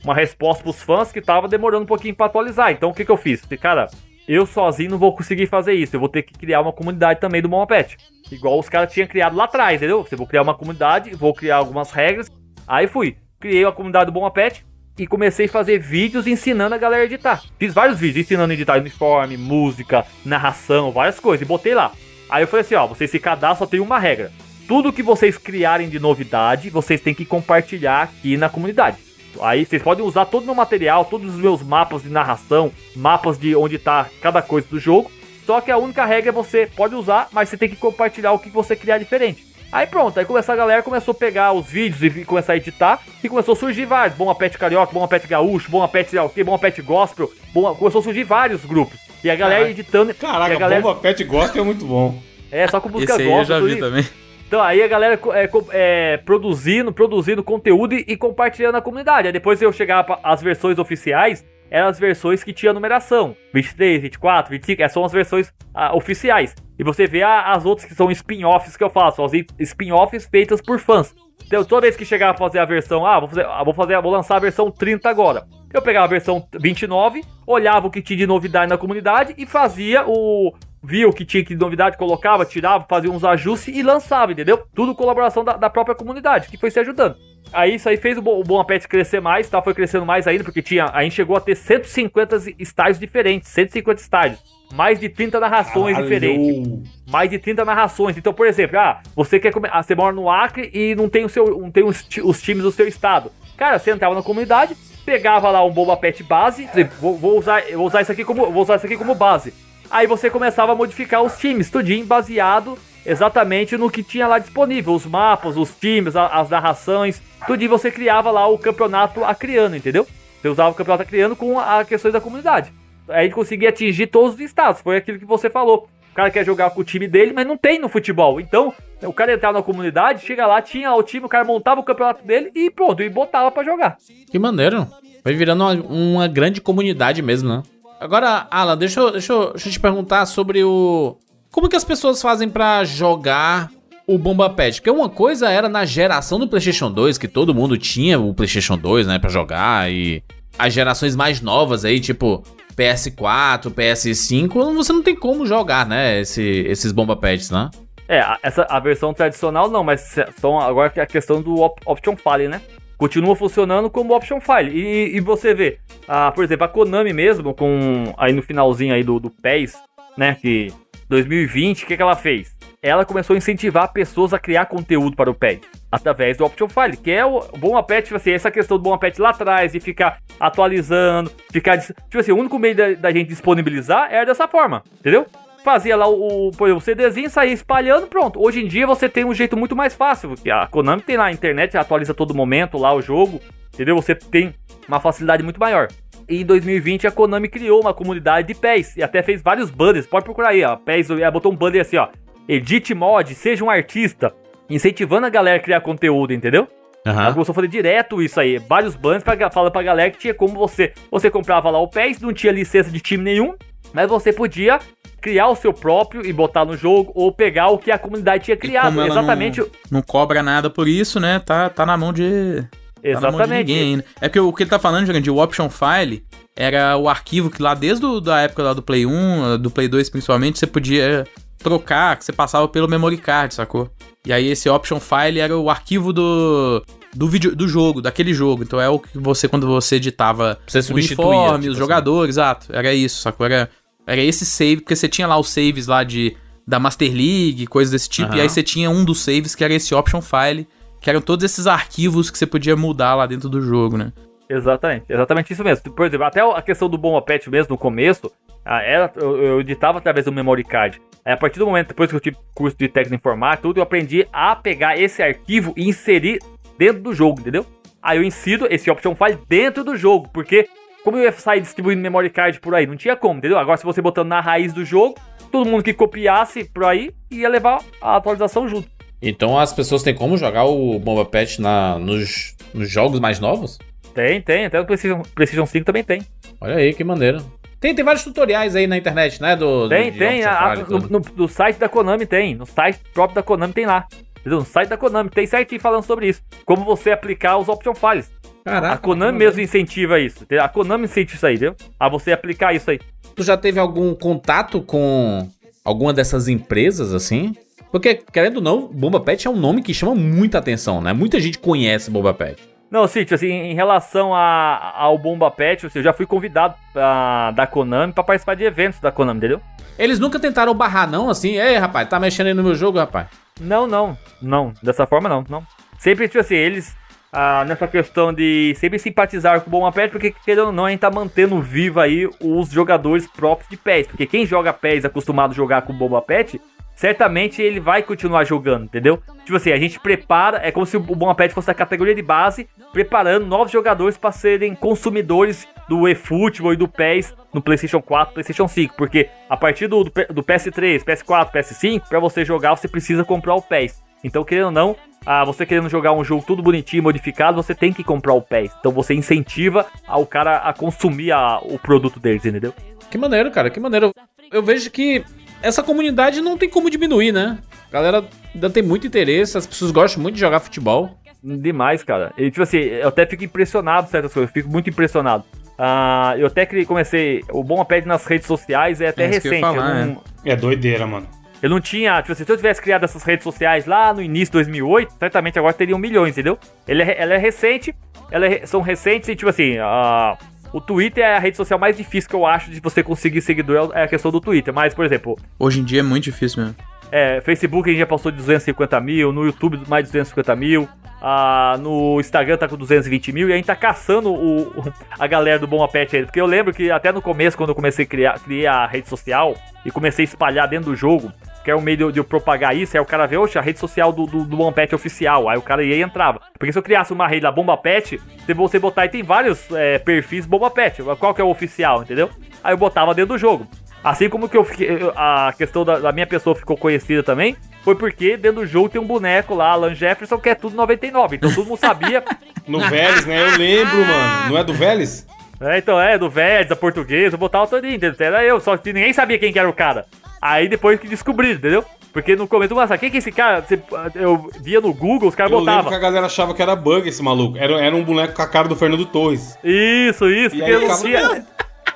uma resposta pros fãs que tava demorando um pouquinho pra atualizar. Então o que, que eu fiz? Cara, eu sozinho não vou conseguir fazer isso. Eu vou ter que criar uma comunidade também do Bomba Pet. Igual os caras tinham criado lá atrás, entendeu? Eu vou criar uma comunidade, vou criar algumas regras. Aí fui, criei a comunidade do Bomba Pet e comecei a fazer vídeos ensinando a galera a editar. Fiz vários vídeos ensinando a editar uniforme, música, narração, várias coisas, e botei lá. Aí eu falei assim, ó, vocês se cadastram, tem uma regra. Tudo que vocês criarem de novidade, vocês têm que compartilhar aqui na comunidade. Aí vocês podem usar todo o meu material, todos os meus mapas de narração, mapas de onde tá cada coisa do jogo. Só que a única regra é você pode usar, mas você tem que compartilhar o que você criar diferente. Aí pronto, aí começou a galera começou a pegar os vídeos e começar a editar e começou a surgir vários, Bom Pet Carioca, Bom Pet Gaúcho, Bom Pet sei lá o quê, Bom Pet Gospel, bom, começou a surgir vários grupos. E a galera
Caraca.
editando,
Caraca,
a galera,
Bomba Pet gosta é muito bom.
é só com música
Esse aí eu
gospel.
já vi também.
Então aí a galera é, é, produzindo, produzindo conteúdo e, e compartilhando na comunidade. Aí depois eu chegava pra- as versões oficiais, eram as versões que tinha numeração. 23, 24, 25, essas são as versões ah, oficiais. E você vê a- as outras que são spin-offs que eu faço, as spin-offs feitas por fãs. Então toda vez que chegava a fazer a versão, ah, vou fazer, ah, vou fazer, vou lançar a versão 30 agora. Eu pegava a versão 29, olhava o que tinha de novidade na comunidade e fazia o via o que tinha de novidade, colocava, tirava, fazia uns ajustes e lançava, entendeu? Tudo colaboração da, da própria comunidade, que foi se ajudando. Aí isso aí fez o, Bo- o Bom Pet crescer mais, tá? Foi crescendo mais ainda, porque tinha, a gente chegou a ter 150 estágios diferentes, 150 estágios. Mais de 30 narrações
Caralho.
diferentes mais de 30 narrações. Então, por exemplo, ah, você quer ah, você mora no Acre e não tem o seu não tem os, os times do seu estado. Cara, você entrava na comunidade, pegava lá um Boba Pet base, vou, vou usar vou usar isso aqui como vou usar isso aqui como base. Aí você começava a modificar os times, tudinho baseado exatamente no que tinha lá disponível, os mapas, os times, a- as narrações, tudinho você criava lá o campeonato acriano, entendeu? Você usava o campeonato acriano com a questões da comunidade. Aí ele conseguia atingir todos os estados, foi aquilo que você falou. O cara quer jogar com o time dele, mas não tem no futebol. Então, o cara entrava na comunidade, chega lá, tinha o time, o cara montava o campeonato dele e pronto, e botava pra jogar.
Que maneiro. Vai virando uma, uma grande comunidade mesmo, né? Agora, Alan, deixa eu, deixa, eu, deixa eu te perguntar sobre o. Como que as pessoas fazem pra jogar o Bomba Pet? Porque uma coisa era na geração do PlayStation 2, que todo mundo tinha o PlayStation 2, né, pra jogar, e as gerações mais novas aí, tipo PS4, PS5, você não tem como jogar, né, esse, esses Bomba Pets, né?
É, essa, a versão tradicional não, mas são agora é a questão do op- Option File, né? Continua funcionando como Option File. E, e você vê, ah, por exemplo, a Konami mesmo, com aí no finalzinho aí do, do PES, né? Que 2020, o que, que ela fez? Ela começou a incentivar pessoas a criar conteúdo para o PES através do Option File, que é o Bom Apet, tipo assim, essa questão do Bom Apet lá atrás e ficar atualizando, ficar. Tipo assim, o único meio da, da gente disponibilizar era dessa forma, entendeu? Fazia lá o, o, o CDzinho, saía espalhando, pronto. Hoje em dia você tem um jeito muito mais fácil, porque a Konami tem lá a internet, atualiza a todo momento lá o jogo, entendeu? Você tem uma facilidade muito maior. E em 2020 a Konami criou uma comunidade de PES e até fez vários banners, pode procurar aí, ó. PES, ela botou um banner assim, ó. Edite mod, seja um artista, incentivando a galera a criar conteúdo, entendeu? Ela
Aham.
começou a fazer direto isso aí. Vários banners pra, falando pra galera que tinha como você. Você comprava lá o PES, não tinha licença de time nenhum, mas você podia criar o seu próprio e botar no jogo, ou pegar o que a comunidade tinha criado.
como ela
Exatamente.
Não, não cobra nada por isso, né? Tá, tá na mão de. Tá na mão de
Exatamente.
ninguém ainda. É porque o que ele tá falando, Jurandir, o Option File era o arquivo que lá desde da época lá do Play 1, do Play 2 principalmente, você podia trocar, que você passava pelo memory card, sacou? E aí esse Option File era o arquivo do do vídeo do jogo, daquele jogo. Então é o que você quando você editava
Você
uniforme,
tipo
os
assim.
jogadores, exato. Era isso, sacou? Era era esse save, porque você tinha lá os saves lá de da Master League, coisas desse tipo, e
Aham.
aí você tinha um dos saves que era esse Option File, que eram todos esses arquivos que você podia mudar lá dentro do jogo, né?
Exatamente, exatamente isso mesmo. Por exemplo, até a questão do Bomba Pet mesmo no começo, Ah, era, eu, eu editava através do memory card. Aí, a partir do momento, depois que eu tive curso de técnico informática, tudo, eu aprendi a pegar esse arquivo e inserir dentro do jogo, entendeu? Aí eu insiro esse option file dentro do jogo, porque como eu ia sair distribuindo memory card por aí? Não tinha como, entendeu? Agora, se você botando na raiz do jogo, todo mundo que copiasse por aí ia levar a atualização junto.
Então as pessoas têm como jogar o Bomba Pet na, nos, nos jogos mais novos?
Tem, tem. Até o PlayStation, PlayStation 5 também tem.
Olha aí, que maneiro. Tem, tem vários tutoriais aí na internet, né? Do,
Tem,
de
tem. A- no, no- no site da Konami tem. No site próprio da Konami tem lá. Entendeu? No site da Konami tem certinho falando sobre isso. Como você aplicar os option files.
Caraca.
A Konami mesmo incentiva isso. A Konami incentiva isso aí, entendeu? A você aplicar isso aí.
Tu já teve algum contato com alguma dessas empresas, assim? Porque, querendo ou não, Bomba Pet é um nome que chama muita atenção, né? Muita gente conhece Bomba Pet.
Não, City, assim, em relação a- ao Bomba Pet, assim, eu já fui convidado pra- da Konami pra participar de eventos da Konami, entendeu?
Eles nunca tentaram barrar, não, assim? Ei, rapaz, tá mexendo aí no meu jogo, rapaz.
Não, não, não. Dessa forma, não, não. Sempre, tipo assim, eles, ah, nessa questão de sempre simpatizar com o Bomba Pet, porque, querendo ou não, a gente tá mantendo vivo aí os jogadores próprios de PES. Porque quem joga PES acostumado a jogar com o Bomba Pet, certamente ele vai continuar jogando, entendeu? Tipo assim, a gente prepara, é como se o Bomba Pet fosse a categoria de base, preparando novos jogadores para serem consumidores do eFootball e do PES no PlayStation 4, PlayStation 5, porque a partir do, do PS3, PS4, PS5, para você jogar você precisa comprar o PES. Então, querendo ou não, ah, você querendo jogar um jogo tudo bonitinho, modificado, você tem que comprar o PES. Então você incentiva o cara a consumir a- o produto deles, entendeu?
Que maneiro, cara, que maneiro. Eu vejo que essa comunidade não tem como diminuir, né? A galera ainda tem muito interesse, as pessoas gostam muito de jogar futebol.
Demais, cara. E, tipo assim, eu até fico impressionado com certas coisas, eu fico muito impressionado. Ah, eu até que comecei. O Bom Pede nas redes sociais é até
É
recente.
Falar,
não,
É doideira, mano.
Eu não tinha. Tipo assim, se eu tivesse criado essas redes sociais lá no início de 2008, certamente agora teriam milhões, entendeu? Ele é, ela é recente, ela é são recentes e, tipo assim, ah, o Twitter é a rede social mais difícil que eu acho de você conseguir seguidor, é a questão do Twitter. Mas, por exemplo,
Hoje em dia é muito difícil mesmo.
é, Facebook a gente já passou de 250 mil, no YouTube mais de 250 mil, ah, no Instagram tá com 220 mil e a gente tá caçando o, o- a galera do Bom Apete aí. Porque eu lembro que até no começo, quando eu comecei a criar, criar a rede social e comecei a espalhar dentro do jogo, que é o meio de, eu- de eu propagar isso, aí o cara vê, oxe, a rede social do, do, do Bom Pet oficial. Aí o cara ia e entrava. Porque se eu criasse uma rede da Bomba Pet, se você botar aí, tem vários é, perfis Bomba Pet. Qual que é o oficial, entendeu? Aí eu botava dentro do jogo. Assim como que eu fiquei, a questão da, da minha pessoa ficou conhecida também, foi porque dentro do jogo tem um boneco lá, Alan Jefferson, que é tudo 99. Então todo mundo sabia.
No Vélez, né? Eu lembro, mano. Não é do Vélez?
É, então é, do Vélez, da portuguesa, eu botava todinho, entendeu? Era eu, só que ninguém sabia quem que era o cara. Aí depois que descobriram, entendeu? Porque no começo, nossa, quem que é esse cara? Você- eu via no Google, os caras
Eu lembro que a
botavam.
galera achava que era bug esse maluco. Era, era um boneco com a cara do Fernando Torres.
Isso, isso,
E aí
eu não
ficava,
tinha.
"Meu,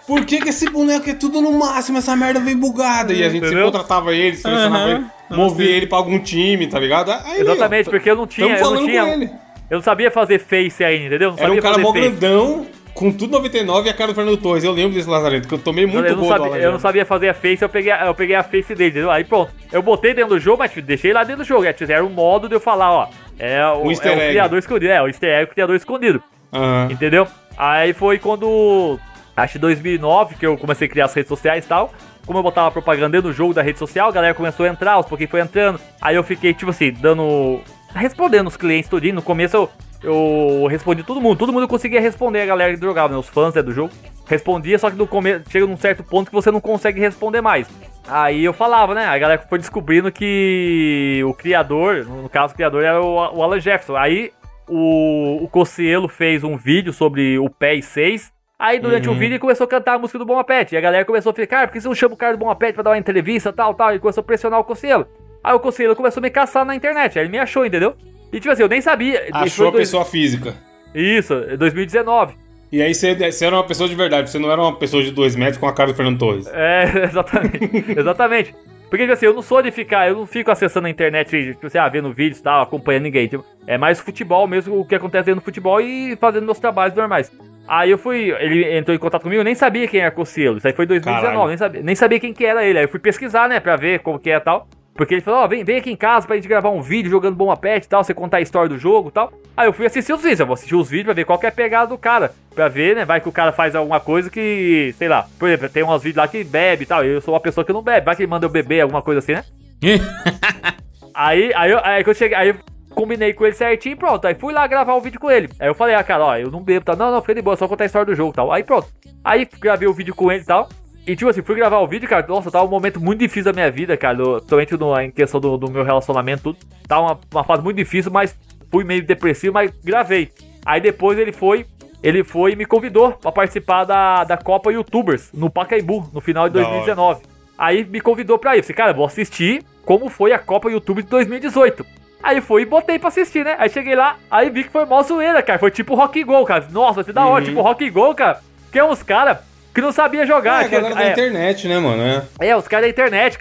por que, que esse boneco é tudo no máximo? Essa merda vem bugada. E a gente
Entendeu?
sempre contratava ele, selecionava ele, movia ele pra algum time, tá ligado? Aí,
Exatamente, porque eu não tinha. Eu não tinha.
com ele.
Eu não sabia fazer face ainda, entendeu? Não
Era
sabia
um cara mó
face.
grandão, com tudo 99 e a cara do Fernando Torres. Eu lembro desse Lazarento, que eu tomei muito
eu, não sabia, eu não sabia fazer a face, eu peguei, a- eu peguei a face dele, entendeu? Aí pronto, eu botei dentro do jogo, mas deixei lá dentro do jogo. É, tipo, Era um modo de eu falar, ó. É o,
Um
é o criador escondido, é, o easter egg, o criador escondido.
Aham.
Entendeu? Aí foi quando. Acho que 2009 que eu comecei a criar as redes sociais e tal. Como eu botava propaganda dentro do jogo da rede social, a galera começou a entrar, aos pouquinhos foi entrando. Aí eu fiquei, tipo assim, dando. Respondendo os clientes tudinho. No começo eu, eu respondi todo mundo. Todo mundo conseguia responder a galera que jogava, né? Os fãs né, do jogo. Respondia, só que no começo chega num certo ponto que você não consegue responder mais. Aí eu falava, né? A galera foi descobrindo que o criador, no caso o criador era o, o Alan Jefferson. Aí o, o Cocielo fez um vídeo sobre o PES 6. Aí durante o vídeo ele começou a cantar a música do Bom Apete. E a galera começou a ficar, cara, por que você não chama o cara do Bom Apete pra dar uma entrevista tal, tal? E começou a pressionar o Cocielo. Aí o Cocielo começou a me caçar na internet. Aí ele me achou, entendeu? E tipo assim, eu nem sabia.
Achou a
dois-
pessoa física.
Isso, 2019.
E aí você, você era uma pessoa de verdade, você não era uma pessoa de dois metros com a cara do Fernando Torres.
É, exatamente. exatamente. Porque, tipo assim, eu não sou de ficar, eu não fico acessando a internet, tipo assim, ah, vendo vídeos e tal, acompanhando ninguém. Tipo, é mais futebol mesmo, o que acontece dentro do futebol e fazendo meus trabalhos normais. Aí eu fui, ele entrou em contato comigo, eu nem sabia quem era Cocielo. Isso aí foi em 2019,
Caralho.
nem sabia, nem sabia quem que era ele. Aí eu fui pesquisar, né, pra ver como que é e tal. Porque ele falou, ó, vem, vem aqui em casa pra gente gravar um vídeo jogando Bomba Pet e tal, você contar a história do jogo e tal. Aí eu fui assistir os vídeos, eu vou assistir os vídeos pra ver qual que é a pegada do cara. Pra ver, né, vai que o cara faz alguma coisa que, sei lá, por exemplo, tem uns vídeos lá que bebe e tal, eu sou uma pessoa que não bebe, vai que ele manda eu beber, alguma coisa assim, né? aí, aí, eu, aí, eu cheguei, aí eu combinei com ele certinho e pronto. Aí fui lá gravar o um vídeo com ele. Aí eu falei, ah, cara, ó, eu não bebo, tá? Não, não, fica de boa, só contar a história do jogo e tal. Aí pronto. Aí gravei o vídeo com ele e tal. E tipo assim, fui gravar o vídeo, cara. Nossa, tava um momento muito difícil da minha vida, cara. Totalmente no, em questão do, do, meu relacionamento, tudo. Tava uma, uma fase muito difícil, mas fui meio depressivo, mas gravei. Aí depois ele foi. Ele foi e me convidou para participar da, da Copa Youtubers no Pacaembu, no final de 2019. Aí me convidou pra ir. Eu falei, cara, vou assistir como foi a Copa YouTube de 2018. Aí fui e botei pra assistir, né? Aí cheguei lá, aí vi que foi mó zoeira, cara. Foi tipo Rock Go, cara. Nossa, vai ser da hora, uhum. tipo Rock Go, cara. Que é uns caras que não sabia jogar.
É, a galera da é, internet, né, mano?
É, é os caras da internet,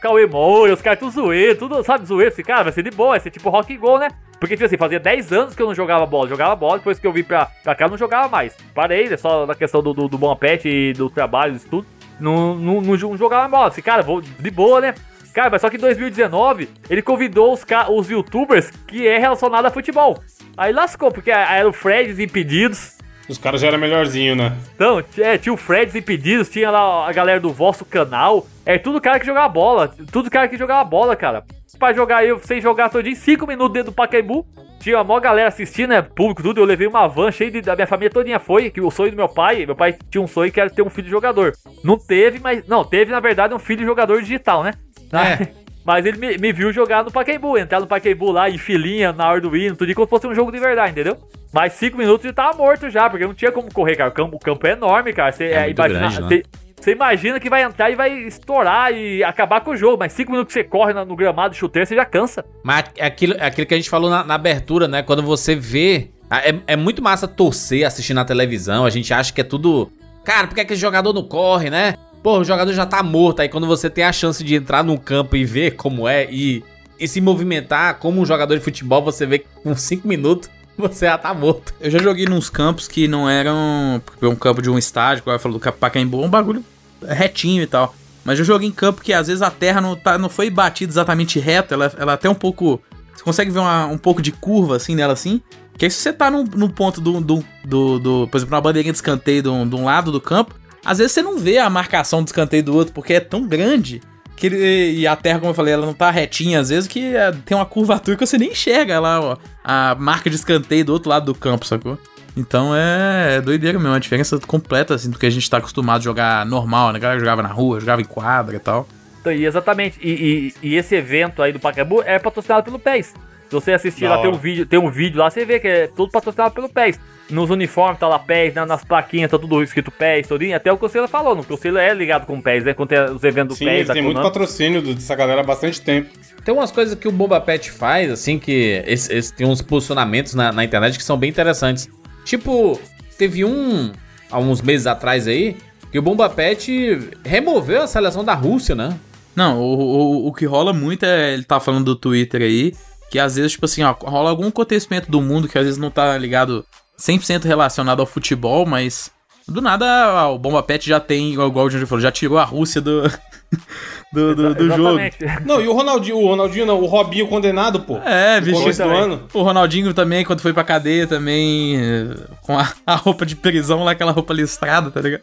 Cauê Moura, os caras tudo zoeiro, tudo, sabe, zoeiro. Assim, cara, vai ser de boa, vai ser tipo rock go, né? Porque, tipo assim, fazia 10 anos que eu não jogava bola. Jogava bola, depois que eu vim pra, pra cá, eu não jogava mais. Parei, né, só na questão do, do, do bom pet e do trabalho, isso tudo. Não, não, não, não jogava bola. Assim, cara, vou de boa, né? Cara, mas só que em 2019 ele convidou os, os youtubers que é relacionado a futebol. Aí lascou, porque era o Fred Impedidos,
os caras já eram melhorzinho, né?
Então, é, tinha o Fred Impedidos, tinha lá a galera do vosso canal. É tudo cara que jogava bola. Tudo cara que jogava bola, cara. Pra jogar eu, sem jogar todo dia, 5 minutos dentro do Pacaembu. Tinha a maior galera assistindo, né? Público, tudo. Eu levei uma van cheia de. Da minha família todinha foi. Que o sonho do meu pai. Meu pai tinha um sonho que era ter um filho jogador. Não teve, mas. Não, teve, na verdade, um filho jogador digital, né? É. Mas ele me, me, viu jogar no Pacaembu, entrar no Pacaembu lá em filinha, na hora do hino, tudo como se fosse um jogo de verdade, entendeu? Mas cinco minutos ele tava morto já, porque não tinha como correr, cara. O campo, o campo é enorme, cara. Você é, imagina, grande, né? você, imagina que vai entrar e vai estourar e acabar com o jogo, mas cinco minutos que você corre no, gramado chuteiro, você já cansa.
Mas é aquilo, é aquilo que a gente falou na, na abertura, né? Quando você vê. É, é muito massa torcer, assistir na televisão. A gente acha que é tudo. Cara, porque aquele jogador não corre, né? Pô, o jogador já tá morto. Aí quando você tem a chance de entrar no campo e ver como é e, e se movimentar como um jogador de futebol, você vê que com 5 minutos você já tá morto.
Eu já joguei nos campos que não eram. Um campo de um estádio, como eu falo do Pacaembu, um bagulho retinho e tal. Mas eu joguei em campo que às vezes a terra não, tá, não foi batida exatamente reto, ela, ela até um pouco. Você consegue ver uma, um pouco de curva assim nela assim. Que aí se você tá no ponto do, do, do, do, Por exemplo, uma bandeirinha de escanteio de um, de um lado do campo, às vezes você não vê a marcação do escanteio do outro, porque é tão grande que ele, e a terra, como eu falei, ela não tá retinha às vezes, que é, tem uma curvatura que você nem enxerga lá, ó, a marca de escanteio do outro lado do campo, sacou? Então é, é doideira mesmo, uma diferença completa assim do que a gente tá acostumado a jogar normal, né? A galera jogava na rua, jogava em quadra e tal.
Então, e exatamente, e, e, e, esse evento aí do Pacaembu é patrocinado pelo PES. Se você assistir lá, tem um, vídeo, tem um vídeo lá, você vê que é tudo patrocinado pelo PES nos uniformes tá lá PES, né, nas plaquinhas tá tudo escrito PES, todinho. Até o Conselho falou, no Conselho é ligado com o PES, né? Quando tem os eventos
Sim,
do PES.
Sim, tem muito patrocínio dessa galera há bastante tempo.
Tem umas coisas que o Bomba Pet faz, assim, que esse, esse, tem uns posicionamentos na, na internet que são bem interessantes. Tipo, teve um, há uns meses atrás aí, que o Bomba Pet removeu a seleção da Rússia, né?
Não, o, o, o que rola muito é, ele tá falando do Twitter aí, que às vezes, tipo assim, ó, rola algum acontecimento do mundo que às vezes não tá ligado 100% relacionado ao futebol, mas do nada o Bomba Pet já tem, igual o Jorge falou, já tirou a Rússia do, do, do, do jogo.
Não, e o Ronaldinho, o Ronaldinho não, o Robinho condenado, pô.
É, bicho. Do ano. O Ronaldinho também, quando foi pra cadeia também, eh, com a, a roupa de prisão lá, aquela roupa listrada, tá ligado?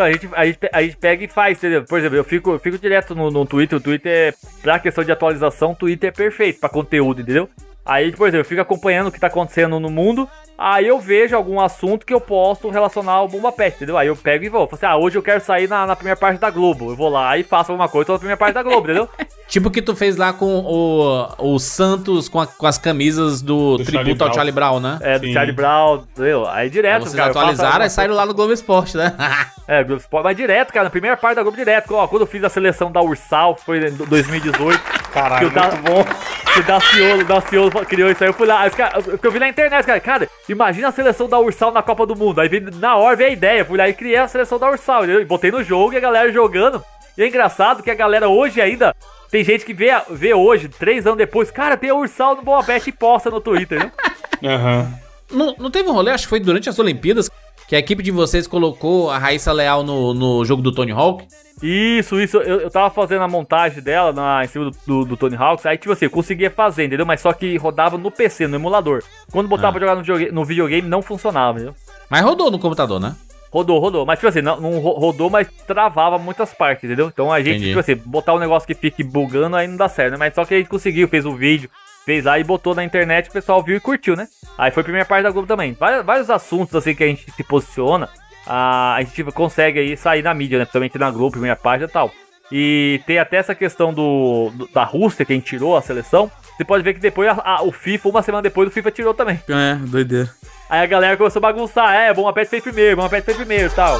A gente, a, gente, a gente pega e faz, entendeu? Por exemplo, eu fico, eu fico direto no, no Twitter. O Twitter, é, pra questão de atualização, o Twitter é perfeito pra conteúdo, entendeu? Aí, por exemplo, eu fico acompanhando o que tá acontecendo no mundo. Aí eu vejo algum assunto que eu posso relacionar ao Bomba Pet, entendeu? Aí eu pego e vou. Falo assim, ah, hoje eu quero sair na, na primeira parte da Globo. Eu vou lá e faço alguma coisa na primeira parte da Globo, entendeu?
tipo o que tu fez lá com o, o Santos com, a, com as camisas do, do tributo Charlie ao Charlie Brown, né?
É, do Sim. Charlie Brown, entendeu? Aí direto,
Vocês cara. atualizaram e saíram lá no Globo Esporte, né?
é, Globo Esporte, mas direto, cara, na primeira parte da Globo direto. Ó, quando eu fiz a seleção da Ursal, foi em 2018.
Caralho,
que muito bom. Que o Daciolo, o Daciolo criou isso aí. Eu fui lá, eu, eu vi na internet, cara. Cara, imagina a seleção da Ursal na Copa do Mundo. Aí na hora veio a ideia. Fui lá e criei a seleção da Ursal. E botei no jogo e a galera jogando. E é engraçado que a galera hoje ainda. Tem gente que vê, vê hoje, três anos depois, cara, tem a Ursal no Boa Pet e posta no Twitter, né?
Aham. Uhum. Não, não teve um rolê, acho que foi durante as Olimpíadas, que a equipe de vocês colocou a Raíssa Leal no, no jogo do Tony Hawk.
Isso, isso. Eu, eu tava fazendo a montagem dela na, em cima do, do, do Tony Hawks. Aí, tipo assim, eu conseguia fazer, entendeu? Mas só que rodava no PC, no emulador. Quando botava
Ah.
pra jogar no videogame, no videogame, não funcionava, entendeu?
Mas rodou no computador, né?
Rodou, rodou. Mas, tipo assim, não, não ro- rodou, mas travava muitas partes, entendeu? Então a gente,
Entendi.
tipo assim, botar um negócio que fique bugando aí não dá certo, né? Mas só que a gente conseguiu, fez um vídeo, fez lá e botou na internet, o pessoal viu e curtiu, né? Aí foi a primeira parte da Globo também. Vários, vários assuntos, assim, que a gente se posiciona, a, a gente consegue aí sair na mídia, né? Principalmente na Globo, primeira página e tal. E tem até essa questão do, do- da Rússia, que a gente tirou a seleção. Você pode ver que depois a- a- o FIFA, uma semana depois, o FIFA tirou também.
É, doideira.
Aí a galera começou a bagunçar, é, Bomba Pet fez primeiro, Bomba Pet fez primeiro e tal.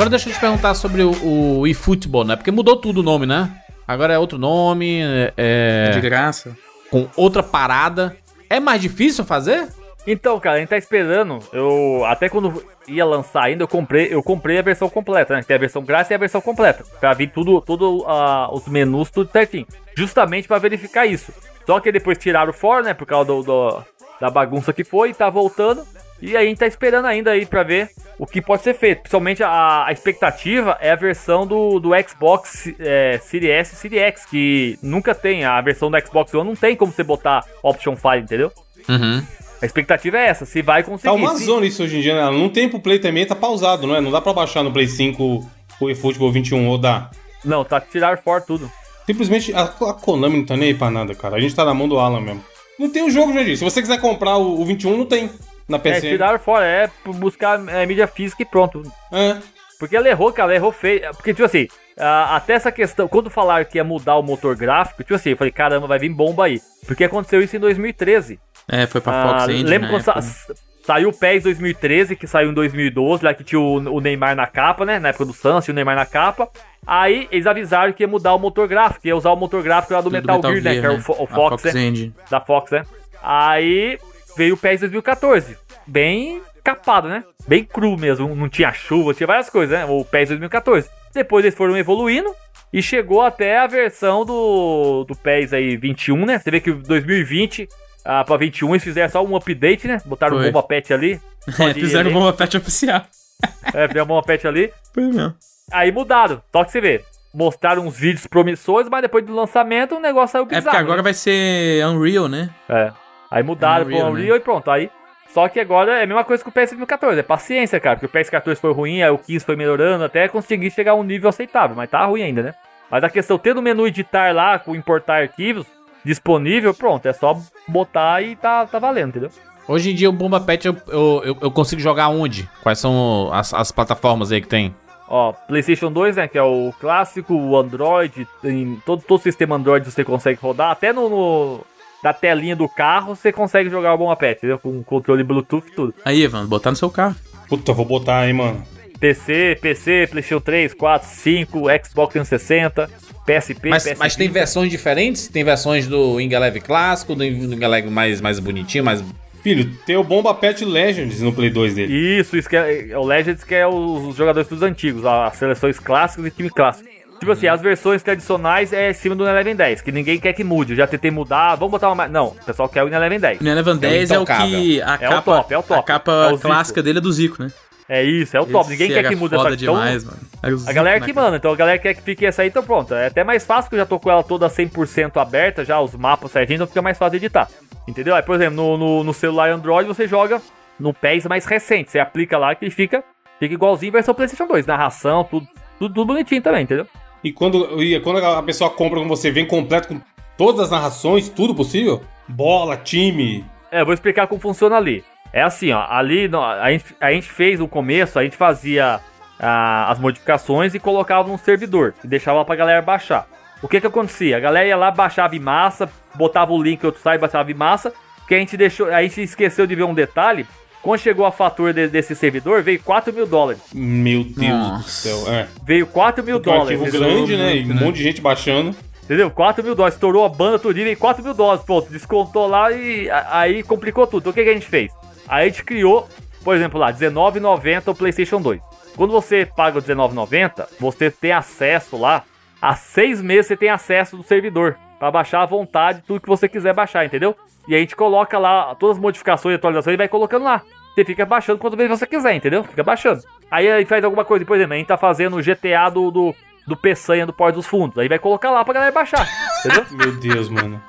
Agora deixa eu te perguntar sobre o, o eFootball, né? Porque mudou tudo o nome, né? Agora é outro nome, é,
De
é
graça.
com outra parada. É mais difícil fazer?
Então, cara, a gente tá esperando. Eu até quando ia lançar ainda, eu comprei, eu comprei a versão completa, né? Tem a versão grátis e a versão completa. Pra vir tudo, tudo ah, os menus, tudo certinho. Justamente pra verificar isso. Só que depois tiraram fora, né? Por causa do, do- da bagunça que foi, tá voltando. E aí a gente tá esperando ainda aí pra ver o que pode ser feito. Principalmente a, a expectativa é a versão do, do Xbox é, Series S e Series X, que nunca tem. A versão do Xbox One não tem como você botar Option File, entendeu?
Uhum.
A expectativa é essa, se vai conseguir.
Tá uma
se-
zona isso hoje em dia, né? Não tem pro Play também, tá pausado, não é? Não dá pra baixar no Play 5 o eFootball 21 ou dá.
Não, tá tirar fora tudo.
Simplesmente a, a Konami não tá nem aí pra nada, cara. A gente tá na mão do Alan mesmo. Não tem o jogo, Jandir. Se você quiser comprar o, o 21, não tem na
É,
PC.
tiraram fora, é buscar é, mídia física e pronto.
É.
Porque ela errou, cara, ela errou feio. Porque, tipo assim, ah, até essa questão, quando falaram que ia mudar o motor gráfico, tipo assim, eu falei, caramba, vai vir bomba aí. Porque aconteceu isso em 2013.
É, foi pra
Ah,
Fox Engine,
lembra
né?
quando sa- saiu o PES 2013, que saiu em 2012, lá que tinha o, o Neymar na capa, né? Na época do Sans, tinha o Neymar na capa. Aí eles avisaram que ia mudar o motor gráfico, ia usar o motor gráfico lá do
Tudo
Metal, Gear, né? Que era o, Fo- o
A
Fox, né?
Engine.
da Fox, né? Aí veio o PES 2014. Bem capado, né? Bem cru mesmo. Não tinha chuva, tinha várias coisas, né? O PES 2014. Depois eles foram evoluindo e chegou até a versão do, do PES aí 21, né? Você vê que 2020 ah, pra 21 eles fizeram só um update, né? Botaram
Foi.
Bomba Pet ali.
É, fizeram o Bomba Pet oficial.
É, fizeram o Bomba Pet ali.
Foi mesmo.
Aí mudaram. Só que você vê. Mostraram uns vídeos promissores, mas depois do lançamento o negócio saiu
É
bizarro.
porque agora
né?
vai ser Unreal, né?
É. Aí mudaram
Unreal,
pro Unreal
né?
e pronto. Aí. Só que agora é a mesma coisa que o PS 2014. É paciência, cara. Porque o PS 14 foi ruim, aí o 15 foi melhorando até conseguir chegar a um nível aceitável. Mas tá ruim ainda, né? Mas a questão, tendo o menu editar lá, com importar arquivos disponível, pronto. É só botar e tá, tá valendo, entendeu?
Hoje em dia o Bomba Pet eu, eu, eu- eu consigo jogar onde? Quais são as, as plataformas aí que tem?
Ó, PlayStation 2, né? Que é o clássico, o Android. Em todo, todo sistema Android você consegue rodar. Até no. no da telinha do carro você consegue jogar o Bomba Pet, entendeu? Com controle Bluetooth e tudo.
Aí, Evandro, botar no seu carro.
Puta, vou botar aí, mano.
PC, PC, PlayStation 3, 4, 5, Xbox 360, PSP,
Mas,
PS
mas tem versões diferentes? Tem versões do Wing Eleven clássico, do Wing Eleven mais, mais bonitinho, mais...
Filho, tem o Bomba Pet Legends no Play 2 dele.
Isso, isso que é, é o Legends que é os jogadores dos antigos, as seleções clássicas e time clássico. Tipo assim, as versões tradicionais é em cima do Eleven 10, que ninguém quer que mude. Eu já tentei mudar, vamos botar uma. Não, o pessoal quer o Eleven 10.
O Eleven 10 é o que. A.
É o
capa,
top, é o top.
A capa
É o
clássica dele é do Zico, né?
É isso, é o top. Ninguém
Esse
quer que mude essa
foda
então,
demais, mano. É o
A galera
na
que manda, então a galera quer que fique essa aí, então pronto. É até mais fácil, que eu já tô com ela toda 100% aberta, já os mapas certinho, então fica mais fácil de editar. Entendeu? Aí, por exemplo, no, no, no celular Android você joga no PES mais recente. Você aplica lá que fica, fica igualzinho versão PlayStation 2. Narração, tudo, tudo, tudo bonitinho também, entendeu?
E quando, e quando a pessoa compra com você, vem completo com todas as narrações, tudo possível? Bola, time.
É, vou explicar como funciona ali. É assim, ó, ali a, gente, a gente fez no começo, a gente fazia ah, as modificações e colocava num servidor e deixava pra galera baixar. O que que acontecia? A galera ia lá, baixava em massa, botava o link outro site, baixava em massa, que a gente deixou, a gente esqueceu de ver um detalhe. Quando chegou a fatura de- desse servidor, veio 4 mil dólares.
Meu Deus
Nossa.
do céu. É.
Veio 4 mil
Porque é um
dólares.
arquivo grande, né? E um monte de gente baixando.
Entendeu? 4 mil dólares. Estourou a banda tudinho e 4 mil dólares. Pronto, descontou lá e aí complicou tudo. Então o que, que a gente fez? Aí a gente criou, por exemplo, lá, R$19,90 o PlayStation 2. Quando você paga o R$19,90, você tem acesso lá. A seis meses você tem acesso do servidor. Pra baixar à vontade tudo que você quiser baixar, entendeu? E a gente coloca lá todas as modificações e atualizações e vai colocando lá. Você fica baixando quantas vezes você quiser, entendeu? Fica baixando. Aí a gente faz alguma coisa, por exemplo, a gente tá fazendo o GTA do, do, do Peçanha do Porto dos Fundos. Aí vai colocar lá pra galera baixar, entendeu?
Meu Deus, mano.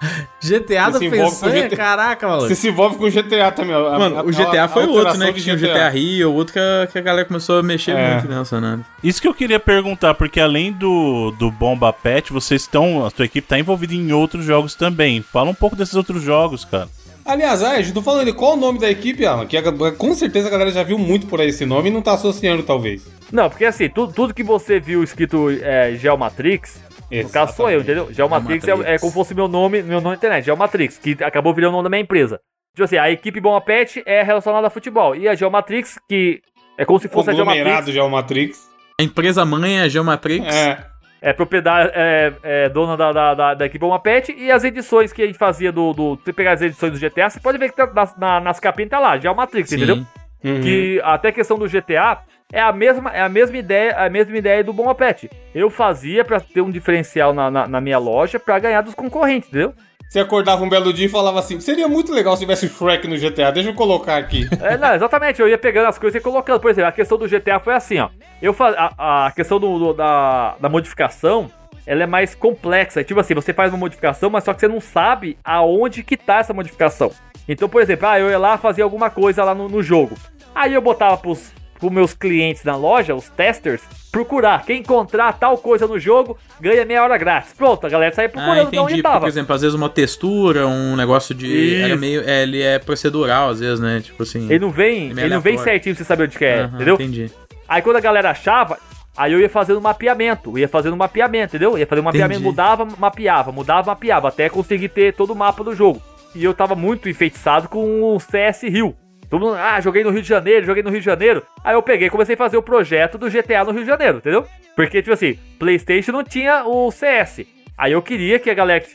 GTA do
Você com
Peçanha?
GTA.
Caraca, maluco.
Você se envolve com o GTA também. A-
Mano,
a-
o GTA
a-
foi
a
o outro, né? Que tinha o GTA Rio, o outro que a, que a galera começou a mexer
É.
muito nessa, né?
Isso que eu queria perguntar, porque além do, do Bomba Pet, vocês estão. A tua equipe tá envolvida em outros jogos também. Fala um pouco desses outros jogos, cara.
Aliás, ah, eu tô falando ele, qual o nome da equipe, Alan? Que a- com certeza a galera já viu muito por aí esse nome e não tá associando, talvez.
Não, porque assim, tudo, tudo que você viu escrito é, Geomatrix, no caso sou eu, entendeu? Geomatrix, É, é como se fosse meu nome, meu nome na internet, Geomatrix, que acabou virando o nome da minha empresa. Tipo assim, a equipe Bom Pet é relacionada a futebol. E a Geomatrix, que é como se fosse a
Conglomerado
Geomatrix,
já o Matrix.
A empresa mãe é a Geomatrix.
É.
é propriedade, é, é dona da, da, da, da equipe Bom Pet. E as edições que a gente fazia do. do você pegar as edições do GTA, você pode ver que tá nas, na- nas capinhas tá lá, Geomatrix,
Sim.
entendeu?
Uhum.
que até a questão do GTA é a mesma, é a mesma ideia, a mesma ideia do Bom Pet. Eu fazia pra ter um diferencial na, na, na minha loja pra ganhar dos concorrentes, entendeu?
Você acordava um belo dia e falava assim: seria muito legal se tivesse Shrek no GTA, deixa eu colocar aqui.
É, não, exatamente, eu ia pegando as coisas e colocando. Por exemplo, a questão do GTA foi assim, ó. Eu fa a, a questão do, do- da, da modificação, ela é mais complexa. Tipo assim, você faz uma modificação, mas só que você não sabe aonde que tá essa modificação. Então, por exemplo, ah, eu ia lá fazer alguma coisa lá no, no jogo. Aí eu botava pros, pros meus clientes na loja, os testers, procurar. Quem encontrar tal coisa no jogo, ganha meia hora grátis. Pronto, a galera saía
Ah,
procurando onde
entendi. Porque,
tava.
por exemplo, às vezes uma textura, um negócio de. Era meio. É, ele é procedural, às vezes, né? Tipo assim.
Ele não vem,
É
ele não vem certinho pra você saber onde que é,
Aham,
entendeu?
Entendi.
Aí quando a galera achava, aí eu ia fazendo mapeamento, ia fazendo mapeamento, entendeu? Ia fazer um mapeamento,
Entendi.
mudava, mapeava, mudava, mapeava, até conseguir ter todo o mapa do jogo. E eu tava muito enfeitiçado com o CS Rio. Todo mundo, ah, joguei no Rio de Janeiro, joguei no Rio de Janeiro. Aí eu peguei e comecei a fazer o projeto do GTA no Rio de Janeiro, entendeu? Porque, tipo assim, Playstation não tinha o CS. Aí eu queria que a galera que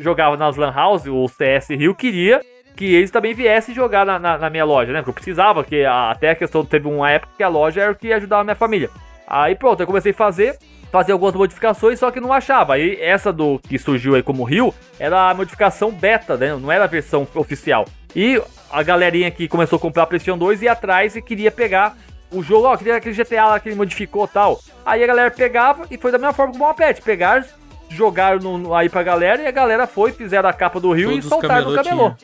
jogava nas Lan House, o CS Rio, queria que eles também viessem jogar na, na- na minha loja, né? Porque eu precisava, que a- até a questão, teve uma época que a loja era o que ajudava a minha família. Aí pronto, eu comecei a fazer, fazer algumas modificações, só que não achava. Aí essa do que surgiu aí como Rio era a modificação beta, né? Não era a versão oficial. E a galerinha que começou a comprar a PlayStation 2 ia atrás e queria pegar o jogo, ó, queria aquele GTA lá que ele modificou e tal. Aí a galera pegava e foi da mesma forma como o Pet, pegaram, jogaram no- aí pra galera e a galera foi, fizeram a capa do Rio
Todos
e soltaram no
camelô
camelô.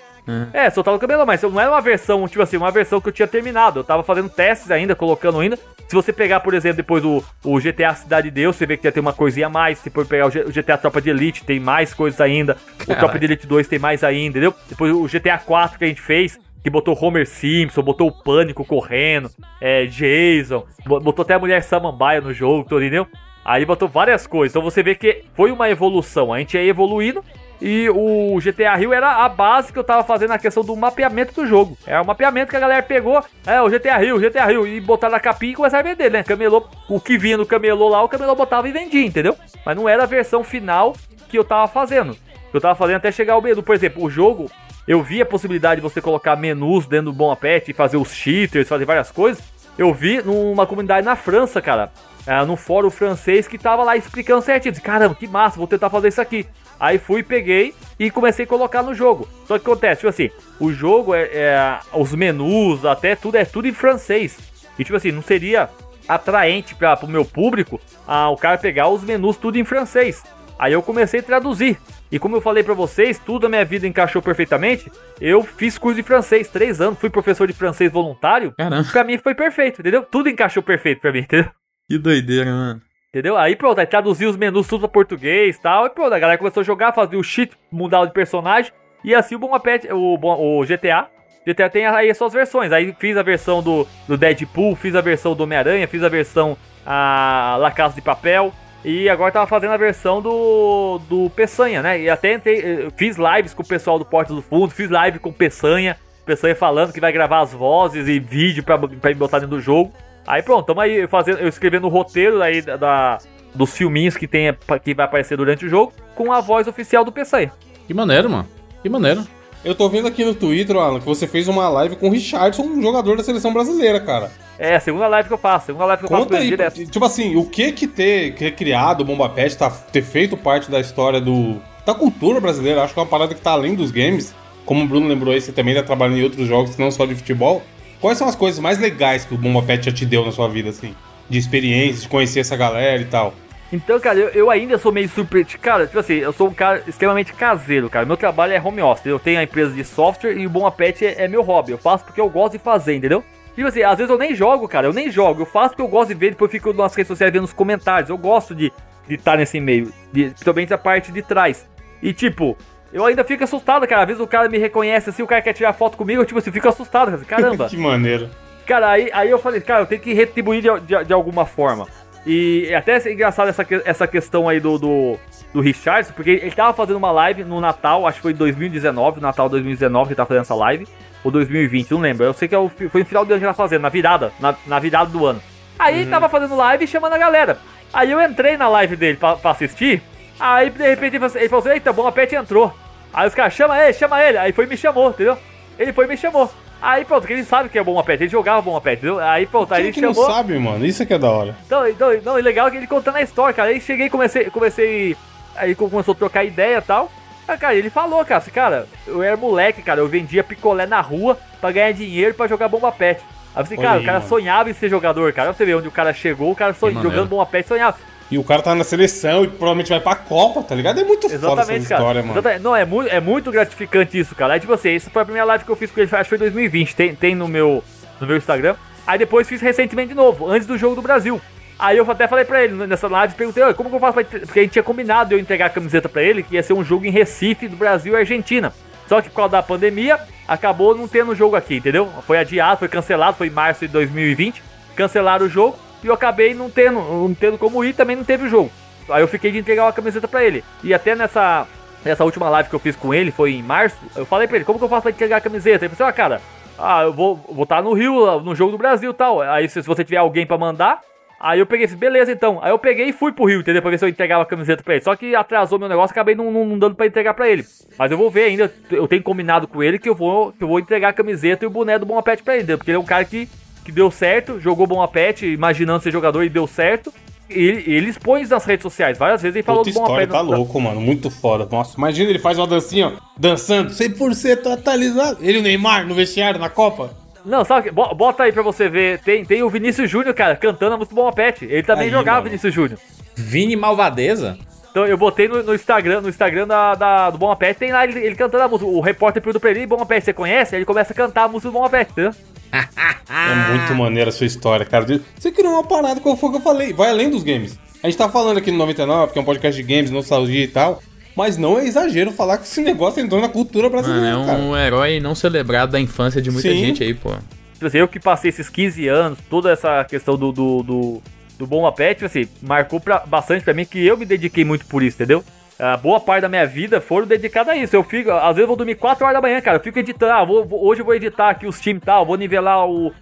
É, soltaram no camelô, mas não era uma versão, tipo assim, uma versão que eu tinha terminado. Eu tava fazendo testes ainda, colocando ainda. Se você pegar, por exemplo, depois o, o GTA Cidade de Deus, você vê que já tem uma coisinha a mais. Se for pegar o, G- o GTA Tropa de Elite, tem mais coisas ainda. O Tropa de Elite 2 tem mais ainda, entendeu? Depois o GTA 4 que a gente fez, que botou Homer Simpson, botou o Pânico correndo, é, Jason, bo- botou até a mulher Samambaia no jogo, entendeu? Aí botou várias coisas. Então você vê que foi uma evolução. A gente ia evoluindo. E o GTA Rio era a base que eu tava fazendo na questão do mapeamento do jogo. É o mapeamento que a galera pegou. É, o GTA Rio, GTA Rio. E botaram na capinha e começaram a vender, né? Camelô, o que vinha no camelô lá, o camelô botava e vendia, entendeu? Mas não era a versão final que eu tava fazendo. Eu tava fazendo até chegar ao menu. Por exemplo, o jogo, eu vi a possibilidade de você colocar menus dentro do Bom Apet e fazer os cheaters, fazer várias coisas. Eu vi numa comunidade na França, cara. É, num fórum francês que tava lá explicando certinho. Disse, Caramba, que massa, vou tentar fazer isso aqui. Aí fui, peguei e comecei a colocar no jogo. Só que acontece, tipo assim, o jogo é, é- os menus, até tudo é tudo em francês. E tipo assim, não seria atraente para pro meu público ah, o cara pegar os menus tudo em francês. Aí eu comecei a traduzir. E como eu falei pra vocês, tudo a minha vida encaixou perfeitamente. Eu fiz curso de francês, três anos, fui professor de francês voluntário.
Caramba.
Pra mim foi perfeito, entendeu? Tudo encaixou perfeito pra mim, entendeu?
Que doideira, mano.
Entendeu? Aí pronto, aí traduziu os menus tudo pra português e tal. E pronto, a galera começou a jogar, fazia o cheat, mudar de personagem. E assim o Bom Apet, o, o GTA. GTA tem aí as suas versões. Aí fiz a versão do, do Deadpool, fiz a versão do Homem-Aranha, fiz a versão a La Casa de Papel. E agora tava fazendo a versão do, do Peçanha, né? E até entrei, eh, fiz lives com o pessoal do Porta do Fundo, fiz live com o Peçanha. Peçanha falando que vai gravar as vozes e vídeo pra, pra me botar dentro do jogo. Aí pronto, tamo aí fazendo, eu escrevendo o roteiro aí da, da- dos filminhos que, tem, que vai aparecer durante o jogo com a voz oficial do Peçanha.
Que maneiro, mano. Que maneiro.
Eu tô vendo aqui no Twitter, Alan, que você fez uma live com o Richardson, um jogador da seleção brasileira, cara.
É, a segunda live que eu faço, segunda live que eu faço
Conta aí,
direto.
tipo assim, o que que ter, ter criado o Bomba Pet, tá, ter feito parte da história do da cultura brasileira. Acho que é uma parada que tá além dos games. Como o Bruno lembrou aí, você também tá trabalhando em outros jogos, não só de futebol. Quais são as coisas mais legais que o Bomba Pet já te deu na sua vida, assim? De experiência, de conhecer essa galera e tal.
Então, cara, eu, eu ainda sou meio surpreendido. Cara, tipo assim, eu sou um cara extremamente caseiro, cara. Meu trabalho é home office. Eu tenho a empresa de software e o Bom Pet é, é meu hobby. Eu faço porque eu gosto de fazer, entendeu? Tipo assim, às vezes eu nem jogo, cara. Eu nem jogo. Eu faço porque eu gosto de ver, depois eu fico nas redes sociais vendo os comentários. Eu gosto de estar de nesse meio. De, principalmente a parte de trás. E tipo, eu ainda fico assustado, cara. Às vezes o cara me reconhece assim, o cara quer tirar foto comigo, eu tipo assim, fico assustado, cara. Caramba.
que maneiro.
Cara, aí, aí eu falei, cara, eu tenho que retribuir de, de, de alguma forma. E até é engraçado essa, essa questão aí do, do, do Richardson, porque ele tava fazendo uma live no Natal, acho que foi 2019, Natal 2019 que ele tava fazendo essa live, ou 2020, não lembro. Eu sei que é foi no final do ano que ele tava fazendo, na virada, na, na virada do ano. Aí uhum. ele tava fazendo live e chamando a galera. Aí eu entrei na live dele pra, pra assistir, aí de repente ele falou assim, eita, bom, a Pet entrou. Aí os caras, chama ele, chama ele. Aí foi e me chamou, entendeu? Ele foi e me chamou. Aí pronto, que ele sabe que é bom pet, ele jogava bom pet, entendeu? Aí pronto, aí
ele que chamou. não sabe, mano, isso é que é da hora.
Não, não, não, e legal é que ele contando a história, cara. Aí cheguei, comecei, comecei. Aí começou a trocar ideia e tal. Aí, cara, ele falou, cara, assim, cara, eu era moleque, cara, eu vendia picolé na rua pra ganhar dinheiro pra jogar bomba pet. Aí você, cara, aí, o cara mano. sonhava em ser jogador, cara. Você vê onde o cara chegou, o cara sonha, jogando bomba pet sonhava.
E o cara tá na seleção e provavelmente vai pra Copa, tá ligado? É muito
Exatamente, foda essa história, mano. Exatamente. Não, é muito, é muito gratificante isso, cara. Aí, tipo assim, essa foi a primeira live que eu fiz com ele, acho que foi em 2020. Tem, tem no, meu, no meu Instagram. Aí depois fiz recentemente de novo, antes do jogo do Brasil. Aí eu até falei pra ele nessa live, perguntei, como que eu faço pra... Porque a gente tinha combinado eu entregar a camiseta pra ele, que ia ser um jogo em Recife, do Brasil e Argentina. Só que por causa da pandemia, acabou não tendo jogo aqui, entendeu? Foi adiado, foi cancelado, foi em março de 2020. Cancelaram o jogo e eu acabei não tendo, não tendo como ir, também não teve o jogo. Aí eu fiquei de entregar uma camiseta pra ele. E até nessa, nessa última live que eu fiz com ele, foi em março, eu falei pra ele, como que eu faço pra entregar a camiseta? Ele falou assim, ah, cara, ah, eu vou estar tá no Rio, no jogo do Brasil e tal. Aí se, se você tiver alguém pra mandar, Aí eu peguei assim, beleza então. Aí eu peguei e fui pro Rio, entendeu? Pra ver se eu entregava a camiseta pra ele. Só que atrasou meu negócio, acabei não, não, não, dando pra entregar pra ele. Mas eu vou ver ainda, eu tenho combinado com ele que eu vou, que eu vou entregar a camiseta e o boné do Bom Apete pra ele, entendeu? Porque ele é um cara que, que deu certo, jogou Bom Apete, imaginando ser jogador e deu certo ele, ele expõe nas redes sociais. Várias vezes ele falou
Puta do história tá louco, mano. Muito foda. Nossa, imagina ele faz uma dancinha, ó, dançando, 100% atualizado. Ele e o Neymar no vestiário, na Copa.
Não, sabe, bota aí pra você ver. Tem, tem o Vinícius Júnior, cara, cantando a música do Bom Pet. Ele também aí, jogava mano. Vinícius Júnior.
Vini Malvadeza?
Então eu botei no, no, Instagram, no Instagram da, da do Bom Pet, tem lá ele, ele, cantando a música. O repórter perguntou pra ele, Bom Pet, você conhece? Aí ele começa a cantar a música do Bom Pet, entendeu?
é muito maneira a sua história, cara. Você criou uma parada, qual foi que eu falei? Vai além dos games. A gente tá falando aqui no 99, que é um podcast de games, nostalgia e tal. Mas não é exagero falar que esse negócio entrou na cultura brasileira.
Mano, é um cara. herói não celebrado da infância de muita Sim. gente aí, pô.
Tipo assim, eu que passei esses 15 anos, toda essa questão do, do, do, do Pet, tipo assim, marcou pra, bastante pra mim que eu me dediquei muito por isso, entendeu? A boa parte da minha vida foram dedicadas a isso. Eu fico, às vezes eu vou dormir 4 horas da manhã, cara. Eu fico editando, ah, vou, hoje eu vou editar aqui os times e tal, vou nivelar o,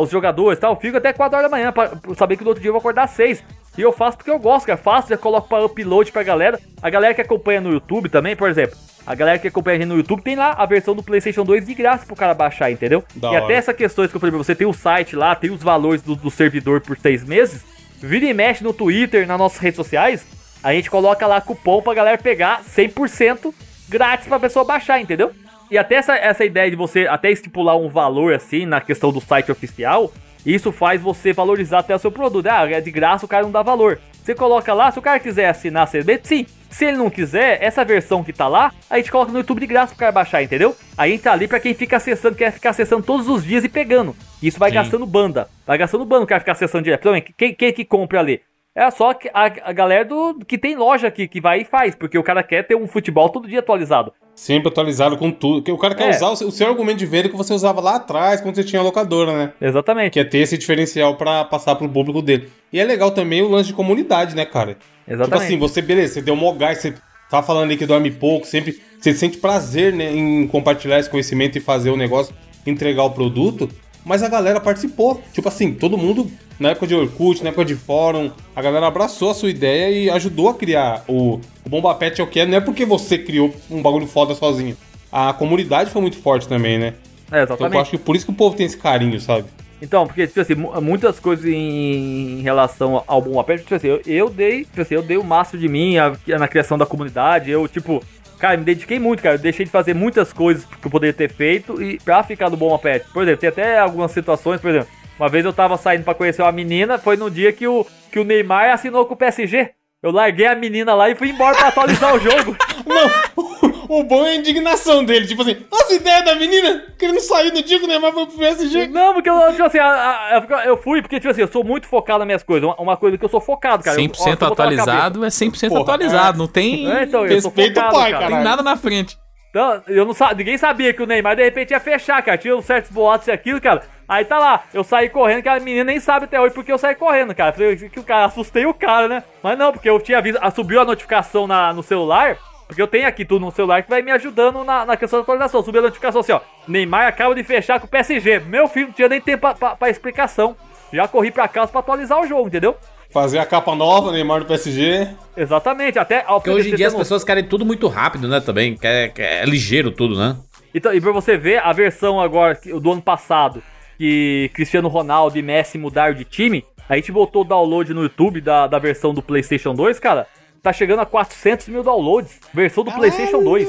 os jogadores e tal. Eu fico até 4 horas da manhã pra, pra, saber que no outro dia eu vou acordar às 6. E eu faço porque eu gosto, cara. Faço, já coloco pra upload pra galera. A galera que acompanha no YouTube também, por exemplo. A galera que acompanha a gente no YouTube tem lá a versão do PlayStation 2 de graça pro cara baixar, entendeu? Da e hora. até essa questão que eu falei pra você, tem o site lá, tem os valores do, do servidor por seis meses. Vira e mexe no Twitter, nas nossas redes sociais. A gente coloca lá cupom pra galera pegar 100% grátis pra pessoa baixar, entendeu? E até essa, essa ideia de você até estipular um valor assim na questão do site oficial, isso faz você valorizar até o seu produto. Ah, é de graça, o cara não dá valor. Você coloca lá, se o cara quiser assinar a sim. Se ele não quiser, essa versão que tá lá, a gente coloca no YouTube de graça pro cara baixar, entendeu? A gente tá ali pra quem fica acessando, quer ficar acessando todos os dias e pegando. Isso vai Sim. gastando banda. Vai gastando banda o cara ficar acessando direto. Então, quem, quem que compra ali? É só a, a galera do que tem loja aqui que vai e faz, porque o cara quer ter um futebol todo dia atualizado.
Sempre atualizado com tudo. O cara quer é. usar o seu, o seu, argumento de venda que você usava lá atrás, quando você tinha a locadora, né?
Exatamente.
Que é ter esse diferencial para passar pro público dele. E é legal também o lance de comunidade, né, cara? Exatamente. Tipo assim, você, beleza, você deu um gás, você tava falando aí que dorme pouco, sempre. Você sente prazer, né, em compartilhar esse conhecimento e fazer o negócio, entregar o produto mas a galera participou. Tipo assim, todo mundo, na época de Orkut, na época de fórum, a galera abraçou a sua ideia e ajudou a criar o, o Bomba Pet é o que é. Não é porque você criou um bagulho foda sozinho. A comunidade foi muito forte também, né?
É, exatamente.
Então eu acho que por isso que o povo tem esse carinho, sabe?
Então, porque, tipo assim, muitas coisas em, relação ao bom papel, tipo assim, eu, eu dei, tipo assim, eu dei o máximo de mim a, na criação da comunidade, eu, tipo, cara, me dediquei muito, cara, eu deixei de fazer muitas coisas que eu poderia ter feito e pra ficar do bom pet. Por exemplo, tem até algumas situações, por exemplo, uma vez eu tava saindo para conhecer uma menina, foi no dia que o, que o Neymar assinou com o PSG. Eu larguei a menina lá e fui embora pra atualizar o jogo.
Não, o bom é a indignação dele. Tipo assim, as ideias da menina querendo sair no dia que o Neymar foi pro PSG.
Não, porque eu, tipo assim, a, a, eu fui, porque, tipo assim, eu sou muito focado nas minhas coisas. Uma, uma coisa que eu sou focado, cara.
100% eu, ó, atualizado é 100% Porra, atualizado. É. Não tem.
É, então, sou focado,
pai, cara. Não tem nada na frente.
Então, eu não sabia, ninguém sabia que o Neymar de repente ia fechar, cara. Tinha uns certos boatos e aquilo, cara. Aí tá lá, eu saí correndo, que a menina nem sabe até hoje porque eu saí correndo, cara. Falei que o cara, assustei o cara, né? Mas não, porque eu tinha visto, subiu a notificação na, no celular, porque eu tenho aqui tudo no celular que vai me ajudando na, na questão da atualização. Subiu a notificação assim, ó. Neymar acaba de fechar com o PSG. Meu filho, não tinha nem tempo pra, pra, pra explicação. Já corri pra casa pra atualizar o jogo, entendeu?
Fazer a capa nova, Neymar do PSG.
Exatamente, até.
Porque hoje em dia as pessoas querem tudo muito rápido, né? Também. Quer, quer, é ligeiro tudo, né?
Então, e pra você ver, a versão agora do ano passado, que Cristiano Ronaldo e Messi mudaram de time, a gente botou o download no YouTube da, da versão do PlayStation 2, cara. Tá chegando a 400 mil downloads. Versão do Caralho! PlayStation 2.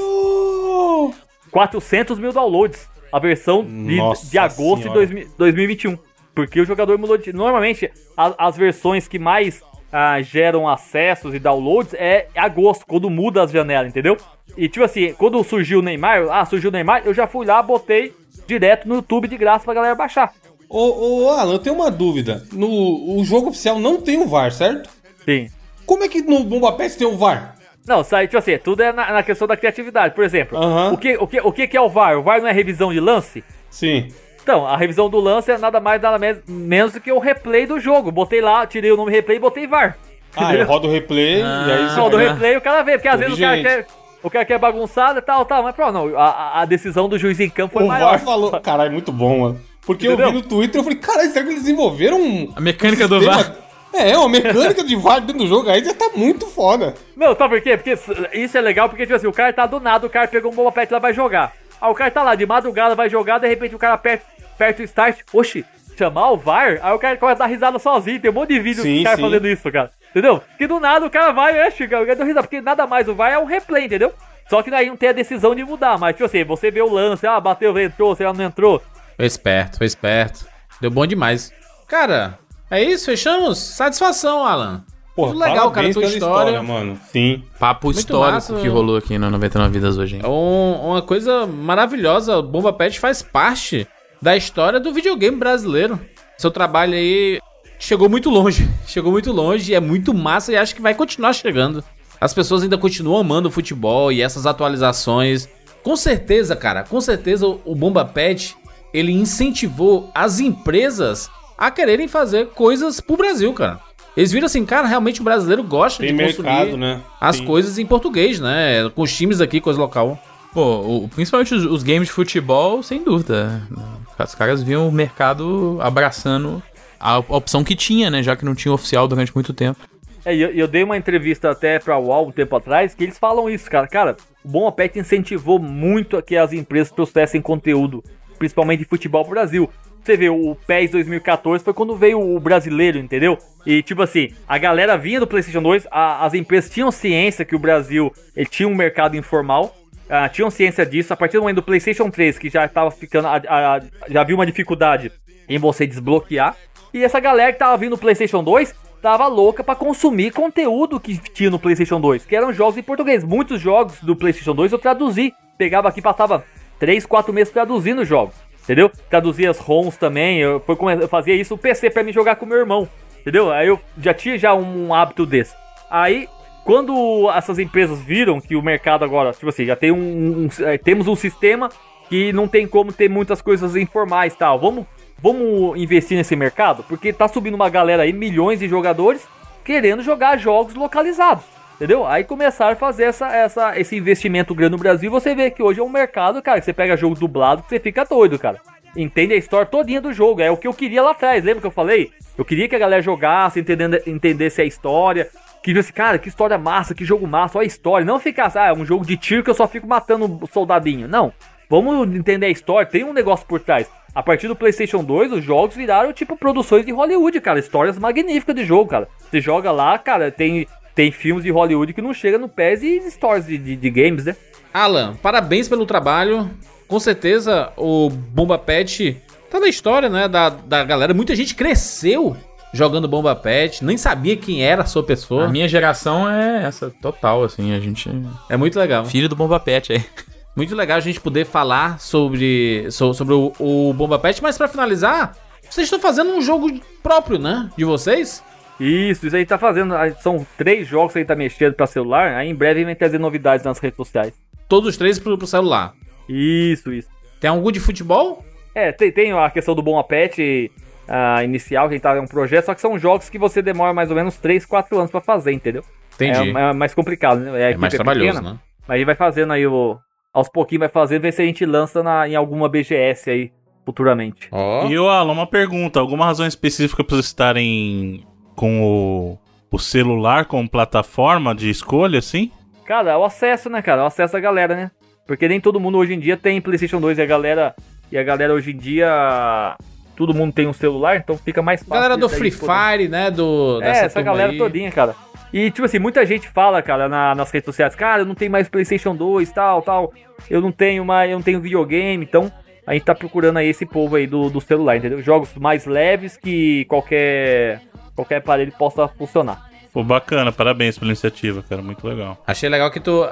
400 mil downloads. A versão de, de agosto senhora. de 2021. Porque o jogador mudou de. Normalmente, a, as versões que mais ah, geram acessos e downloads é agosto, quando muda as janelas, entendeu? E tipo assim, quando surgiu o Neymar, ah, surgiu o Neymar, eu já fui lá, botei direto no YouTube de graça pra galera baixar.
Ô, ô Alan, eu tenho uma dúvida. No o jogo oficial não tem o VAR, certo?
Sim.
Como é que no Bomba Pet tem o VAR?
Não, sai, tipo assim, tudo é na, na questão da criatividade. Por exemplo, o, que, o, que, o que é o VAR? O VAR não é revisão de lance?
Sim.
Então, a revisão do lance é nada mais, nada menos do que o replay do jogo. Botei lá, tirei o nome replay e botei VAR.
Ah, eu rodo o replay ah, e aí
você. Roda o replay e o cara vê, porque às vezes o cara quer o cara quer bagunçado e tal, tal, mas pronto, não, a, a decisão do juiz em campo foi
o maior. O VAR falou, caralho, é muito bom, mano. Porque Entendeu? eu vi no Twitter, eu falei, caralho, será que eles desenvolveram um...
A mecânica um do VAR.
É, uma mecânica de VAR dentro do jogo aí já tá muito foda.
Não, sabe por quê? Porque isso é legal, porque, tipo assim, o cara tá do nada, o cara pegou um bomba pet lá vai jogar. Aí o cara tá lá, de madrugada vai jogar, de repente o cara aperta, aperta o start, oxi, chamar o VAR? Aí o cara começa a dar risada sozinho, tem um monte de vídeo sim, do cara sim. fazendo isso, cara. Entendeu? Que do nada o cara vai, é, chega, o cara dá risada, porque nada mais o VAR é um replay, entendeu? Só que aí não tem a decisão de mudar, mas tipo assim, você vê o lance, ah, bateu, entrou, sei lá, não entrou.
Foi esperto, foi esperto. Deu bom demais. Cara, é isso, fechamos? Satisfação, Alan.
Pô, legal, cara, tua história. história. mano.
Sim. Papo Muito histórico massa, que rolou aqui no 99 Vidas hoje, hein?
É um, uma coisa maravilhosa. O Bomba Pet faz parte da história do videogame brasileiro. Seu trabalho aí chegou muito longe. Chegou muito longe, é muito massa e acho que vai continuar chegando. As pessoas ainda continuam amando o futebol e essas atualizações. Com certeza, cara, com certeza o Bomba Pet ele incentivou as empresas a quererem fazer coisas pro Brasil, cara. Eles viram assim, cara, realmente o brasileiro gosta
Tem de mercado, né?
as Sim. coisas em português, né? Com os times aqui, coisa local.
Pô, o, principalmente os, os, games de futebol, sem dúvida. Os caras viam o mercado abraçando a, a opção que tinha, né? Já que não tinha oficial durante muito tempo.
É, eu, eu dei uma entrevista até pra UOL um tempo atrás que eles falam isso, cara. Cara, o Bom Apet incentivou muito a que as empresas trouxessem conteúdo, principalmente de futebol pro Brasil. Você vê, o PES 2014 foi quando veio o brasileiro, entendeu? E tipo assim, a galera vinha do PlayStation 2, a, as empresas tinham ciência que o Brasil tinha um mercado informal, uh, tinham ciência disso. A partir do momento do PlayStation 3, que já tava ficando, a, a, já viu uma dificuldade em você desbloquear. E essa galera que tava vindo do PlayStation 2 tava louca para consumir conteúdo que tinha no PlayStation 2, que eram jogos em português. Muitos jogos do PlayStation 2 eu traduzi, pegava aqui, passava 3, 4 meses traduzindo os jogos entendeu? Traduzia as ROMs também, eu, foi, eu fazia isso no PC para me jogar com meu irmão, entendeu? Aí eu já tinha já um hábito desse. Aí, quando essas empresas viram que o mercado agora, tipo assim, já tem um, um, um é, temos um sistema que não tem como ter muitas coisas informais tal, vamos, vamos investir nesse mercado? Porque tá subindo uma galera aí, milhões de jogadores, querendo jogar jogos localizados. Entendeu? Aí começaram a fazer essa, essa, esse investimento grande no Brasil. Você vê que hoje é um mercado, cara, que você pega jogo dublado que você fica doido, cara. Entende a história todinha do jogo. É o que eu queria lá atrás. Lembra que eu falei? Eu queria que a galera jogasse, entendendo, entendesse a história. Que visse, cara, que história massa, que jogo massa, olha a história. Não ficar, ah, é um jogo de tiro que eu só fico matando soldadinho. Não. Vamos entender a história, tem um negócio por trás. a partir do PlayStation 2, os jogos viraram tipo produções de Hollywood, cara. Histórias magníficas de jogo, cara. Você joga lá, cara, tem, tem filmes de Hollywood que não chega no PES e stories de, de, de games, né?
Alan, parabéns pelo trabalho. Com certeza o Bomba Pet tá na história, né, da, da galera. Muita gente cresceu jogando Bomba Pet, nem sabia quem era a sua pessoa.
A minha geração é essa, total, assim, a gente...
É muito legal.
Filho do Bomba Pet aí.
Muito legal a gente poder falar sobre, sobre o, o Bomba Pet, mas para finalizar, vocês estão fazendo um jogo próprio, né, de vocês?
Isso, isso aí tá fazendo. São três jogos que aí tá mexendo pra celular. Aí em breve vem trazer novidades nas redes sociais.
Todos os três pro, pro celular.
Isso, isso.
Tem algum de futebol?
É, tem, tem a questão do Bom Pet uh, inicial, que tá é um projeto, só que são jogos que você demora mais ou menos 3, 4 anos pra fazer, entendeu?
Entendi.
É, é mais complicado, né?
É, é mais trabalhoso, pequena, né?
Mas a gente vai fazendo aí o. Aos pouquinhos vai fazendo, ver se a gente lança na, em alguma BGS aí futuramente.
Oh. E o Alan, uma pergunta: alguma razão específica para vocês estarem com o, o celular como plataforma de escolha, assim?
Cara, é o acesso, né, cara? É o acesso da galera, né? Porque nem todo mundo hoje em dia tem PlayStation 2 e a galera. E a galera hoje em dia. Todo mundo tem um celular, então fica mais fácil.
Galera do Free Fire, né? Do,
é, essa galera aí. todinha, cara. E, tipo assim, muita gente fala, cara, na, nas redes sociais, cara, eu não tenho mais PlayStation 2, tal, tal. Eu não tenho mais, eu não tenho videogame, então a gente tá procurando aí esse povo aí do, do celular, entendeu? Jogos mais leves que qualquer qualquer aparelho possa funcionar.
Pô, bacana, parabéns pela iniciativa, cara, muito legal.
Achei legal que tu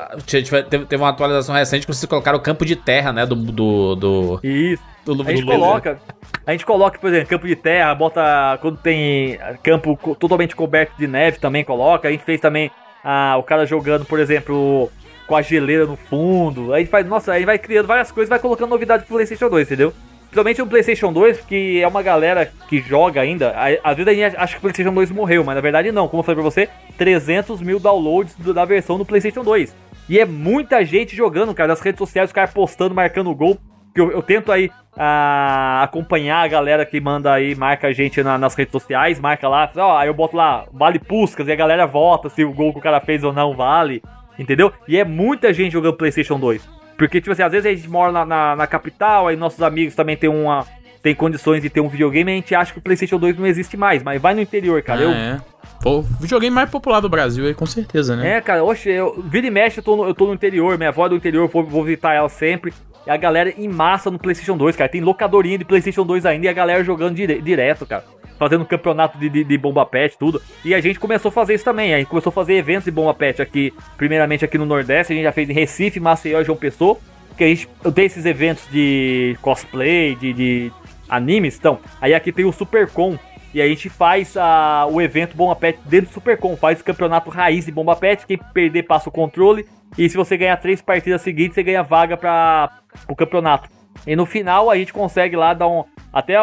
teve uma atualização recente que vocês colocaram o campo de terra, né, do... do, do
Isso. Do, a gente do coloca, a gente coloca, por exemplo, campo de terra, bota quando tem campo totalmente coberto de neve também coloca. A gente fez também ah, o cara jogando, por exemplo, com a geleira no fundo. Aí faz, nossa, aí vai criando várias coisas, vai colocando novidade pro PlayStation 2, entendeu? Principalmente o PlayStation 2, que é uma galera que joga ainda. Às vezes a gente acha que o PlayStation 2 morreu, mas na verdade não. Como eu falei pra você, 300 mil downloads da versão do PlayStation 2. E é muita gente jogando, cara, nas redes sociais, os caras postando, marcando gol. Eu, eu tento aí a, acompanhar a galera que manda aí, marca a gente na, nas redes sociais, marca lá, ó, aí eu boto lá, vale Puscas, e a galera vota se o gol que o cara fez ou não vale, entendeu? E é muita gente jogando PlayStation 2. Porque, tipo assim, às vezes a gente mora na, na, na capital, aí nossos amigos também têm uma. Tem condições de ter um videogame, a gente acha que o PlayStation 2 não existe mais, mas vai no interior, cara. Ah, eu,
é. Pô, o videogame mais popular do Brasil aí, com certeza, né?
É, cara, oxe, eu, vira e mexe, eu tô, no, eu tô no interior, minha avó é do interior, vou, vou visitar ela sempre. E a galera em massa no PlayStation 2, cara. Tem locadorinha de PlayStation 2 ainda e a galera jogando dire, direto, cara fazendo campeonato de, de, de, bomba pet, tudo. E a gente começou a fazer isso também. A gente começou a fazer eventos de bomba pet aqui, primeiramente aqui no Nordeste. A gente já fez em Recife, Maceió e João Pessoa. Que a gente tem esses eventos de cosplay, de, de animes. Então, aí aqui tem o Supercom. E a gente faz a, o evento Bomba Pet dentro do Supercom. Faz o campeonato raiz de Bomba Pet. Quem perder passa o controle. E se você ganhar três partidas seguintes, você ganha vaga para o campeonato. E no final a gente consegue lá dar um, até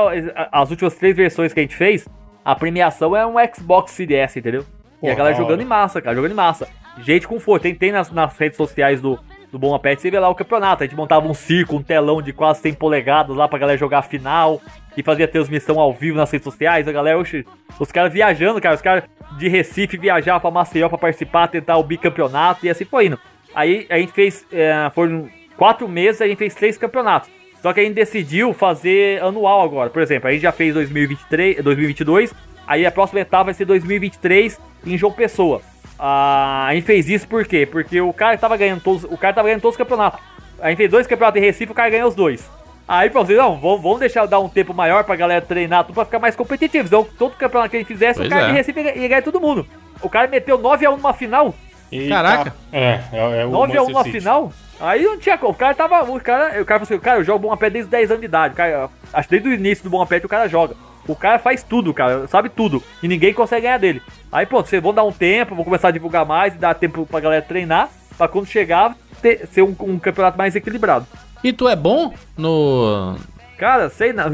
as últimas três versões que a gente fez, a premiação é um Xbox Series entendeu? E a galera jogando em massa, cara, jogando em massa. Gente com força. Tem, tem nas, nas redes sociais do, do Bom Apete, você vê lá o campeonato. A gente montava um circo, um telão de quase 100 polegadas lá pra galera jogar a final. E fazia transmissão ao vivo nas redes sociais. A galera, oxe, os caras viajando, cara. Os caras de Recife viajavam pra Maceió pra participar, tentar o bicampeonato. E assim foi indo. Aí a gente fez, é, foram quatro meses, a gente fez três campeonatos. Só que a gente decidiu fazer anual agora. Por exemplo, a gente já fez 2023, 2022. Aí a próxima etapa vai ser 2023 em João Pessoa. Ah, a gente fez isso por quê? Porque o cara tava ganhando todos, o cara tava ganhando todos os campeonatos. A gente fez dois campeonatos em Recife, o cara ganhou os dois. Aí pra vocês, não, vamos, vamos deixar dar um tempo maior pra galera treinar tudo pra ficar mais competitivo. Então, todo campeonato que a gente fizesse, pois o cara é. de Recife ia, ia ganhar todo mundo. O cara meteu 9x1 numa final.
Eita. Caraca.
É, é, é o 9x1
numa final. Aí não tinha O cara tava. O cara, o cara falou assim: cara, eu jogo Bom Pé desde 10 anos de idade. Cara, acho que desde o início do Bom Pé o cara joga. O cara faz tudo, cara, sabe tudo. E ninguém consegue ganhar dele. Aí, pronto, vocês vão dar um tempo, vou começar a divulgar mais e dar tempo pra galera treinar. Pra quando chegar, ter, ser um, um campeonato mais equilibrado.
E tu é bom no.
Cara, sei não.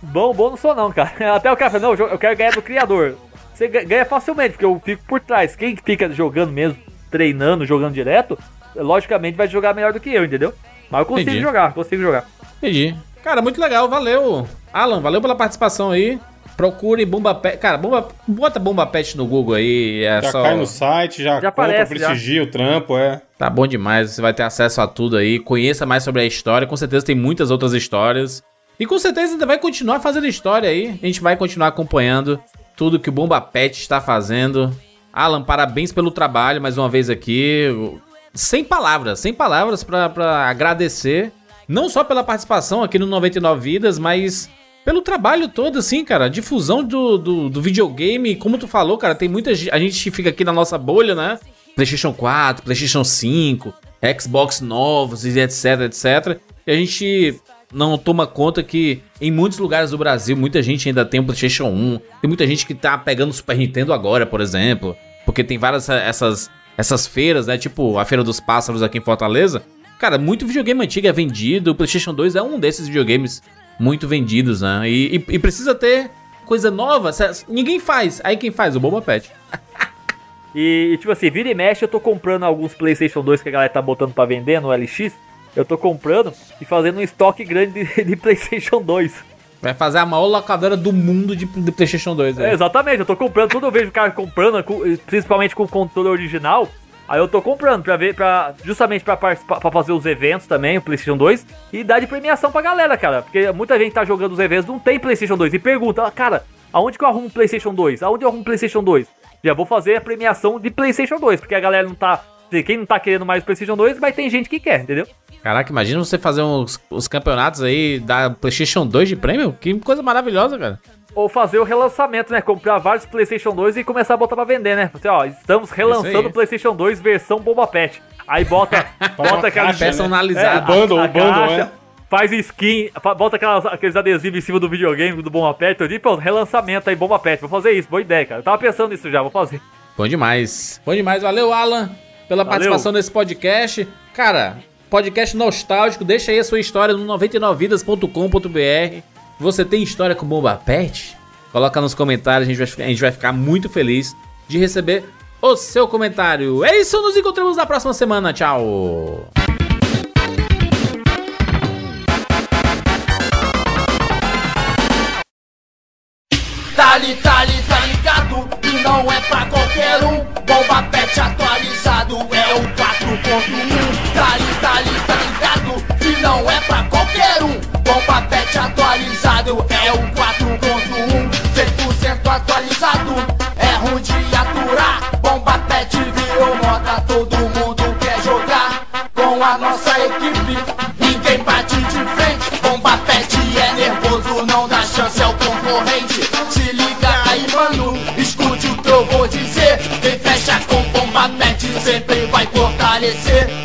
Bom, bom não sou não, cara. Até o cara falou, não, eu quero ganhar do criador. Você ganha facilmente, porque eu fico por trás. Quem fica jogando mesmo, treinando, jogando direto, logicamente vai jogar melhor do que eu, entendeu? Mas eu consigo Entendi. jogar, consigo jogar.
Entendi. Cara, muito legal, valeu. Alan, valeu pela participação aí. Procure Bomba Pet. Cara, bomba, bota Bomba Pet no Google aí. É
já
só...
cai no site, já,
já compra,
prestigia já. o trampo, é.
Tá bom demais, você vai ter acesso a tudo aí. Conheça mais sobre a história. Com certeza tem muitas outras histórias. E com certeza ainda vai continuar fazendo história aí. A gente vai continuar acompanhando tudo que o Bomba Pet está fazendo. Alan, parabéns pelo trabalho mais uma vez aqui. Sem palavras, sem palavras para agradecer. Não só pela participação aqui no 99 Vidas, mas pelo trabalho todo, assim, cara. Difusão do, do, do, videogame, como tu falou, cara, tem muita. A gente fica aqui na nossa bolha, né? PlayStation 4, PlayStation 5, Xbox novos etc, etc. E a gente não toma conta que em muitos lugares do Brasil muita gente ainda tem o PlayStation 1. Tem muita gente que tá pegando o Super Nintendo agora, por exemplo. Porque tem várias essas, essas feiras, né? Tipo a Feira dos Pássaros aqui em Fortaleza. Cara, muito videogame antigo é vendido. O PlayStation 2 é um desses videogames muito vendidos, né? E, e, e precisa ter coisa nova. Ninguém faz. Aí quem faz? O Boba Pet.
e, tipo assim, vira e mexe, eu tô comprando alguns PlayStation 2 que a galera tá botando pra vender no LX eu tô comprando e fazendo um estoque grande de, de PlayStation 2.
Vai fazer a maior locadora do mundo de, de PlayStation 2.
É, exatamente, eu tô comprando, tudo eu vejo o cara comprando, principalmente com o controle original. Aí eu tô comprando pra ver, pra, justamente pra, pra, fazer os eventos também, o PlayStation 2, e dar de premiação pra galera, cara. Porque muita gente tá jogando os eventos, não tem PlayStation 2, e pergunta, cara, aonde que eu arrumo PlayStation 2? Aonde eu arrumo PlayStation 2? Já vou fazer a premiação de PlayStation 2, porque a galera não tá. Quem não tá querendo mais PlayStation 2, mas tem gente que quer, entendeu?
Caraca, imagina você fazer uns, os campeonatos aí da PlayStation 2 de prêmio. Que coisa maravilhosa, cara.
Ou fazer o relançamento, né? Comprar vários PlayStation 2 e começar a botar pra vender, né? Assim, ó, estamos relançando o PlayStation 2 versão Boba Pet. Aí bota, bota aquela
personalizada.
É, o bundle, o bundle, é. Faz skin, bota aquelas, aqueles adesivos em cima do videogame do Bomba Pet. Eu pronto, relançamento aí, Bomba Pet. Vou fazer isso, boa ideia, cara. Eu tava pensando nisso já, vou fazer.
Bom demais. Bom demais. Valeu, Alan, pela Valeu. participação nesse podcast. Cara, podcast nostálgico. Deixa aí a sua história no 99vidas.com.br. Você tem história com Bomba Pet? Coloca nos comentários, a gente, vai, a gente vai ficar muito feliz de receber o seu comentário. É isso, nos encontramos na próxima semana. Tchau!
Tá tá tá ligado? E não é pra qualquer um. Bomba Pet atualizado não é pra qualquer um. Bomba Pet atualizado é o 4.1. 100% atualizado. É ruim de aturar. Bomba Pet virou moda, todo mundo quer jogar. Com a nossa equipe, ninguém bate de frente. Bomba Pet é nervoso, não dá chance ao concorrente. Se liga aí, mano, escute o que eu vou dizer. Quem fecha com bomba pet sempre vai fortalecer.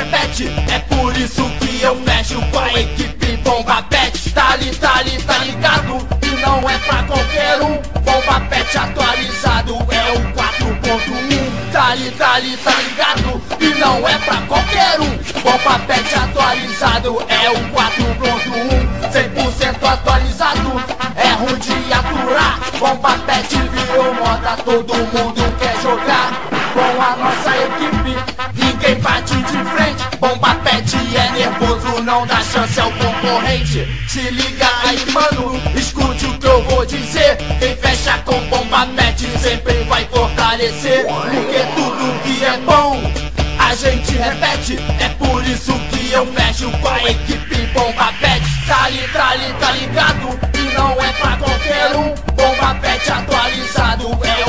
Repete. É por isso que eu fecho com a equipe bomba pet. Tá ali, tá ali, tá ligado? E não é pra qualquer um. Bomba pet atualizado é o 4.1. Tá ali, tá ali, tá ligado? E não é pra qualquer um. Bomba pet atualizado é o 4.1. 100% atualizado. É ruim de aturar. Bomba pet virou moda, todo mundo quer jogar. Com a nossa equipe, ninguém bate de frente. Bomba pet é nervoso, não dá chance ao concorrente. Se liga aí, mano, escute o que eu vou dizer. Quem fecha com bomba pet sempre vai fortalecer. Porque tudo que é bom, a gente repete. É por isso que eu fecho com a equipe bomba pet. Tá ali, tá tá ligado? E não é pra qualquer um. Bomba pet atualizado é